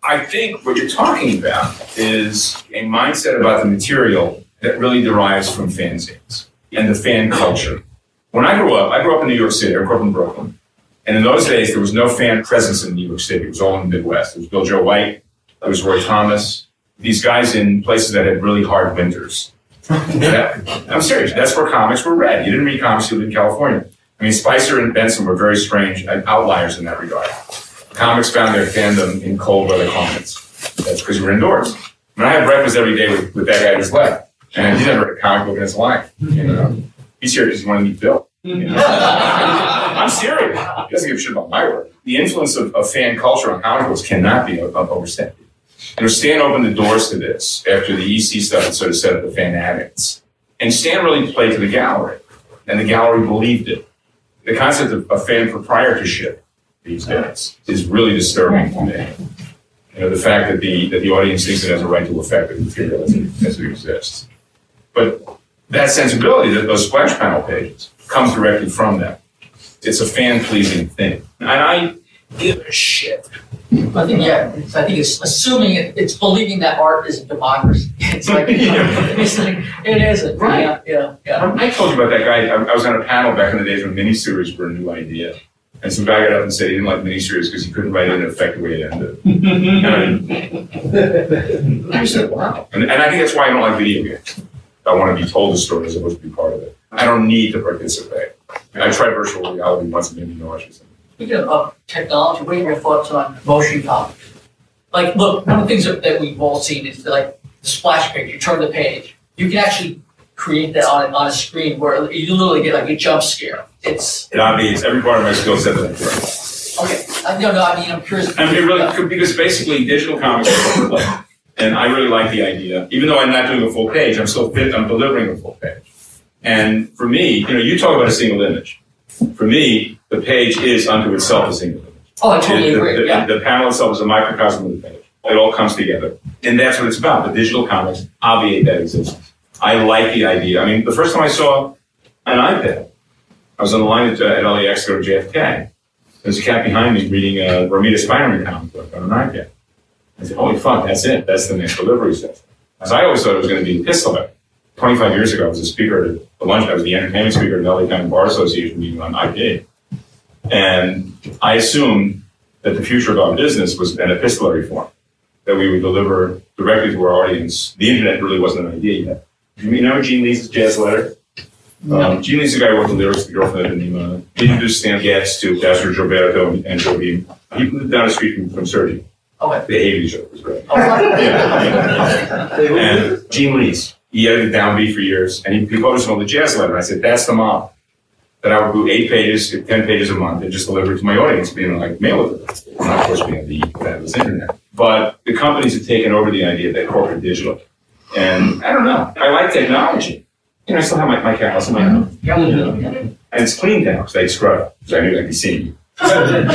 I think what you're talking about is a mindset about the material that really derives from fanzines and the fan culture. When I grew up, I grew up in New York City, I grew up in Brooklyn. And in those days, there was no fan presence in New York City. It was all in the Midwest. There was Biljo White, there was Roy Thomas, these guys in places that had really hard winters. Yeah, I'm serious. That's where comics were read. You didn't read comics, you lived in California. I mean, Spicer and Benson were very strange outliers in that regard. Comics found their fandom in cold weather climates. That's because you were indoors. I mean, I had breakfast every day with, with that guy his left, and he never read a comic book in his life. You know, he's here because he wanted to meet Bill. You know? I'm serious. He doesn't give a shit about my work. The influence of, of fan culture on comic books cannot be overstated. You know, Stan opened the doors to this after the EC stuff had sort of set up the fan addicts. And Stan really played to the gallery, and the gallery believed it. The concept of, of fan proprietorship these days is really disturbing to me. You know, the fact that the that the audience thinks it has a right to affect the material as it, as it exists. But that sensibility, that those splash panel pages, comes directly from them. It's a fan pleasing thing. And I give a shit. I think, yeah, it's, I think it's assuming it, it's believing that art is a democracy. It's like, it's like, it isn't. Right. Yeah, yeah, yeah. I told you about that guy. I, I was on a panel back in the days when miniseries were a new idea. And some guy got up and said he didn't like miniseries because he couldn't write it in an effective way it ended. And I said, wow. And, and I think that's why I don't like video games. I want to be told the story as opposed to be part of it. I don't need to participate. And I tried virtual reality once and made me nauseous. Speaking of technology, what are your thoughts on motion comics? Like, look, one of the things that, that we've all seen is like the splash page. You turn the page, you can actually create that on on a screen where you literally get like a jump scare. It's It obviates every part of my skill set that I okay. I, no, no. I mean, I'm curious. I mean, it really because basically digital comics are. And I really like the idea. Even though I'm not doing a full page, I'm still fit, I'm delivering a full page. And for me, you know, you talk about a single image. For me, the page is unto itself a single image. Oh, I totally The- agree. The, yeah. the panel itself is a microcosm of the page. It all comes together. And that's what it's about. The digital comics obviate that existence. I like the idea. I mean, the first time I saw an iPad, I was on the line at, uh, at LAX to go to JFK. There's a cat behind me reading a Romita Spider-Man comic book on an iPad. I said, holy fuck, that's it. That's the next delivery system. As I always thought it was going to be a pistol whip. 25 years ago, I was a speaker at a lunch. I was the entertainment speaker at the LA County Bar Association meeting on IP. And I assumed that the future of our business was an epistolary form, that we would deliver directly to our audience. The internet really wasn't an idea yet. You know Gene Lees' jazz letter? Um, Gene Lee's the guy who wrote the lyrics to Girlfriend of Ipanema. He introduced Stan Getz to Astrud Gilberto and, and Jobim. He lived down the street from, from Sergi. Okay. They hated each other. It was great. Oh, right. Yeah. and Gene Lee's. He edited Downbeat for years, and he, he published him on the jazz letter. And I said, "That's the mom." that I would do eight pages, ten pages a month, and just deliver it to my audience, being like mail it. to them. And of course, being the fabulous internet. But the companies have taken over the idea that corporate digital, and I don't know. I like technology. You know, I still have my, my house in my home. Mm-hmm. And it's clean now because they scrub, because I knew I'd be seeing you. and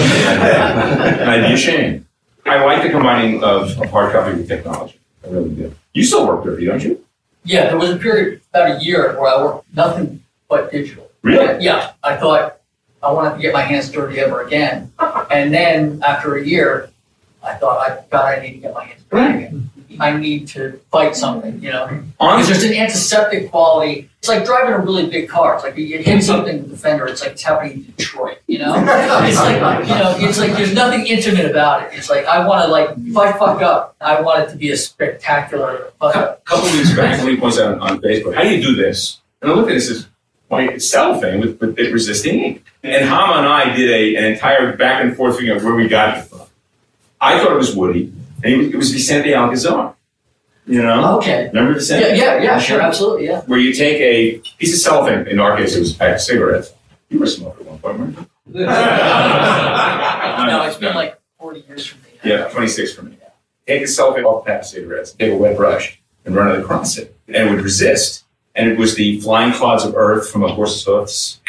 I'd be ashamed. I like the combining of, of hard copy with technology. I really do. You still work dirty, don't you? Yeah, there was a period about a year where I worked nothing but digital. Really? Yeah, I thought I wanted to get my hands dirty ever again. And then after a year, I thought, I God, I need to get my hands dirty again. Mm-hmm. I need to fight something, you know. It's just an antiseptic quality. It's like driving a really big car. It's like you hit something with the fender. It's like it's happening in Detroit, you know. It's like you know, it's like there's nothing intimate about it. It's like I want to like if I fuck up, I want it to be a spectacular fuck up. A couple weeks back, somebody points out on, Facebook, how do you do this? And I look at this as white cellophane with, with it resisting ink. And Hama and I did a, an entire back and forth thing of where we got it from. I thought it was Woody, it was, it was Vicente Alcazar. You know? Oh, okay. Remember Vicente? Yeah, yeah, yeah, sure, absolutely, yeah. Where you take a piece of cellophane, in our case it was a pack of cigarettes. You were a smoker at one point, weren't you? no, it's been like 40 years from me. Yeah, 26 for me. Take a cellophane off a pack of cigarettes, take a wet brush, and run it across it. And it would resist. And it was the flying clods of earth from a horse's hoofs.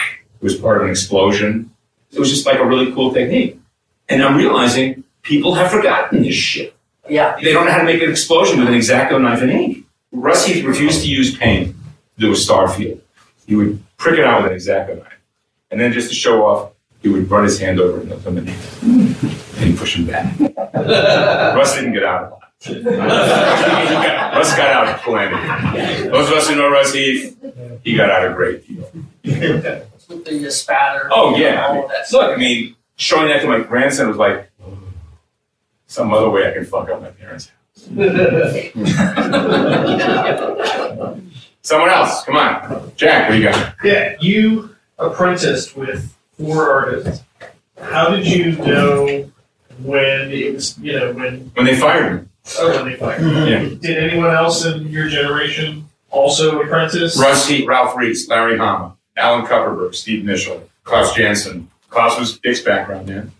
It was part of an explosion. It was just like a really cool technique. And I'm realizing people have forgotten this shit. Yeah. They don't know how to make an explosion with an X-Acto knife and ink. Russ Heath refused to use paint to do a star field. He would prick it out with an X-Acto knife. And then just to show off, he would run his hand over and eliminate it. And he'd push him back. Russ didn't get out a lot. Got- Russ got out of calamity. Those of us who know Russ Heath, he got out a great deal. With the spatter. Oh yeah. All of that Look, I mean, showing that to my grandson was like some other way I can fuck up my parents' house. Someone else, come on. Jack, what do you got? Yeah, you apprenticed with four artists. How did you know when it was, you know, when, When they fired me. oh, when they fired? Yeah. Did anyone else in your generation also apprentice? Rusty, Ralph Reese, Larry Hama, Alan Kupperberg, Steve Mitchell, Klaus Janson. Klaus was Dick's background man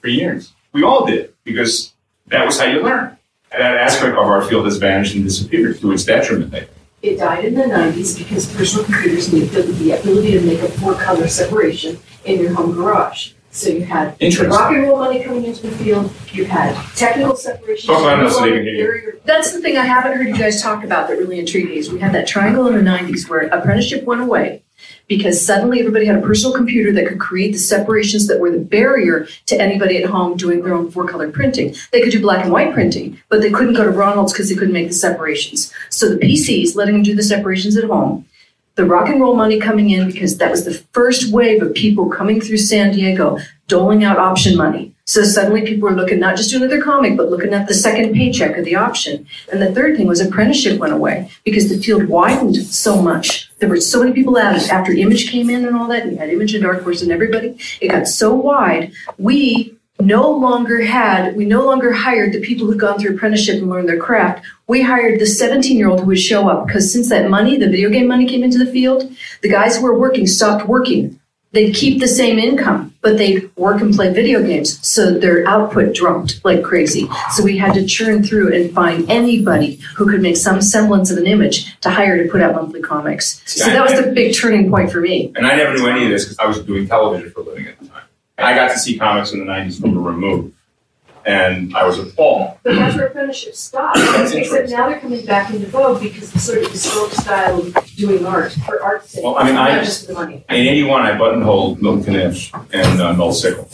for years. We all did because that was how you learn. That aspect of our field has vanished and disappeared to its detriment. It died in the nineties because personal computers needed the, the ability to make a four color separation in your home garage. So you had Interesting. rock and roll money coming into the field, you had technical separation. Talk loud no so they longer can hear you. That's the thing I haven't heard you guys talk about that really intrigued me is we had that triangle in the nineties where apprenticeship went away. Because suddenly everybody had a personal computer that could create the separations that were the barrier to anybody at home doing their own four color printing. They could do black and white printing, but they couldn't go to Ronald's because they couldn't make the separations. So the PCs letting them do the separations at home the rock and roll money coming in because that was the first wave of people coming through San Diego doling out option money. So suddenly people were looking not just doing their comic, but looking at the second paycheck of the option. And the third thing was apprenticeship went away because the field widened so much. There were so many people it after Image came in and all that, and you had Image and Dark Horse and everybody. It got so wide. We no longer had, we no longer hired the people who'd gone through apprenticeship and learned their craft. We hired the 17 year old who would show up because since that money, the video game money came into the field, the guys who were working stopped working. They'd keep the same income, but they'd work and play video games. So their output dropped like crazy. So we had to churn through and find anybody who could make some semblance of an image to hire to put out monthly comics. So that was the big turning point for me. And I never knew any of this because I was doing television for a living at the time. I got to see comics in the 90s from a remove. And I was appalled. But that's where apprenticeships stopped. That's Except now they're coming back into vogue because the sort of bespoke style of doing art for art's sake. Well, I mean, I- just the money. In 81, I buttonholed Milton Caniff and uh, Noel Sickle.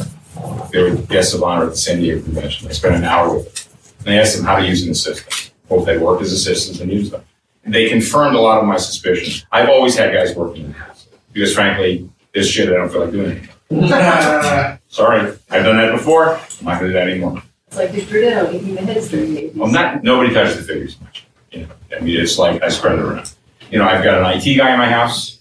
They were guests of honor at the San Diego convention. I spent an hour with them. And I asked them how to use an assistant, both they worked as assistants and used them. And they confirmed a lot of my suspicions. I've always had guys working in the house because, frankly, this shit I don't feel like doing anymore. Sorry, I've done that before. I'm not going to do that anymore. It's like Trudeau, the heads during the 80s. Well, not nobody touches the figures much. You know, I mean, it's like I spread it around. You know, I've got an IT guy in my house,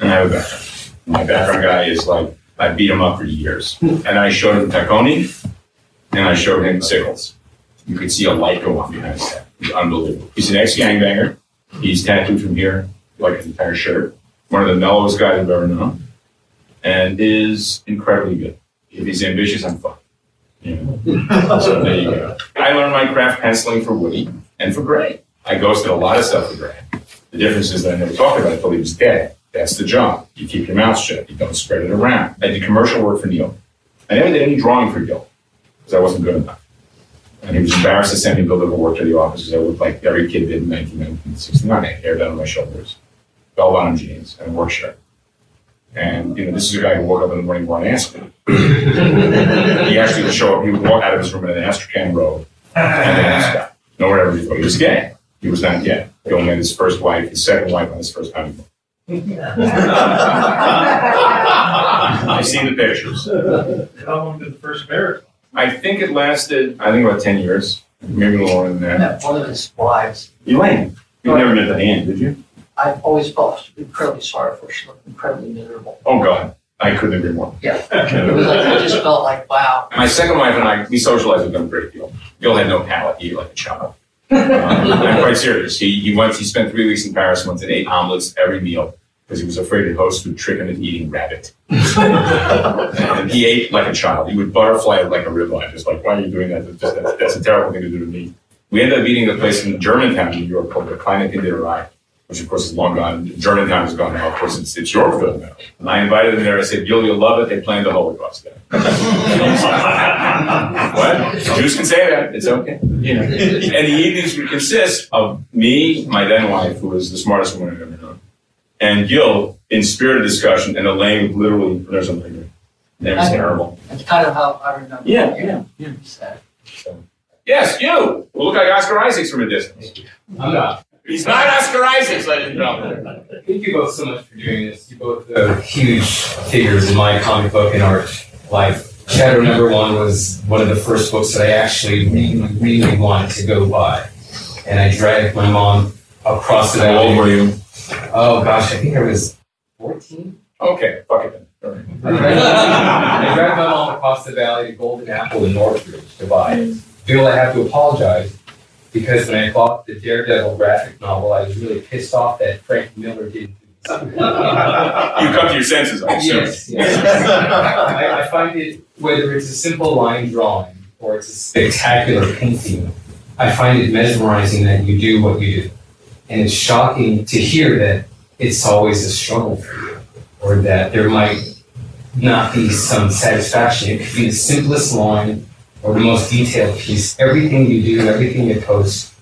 and I have a background. My background guy is like I beat him up for years, and I showed him Tacconi, and I showed him Sickles. You could see a light go on behind his head. It's unbelievable. He's an ex-gangbanger. He's tattooed from here, like his entire shirt. One of the mellowest guys I've ever known. and is incredibly good. If he's ambitious, I'm fucked. You know? so there you go. I learned my craft penciling for Woody and for Gray. I ghosted a lot of stuff for Gray. The difference is that I never talked about it until he was dead. That's the job. You keep your mouth shut. You don't spread it around. I did commercial work for Neal. I never did any drawing for Gil because I wasn't good enough. And he was embarrassed to send me deliver work to the office because I looked like every kid did in 1969. I had hair down on my shoulders, bell bottom jeans, and a work shirt. And you know, this is a guy who woke up in the morning wore an aspirin. he actually would show up. He would walk out of his room in an Astrakhan robe and an ascot. No one ever thought he was gay. He was not gay. He only met his first wife, his second wife on his first honeymoon. I've seen the pictures. How long did the first marriage? I think it lasted, I think about 10 years, maybe a little longer than that. one of his wives. Elaine, you never met Diane, did you? I've always felt incredibly sorry for her. She looked incredibly miserable. Oh, God. I couldn't agree more. Yeah. It was like, I just felt like, wow. My second wife and I, we socialized with them a great deal. Bill had no palate. He ate like a child. Um, I'm quite serious. He, he went, he spent three weeks in Paris once and ate omelets every meal because he was afraid the host would trick him into eating rabbit. and he ate like a child. He would butterfly it like a ribeye, just like, why are you doing that? That's, just, that's, that's a terrible thing to do to me. We ended up eating at a place in Germantown, New York, called the Kleine Kinderei, which of course is long gone. Germantown is gone now. Of course, it's, it's Yorkville now. And I invited them there. I said, you'll, you'll love it. They planned the Holocaust there. what? Jews can say that. It's okay. You know. And the evenings would consist of me, my then wife, who was the smartest woman I've ever known, and Gil in spirited discussion, and Elaine would literally, there's something there. That was terrible. That's kind of how I remember. Yeah, yeah, yeah. Sad. Yes, you. Well, look like Oscar Isaacs from a distance. I'm not. He's not Oscar Isaacs, ladies and gentlemen. Thank you both so much for doing this. You both are huge figures in my comic book and art life. Shadow Number One was one of the first books that I actually really, really wanted to go buy. And I dragged my mom across the How old were you? Oh gosh, I think I was 14. Okay, fuck it then. I dragged, I dragged my mom across the valley to Golden Apple in Northridge to buy it. Feel I have to apologize because when I bought the Daredevil graphic novel, I was really pissed off that Frank Miller didn't. do this. You come to your senses, I assume. Yes, yes. I, I find it, whether it's a simple line drawing or it's a spectacular painting, I find it mesmerizing that you do what you do. And it's shocking to hear that it's always a struggle for you, or that there might not be some satisfaction. It could be the simplest line or the most detailed piece. Everything you do, everything you post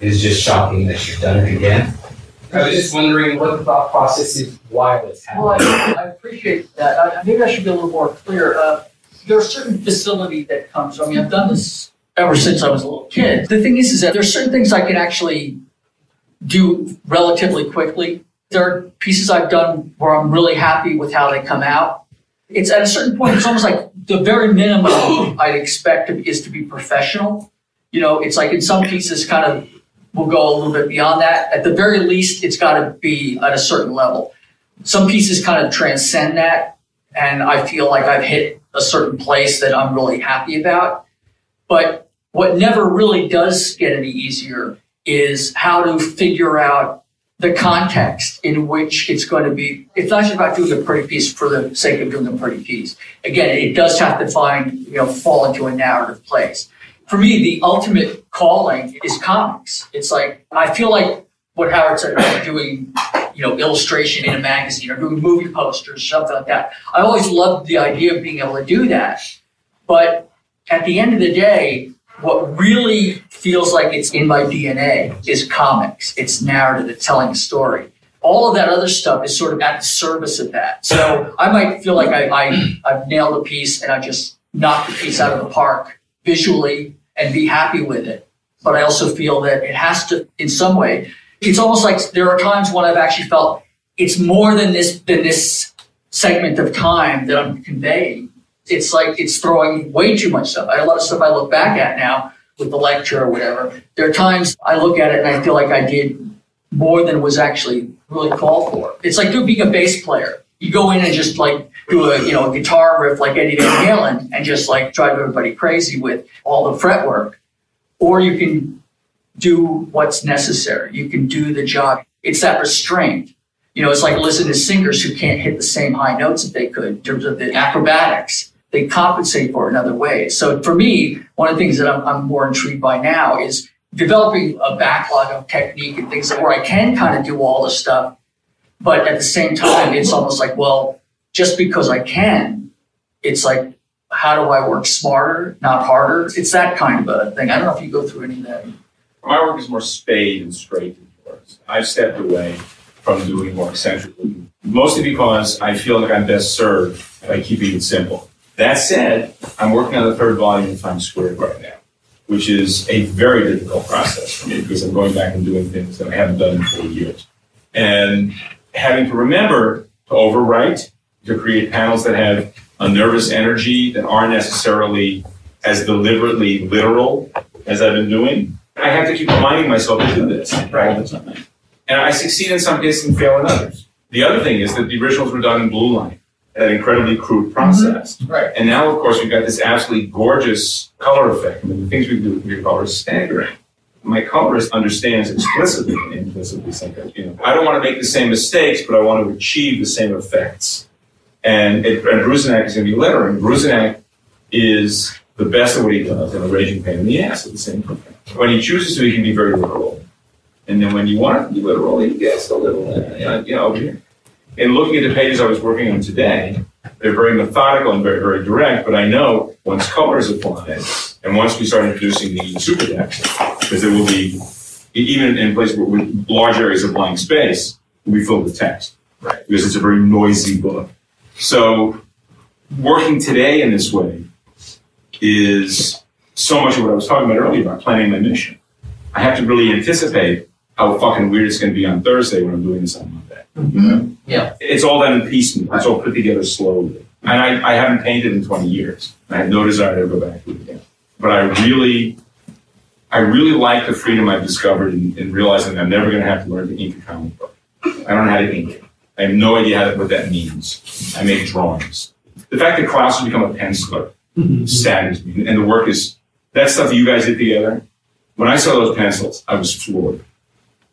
is just shocking that you've done it again. I was just wondering what the thought process is while it's Well. I, I appreciate that. I, maybe I should be a little more clear. Uh, there's a certain facility that comes. I mean, I've done this ever since I was a little kid. The thing is, is that there's certain things I can actually do relatively quickly. There are pieces I've done where I'm really happy with how they come out. It's at a certain point, it's almost like the very minimum I'd expect is to be professional. You know, it's like in some pieces, kind of will go a little bit beyond that. At the very least, it's got to be at a certain level. Some pieces kind of transcend that, and I feel like I've hit a certain place that I'm really happy about. But what never really does get any easier is how to figure out the context in which it's going to be. It's not just about doing a pretty piece for the sake of doing a pretty piece. Again, it does have to find, you know, fall into a narrative place. For me, the ultimate calling is comics. It's like, I feel like what Howard said about doing, you know, illustration in a magazine or doing movie posters, something like that. I always loved the idea of being able to do that. But at the end of the day, what really feels like it's in my DNA is comics. It's narrative, it's telling a story. All of that other stuff is sort of at the service of that. So I might feel like I, I, I've nailed a piece and I just knocked the piece out of the park visually and be happy with it. But I also feel that it has to, in some way, it's almost like there are times when I've actually felt it's more than this than this segment of time that I'm conveying. It's like it's throwing way too much stuff. I have a lot of stuff I look back at now with the lecture or whatever. There are times I look at it and I feel like I did more than was actually really called for. It's like doing being a bass player. You go in and just like do a you know a guitar riff like Eddie Van Halen and just like drive everybody crazy with all the fret work, or you can do what's necessary. You can do the job. It's that restraint. You know, it's like listening to singers who can't hit the same high notes that they could in terms of the acrobatics. They compensate for it in other ways. So for me, one of the things that I'm, I'm more intrigued by now is developing a backlog of technique and things where I can kind of do all the stuff. But at the same time, it's almost like, well, just because I can, it's like, how do I work smarter, not harder? It's that kind of a thing. I don't know if you go through any of that. My work is more spade and straight than yours. I've stepped away from doing more eccentric mostly because I feel like I'm best served by keeping it simple. That said, I'm working on the third volume of Time Squared right now, which is a very difficult process for me because I'm going back and doing things that I haven't done in four years. And having to remember to overwrite, to create panels that have a nervous energy that aren't necessarily as deliberately literal as I've been doing. I have to keep reminding myself to do this all the time. And I succeed in some cases and fail in others. The other thing is that the originals were done in blue line, that incredibly crude process. Right. And now, of course, we've got this absolutely gorgeous color effect. I mean, the things we can do with computer color is staggering. My colorist understands explicitly and implicitly sometimes, you know, I don't want to make the same mistakes, but I want to achieve the same effects. And, it, and is going to be lettering. Bruzenak is the best at what he does and a raging pain in the ass at the same time. When he chooses to, he can be very literal. And then when you want it to be literal, he gets a little, uh, you know, over here. In looking at the pages I was working on today, they're very methodical and very, very direct, but I know once color is applied, and once we start introducing the super text, because it will be, even in places with large areas of blank space, will be filled with text. Right. Because it's a very noisy book. So working today in this way is so much of what I was talking about earlier about planning my mission. I have to really anticipate how fucking weird it's going to be on Thursday when I'm doing this on Monday. Mm-hmm. You know? Yeah. It's all done in piecemeal. It's all put together slowly. And I, I haven't painted in 20 years. I have no desire to go back to it again. But I really, I really like the freedom I've discovered in, in realizing I'm never going to have to learn to ink a comic book. I don't know how to ink. I have no idea how to, what that means. I make drawings. The fact that Klaus has become a penciler mm-hmm. saddens me. And the work is, that stuff that you guys did together, when I saw those pencils, I was floored.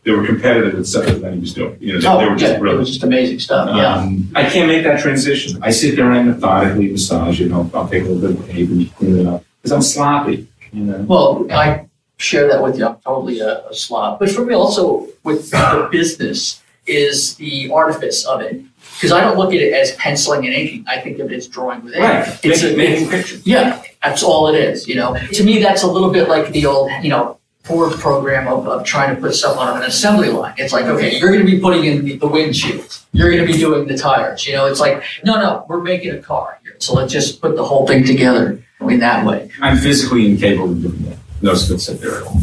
They were competitive with stuff that he was doing. You know, they, Oh, they were just yeah, it was just amazing stuff. Yeah. Um, I can't make that transition. I sit there and I methodically massage it. I'll, I'll take a little bit of tape and clean it up because I'm sloppy. You know. Well, I share that with you. I'm totally a, a slob. But for me, also with the business is the artifice of it. Because I don't look at it as penciling and inking. I think of it as drawing with ink. Right. It's Making- a, making pictures. Yeah, that's all it is. You know, to me, that's a little bit like the old, you know, Ford program of, of trying to put stuff on an assembly line. It's like, okay, you're going to be putting in the, the windshield. You're going to be doing the tires. You know, it's like, no, no, we're making a car here. So let's just put the whole thing together in that way. I'm physically incapable of doing that. No skill set there at all.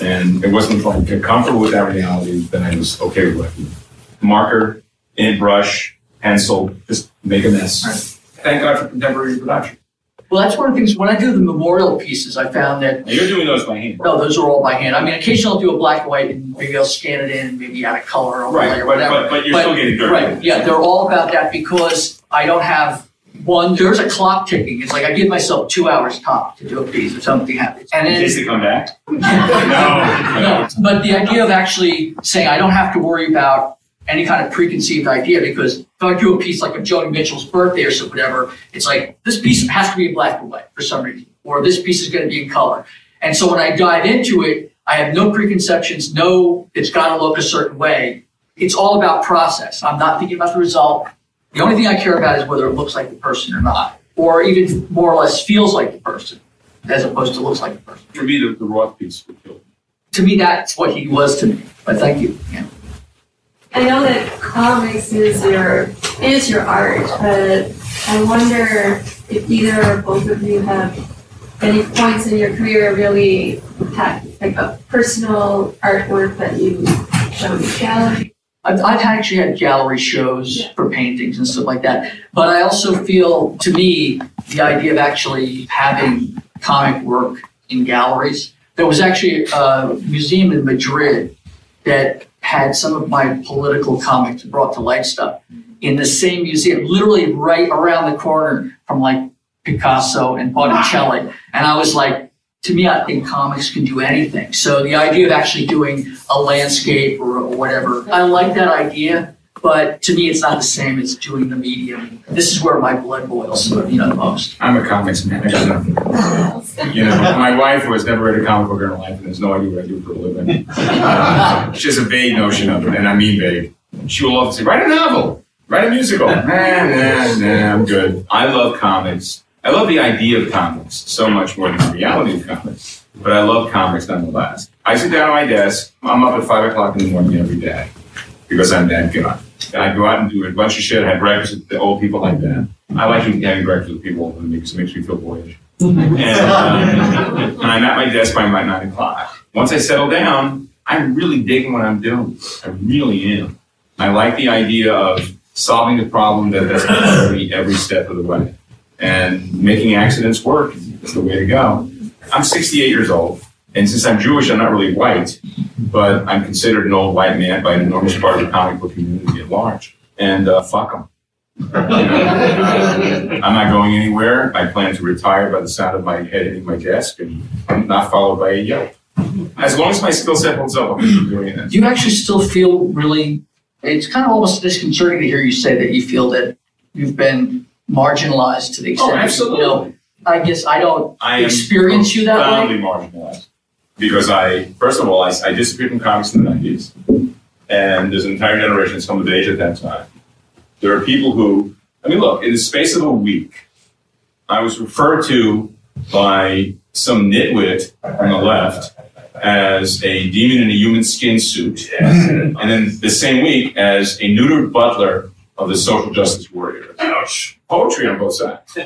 And it wasn't until I got comfortable with that reality that I was okay with what I could do. Marker, ink brush, pencil, just make a mess. Thank God for contemporary production. Well, that's one of the things, when I do the memorial pieces, I found that Now, you're doing those by hand. No, those are all by hand. I mean, occasionally I'll do a black and white and maybe I'll scan it in, maybe add a color or Right, or whatever. but- but you're still getting dirty. Right, yeah, they're all about that because I don't have one, there's a clock ticking. It's like I give myself two hours top to do a piece if something happens. And In then, case they come back. no. no, but the idea of actually saying I don't have to worry about any kind of preconceived idea because if I do a piece like of Joni Mitchell's birthday or so whatever, it's like this piece has to be in black and white for some reason, or this piece is going to be in color. And so when I dive into it, I have no preconceptions, no, it's got to look a certain way. It's all about process. I'm not thinking about the result. The only thing I care about is whether it looks like the person or not, or even more or less feels like the person, as opposed to looks like the person. For me, the, the Roth piece would kill. To me, that's what he was to me. But thank you. Yeah. I know that comics is your is your art, but I wonder if either or both of you have any points in your career really had like a personal artwork that you showed in gallery. I've, I've actually had gallery shows for paintings and stuff like that. But I also feel, to me, the idea of actually having comic work in galleries. There was actually a museum in Madrid that had some of my political comics brought to life stuff in the same museum, literally right around the corner from like Picasso and Botticelli. And I was like, to me, I think comics can do anything. So the idea of actually doing a landscape or whatever, I like that idea. But to me, it's not the same as doing the medium. This is where my blood boils, you know, the most. I'm a comics man. I got nothing. You know, my wife who has never read a comic book in her life and has no idea what I do for a living. Uh, she has a vague notion of it, and I mean vague. She will to say, write a novel, write a musical. Nah, nah, nah, I'm good. I love comics. I love the idea of comics so much more than the reality of comics. But I love comics nonetheless. I sit down at my desk. I'm up at five o'clock in the morning every day because I'm that guy. And I go out and do a bunch of shit. I have breakfast with the old people like that. I like having breakfast with people because it makes me feel boyish. And, um, and I'm at my desk by about nine o'clock. Once I settle down, I'm really digging what I'm doing. I really am. I like the idea of solving the problem that that's every every step of the way, and making accidents work is the way to go. I'm 68 years old, and since I'm Jewish, I'm not really white, but I'm considered an old white man by an enormous part of the comic book community at large. And uh, fuck them. I'm not going anywhere. I plan to retire by the sound of my head hitting my desk and not followed by a yelp. As long as my skill set holds up, I'm going to keep doing this. Do you actually still feel really? It's kind of almost disconcerting to hear you say that you feel that you've been marginalized to the extent. Oh, absolutely. You know, I guess I don't I experience you that way. I profoundly marginalized because I, first of all, I, I disappeared from comics in the 90s, and there's an entire generation that's come of age at that time. There are people who, I mean, look, in the space of a week, I was referred to by some nitwit on the left as a demon in a human skin suit, and then the same week as a neutered butler of the social justice warrior. Ouch. Poetry on both sides. no,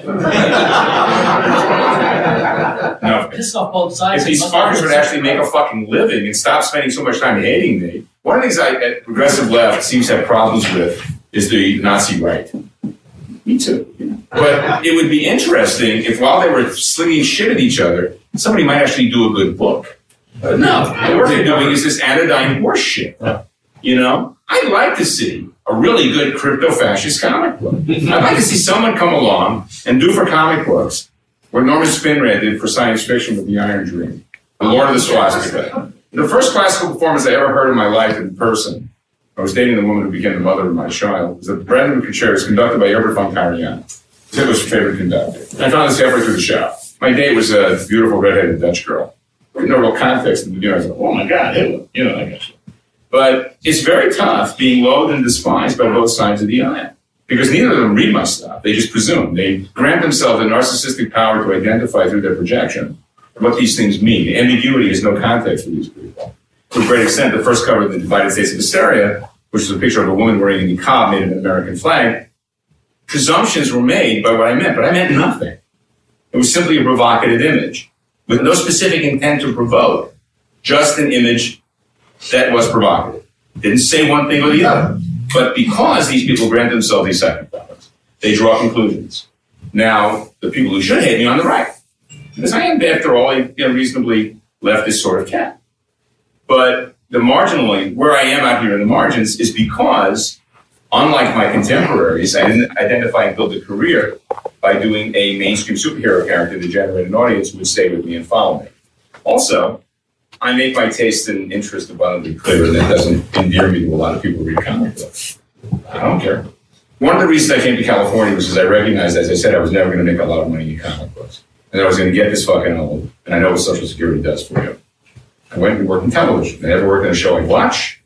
Piss off both sides. if these fuckers would actually make a fucking living and stop spending so much time hating me, one of the things I, at progressive left seems to have problems with is the Nazi right. Me too. you know. But it would be interesting if while they were slinging shit at each other, somebody might actually do a good book. But no, what they're doing is this anodyne horse shit. You know, I'd like to see a really good crypto fascist comic book. I'd like to see someone come along and do for comic books what Norman Spinrad did for science fiction with The Iron Dream, The Lord of the Swastika. The first classical performance I ever heard in my life in person, I was dating the woman who became the mother of my child, was the Brandenburg Concertos conducted by Herbert von Karajan, Hitler's favorite conductor. I found this halfway through the show. My date was a beautiful redheaded Dutch girl. No real context in the beginning. I was like, oh my God, Hitler. You know, I guess. But it's very tough being loathed and despised by both sides of the aisle. Because neither of them read my stuff. They just presume. They grant themselves a narcissistic power to identify through their projection what these things mean. Ambiguity is no context for these people. To a great extent, the first cover of the Divided States of Hysteria, which is a picture of a woman wearing a niqab made of an American flag, presumptions were made by what I meant, but I meant nothing. It was simply a provocative image with no specific intent to provoke, just an image that was provocative. Didn't say one thing or the other. But because these people grant themselves these second thoughts, they draw conclusions. Now, the people who should hate me on the right, because I am, after all, a reasonably leftist sort of cat. But the marginally, where I am out here in the margins is because, unlike my contemporaries, I didn't identify and build a career by doing a mainstream superhero character to generate an audience who would stay with me and follow me. Also, I make my taste and interest abundantly clear, and that doesn't endear me to a lot of people who read comic books. I don't care. One of the reasons I came to California was because I recognized, as I said, I was never going to make a lot of money in comic books. And I was going to get this fucking old, and I know what Social Security does for you. I went and worked in television. I never worked in a show I watch.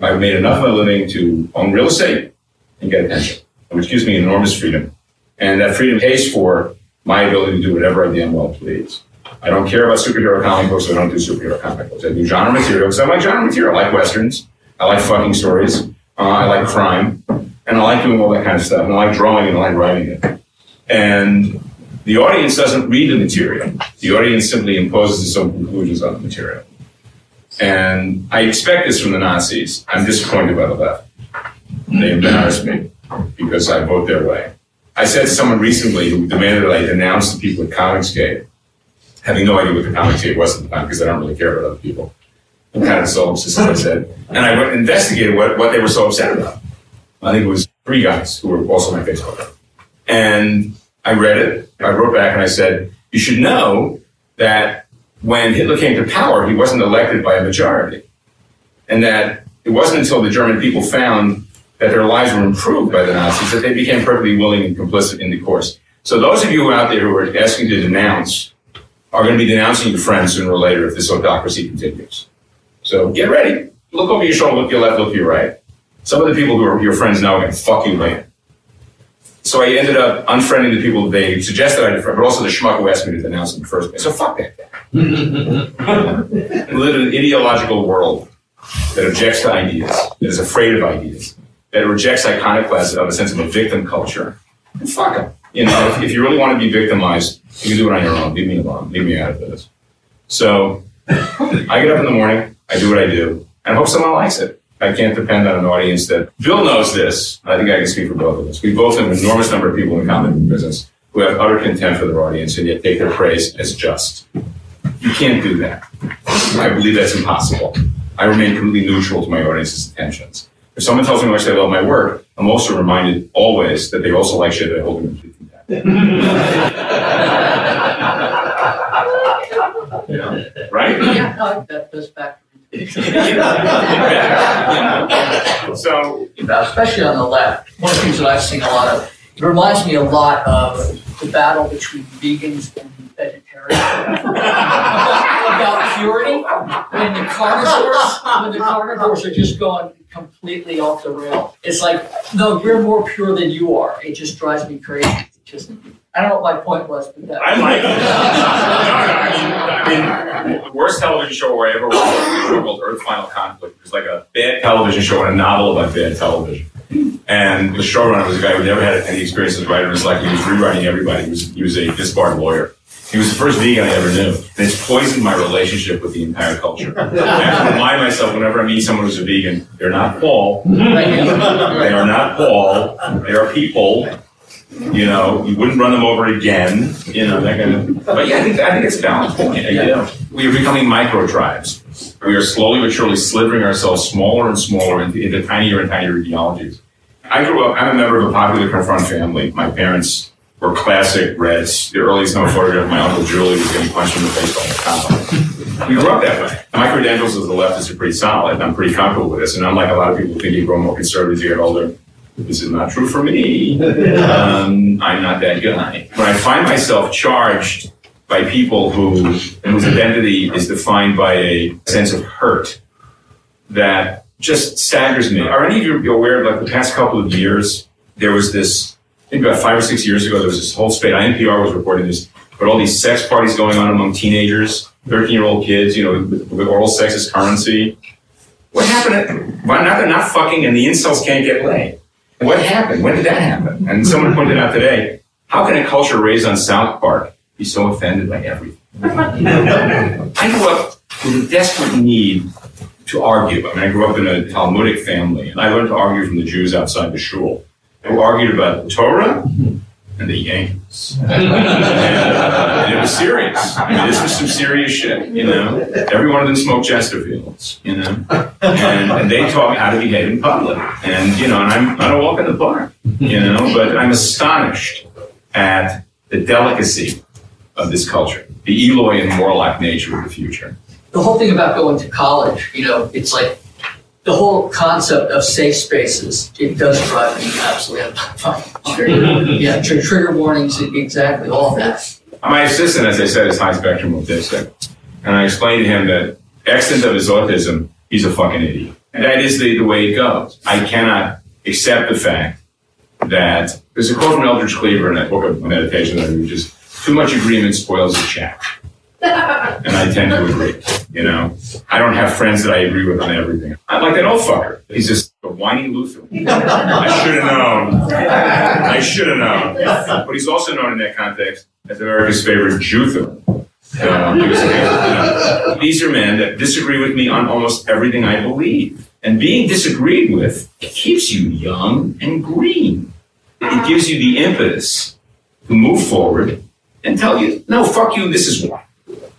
I have made enough of a living to own real estate and get a pension, which gives me enormous freedom. And that freedom pays for my ability to do whatever I damn well please. I don't care about superhero comic books. I don't do superhero comic books. I do genre material because I like genre material. I like westerns. I like fucking stories. Uh, I like crime. And I like doing all that kind of stuff. And I like drawing and I like writing it. And the audience doesn't read the material. The audience simply imposes its own conclusions on the material. And I expect this from the Nazis. I'm disappointed by the left. They embarrass me because I vote their way. I said to someone recently who demanded that I denounce the people at Comicsgate, having no idea what the Comicsgate was at the time because I don't really care about other people. I'm kind of so obsessed, as I said. And I went and investigated what, what they were so upset about. I think it was three guys who were also my Facebook. And I read it. I wrote back and I said, you should know that when Hitler came to power, he wasn't elected by a majority. And that it wasn't until the German people found that their lives were improved by the Nazis, that they became perfectly willing and complicit in the course. So those of you out there who are asking to denounce are going to be denouncing your friends sooner or later if this autocracy continues. So get ready. Look over your shoulder, look to your left, look to your right. Some of the people who are your friends now are going to fuck you later. So I ended up unfriending the people they suggested I defriend, but also the schmuck who asked me to denounce them in the first place. So fuck that guy. Live in an ideological world that objects to ideas, that is afraid of ideas, that rejects iconoclasm of a sense of a victim culture. And fuck them. You know, if, if you really want to be victimized, you can do it on your own. Leave me alone. Leave me out of this. So I get up in the morning, I do what I do, and I hope someone likes it. I can't depend on an audience that Bill knows this. I think I can speak for both of us. We both have an enormous number of people in book business who have utter contempt for their audience and yet take their praise as just. You can't do that. I believe that's impossible. I remain completely neutral to my audience's intentions. If someone tells me how much they love my work, I'm also reminded always that they also like shit that I hold in complete contempt. Right? Yeah, no, that goes back. So, especially on the left, one of the things that I've seen a lot of, it reminds me a lot of the battle between vegans and vegetarians about purity. When the carnivores, when the carnivores are just going completely off the rail, it's like, no, you're more pure than you are. It just drives me crazy. It just, I don't know what my point was, but that. I like it. I mean, the worst television show I ever watched was a show called Earth Final Conflict. It was like a bad television show and a novel about bad television. And the showrunner was a guy who never had any experience as a writer. It was like he was rewriting everybody. He was, he was a disbarred lawyer. He was the first vegan I ever knew. And it's poisoned my relationship with the entire culture. I have to remind myself whenever I meet someone who's a vegan, they're not Paul. They are not Paul. They are people. You know, you wouldn't run them over again. You know, that kind of. But yeah, I think I think it's a balanced point. Know, we are becoming micro tribes. We are slowly but surely slithering ourselves smaller and smaller into, into tinier and tinier ideologies. I grew up. I'm a member of a Popular Front family. My parents were classic Reds. The earliest known photograph of my uncle Julie was getting punched in the face by a cop. We grew up that way. My credentials as a leftist are pretty solid. I'm pretty comfortable with this. And unlike a lot of people think you grow more conservative as you get older, this is not true for me. Um, I'm not that guy. When I find myself charged by people who whose identity is defined by a sense of hurt that just staggers me. Are any of you aware of like the past couple of years? There was this, I think about five or six years ago, there was this whole spate. NPR was reporting this, but all these sex parties going on among teenagers, 13 year old kids, you know, with, with oral sex as currency. What happened? Why not? They're not fucking and the incels can't get laid. What happened? When did that happen? And someone pointed out today, how can a culture raised on South Park be so offended by everything? I grew up with a desperate need to argue. I mean, I grew up in a Talmudic family, and I learned to argue from the Jews outside the shul, who argued about the Torah and the Yankees. and, it was serious. I mean, this was some serious shit, you know. Every one of them smoked Chesterfields, you know. And, and they taught me how to behave in public. And, you know, and I'm I don't walk in the park, you know, but I'm astonished at the delicacy of this culture, the Eloi and Morlock nature of the future. the whole thing about going to college, you know, it's like the whole concept of safe spaces. It does drive me absolutely fucking mm-hmm. yeah. Tr- trigger warnings, exactly all that. My assistant, as I said, is high spectrum autistic. And I explained to him that extent of his autism, he's a fucking idiot. And that is the, the way it goes. I cannot accept the fact that there's a quote from Eldridge Cleaver in that book of meditation that which is too much agreement spoils the chat. And I tend to agree. You know, I don't have friends that I agree with on everything. I'm like that old fucker. He's just a whiny Lutheran. I should have known. I should have known. But he's also known in that context as America's favorite Juther. You know, these are men that disagree with me on almost everything I believe. And being disagreed with keeps you young and green. It gives you the impetus to move forward and tell you, no, fuck you, this is why.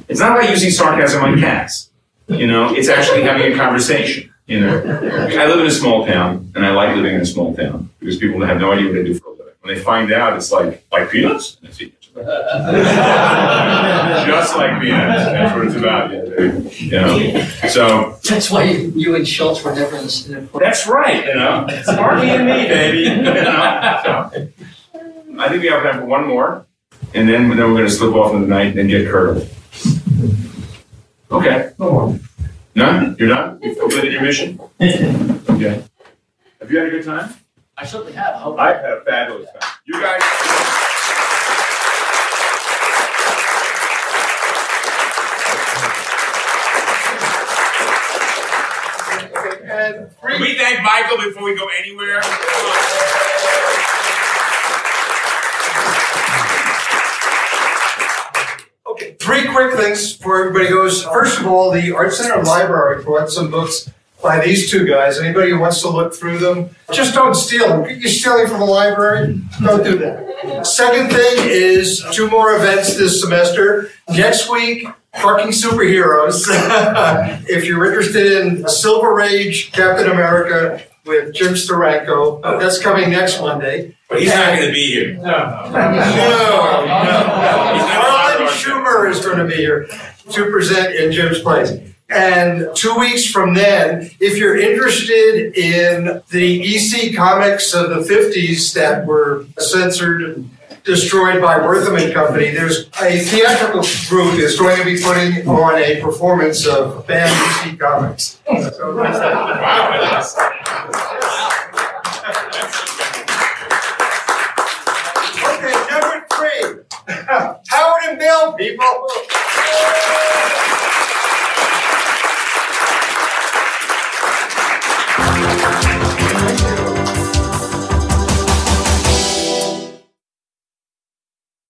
It's not about using sarcasm on cats. You know, it's actually having a conversation. You know, I live in a small town, and I like living in a small town because people have no idea what I do for a living. When they find out, it's like like peanuts. And Just like peanuts. That's what it's about. You know. So That's why you, you and Schulz were never in the Senate. that's right. You know. It's Marty and me, baby. You know. So I think we have time for one more, and then then we're going to slip off into the night and get curdled. Okay. No more. None? You're done? You've completed your mission? Okay. Have you had a good time? I certainly have. I hope- I've had a fabulous time. You guys. And Can we thank Michael before we go anywhere? Three quick things before everybody goes. First of all, the Art Center Library brought some books by these two guys. Anybody who wants to look through them, just don't steal them. You're stealing from the library, don't do that. Second thing is two more events this semester. Next week, Fucking Superheroes. if you're interested in Silver Age Captain America with Jim Steranko, that's coming next Monday. But he's not going to be here. No, no, no. Arlen Schumer is going to be here to present in Jim's place. And two weeks from then, if you're interested in the EC comics of the 50s that were censored and destroyed by Wertham and Company, there's a theatrical group is going to be putting on a performance of banned EC comics. So that's Bill, people.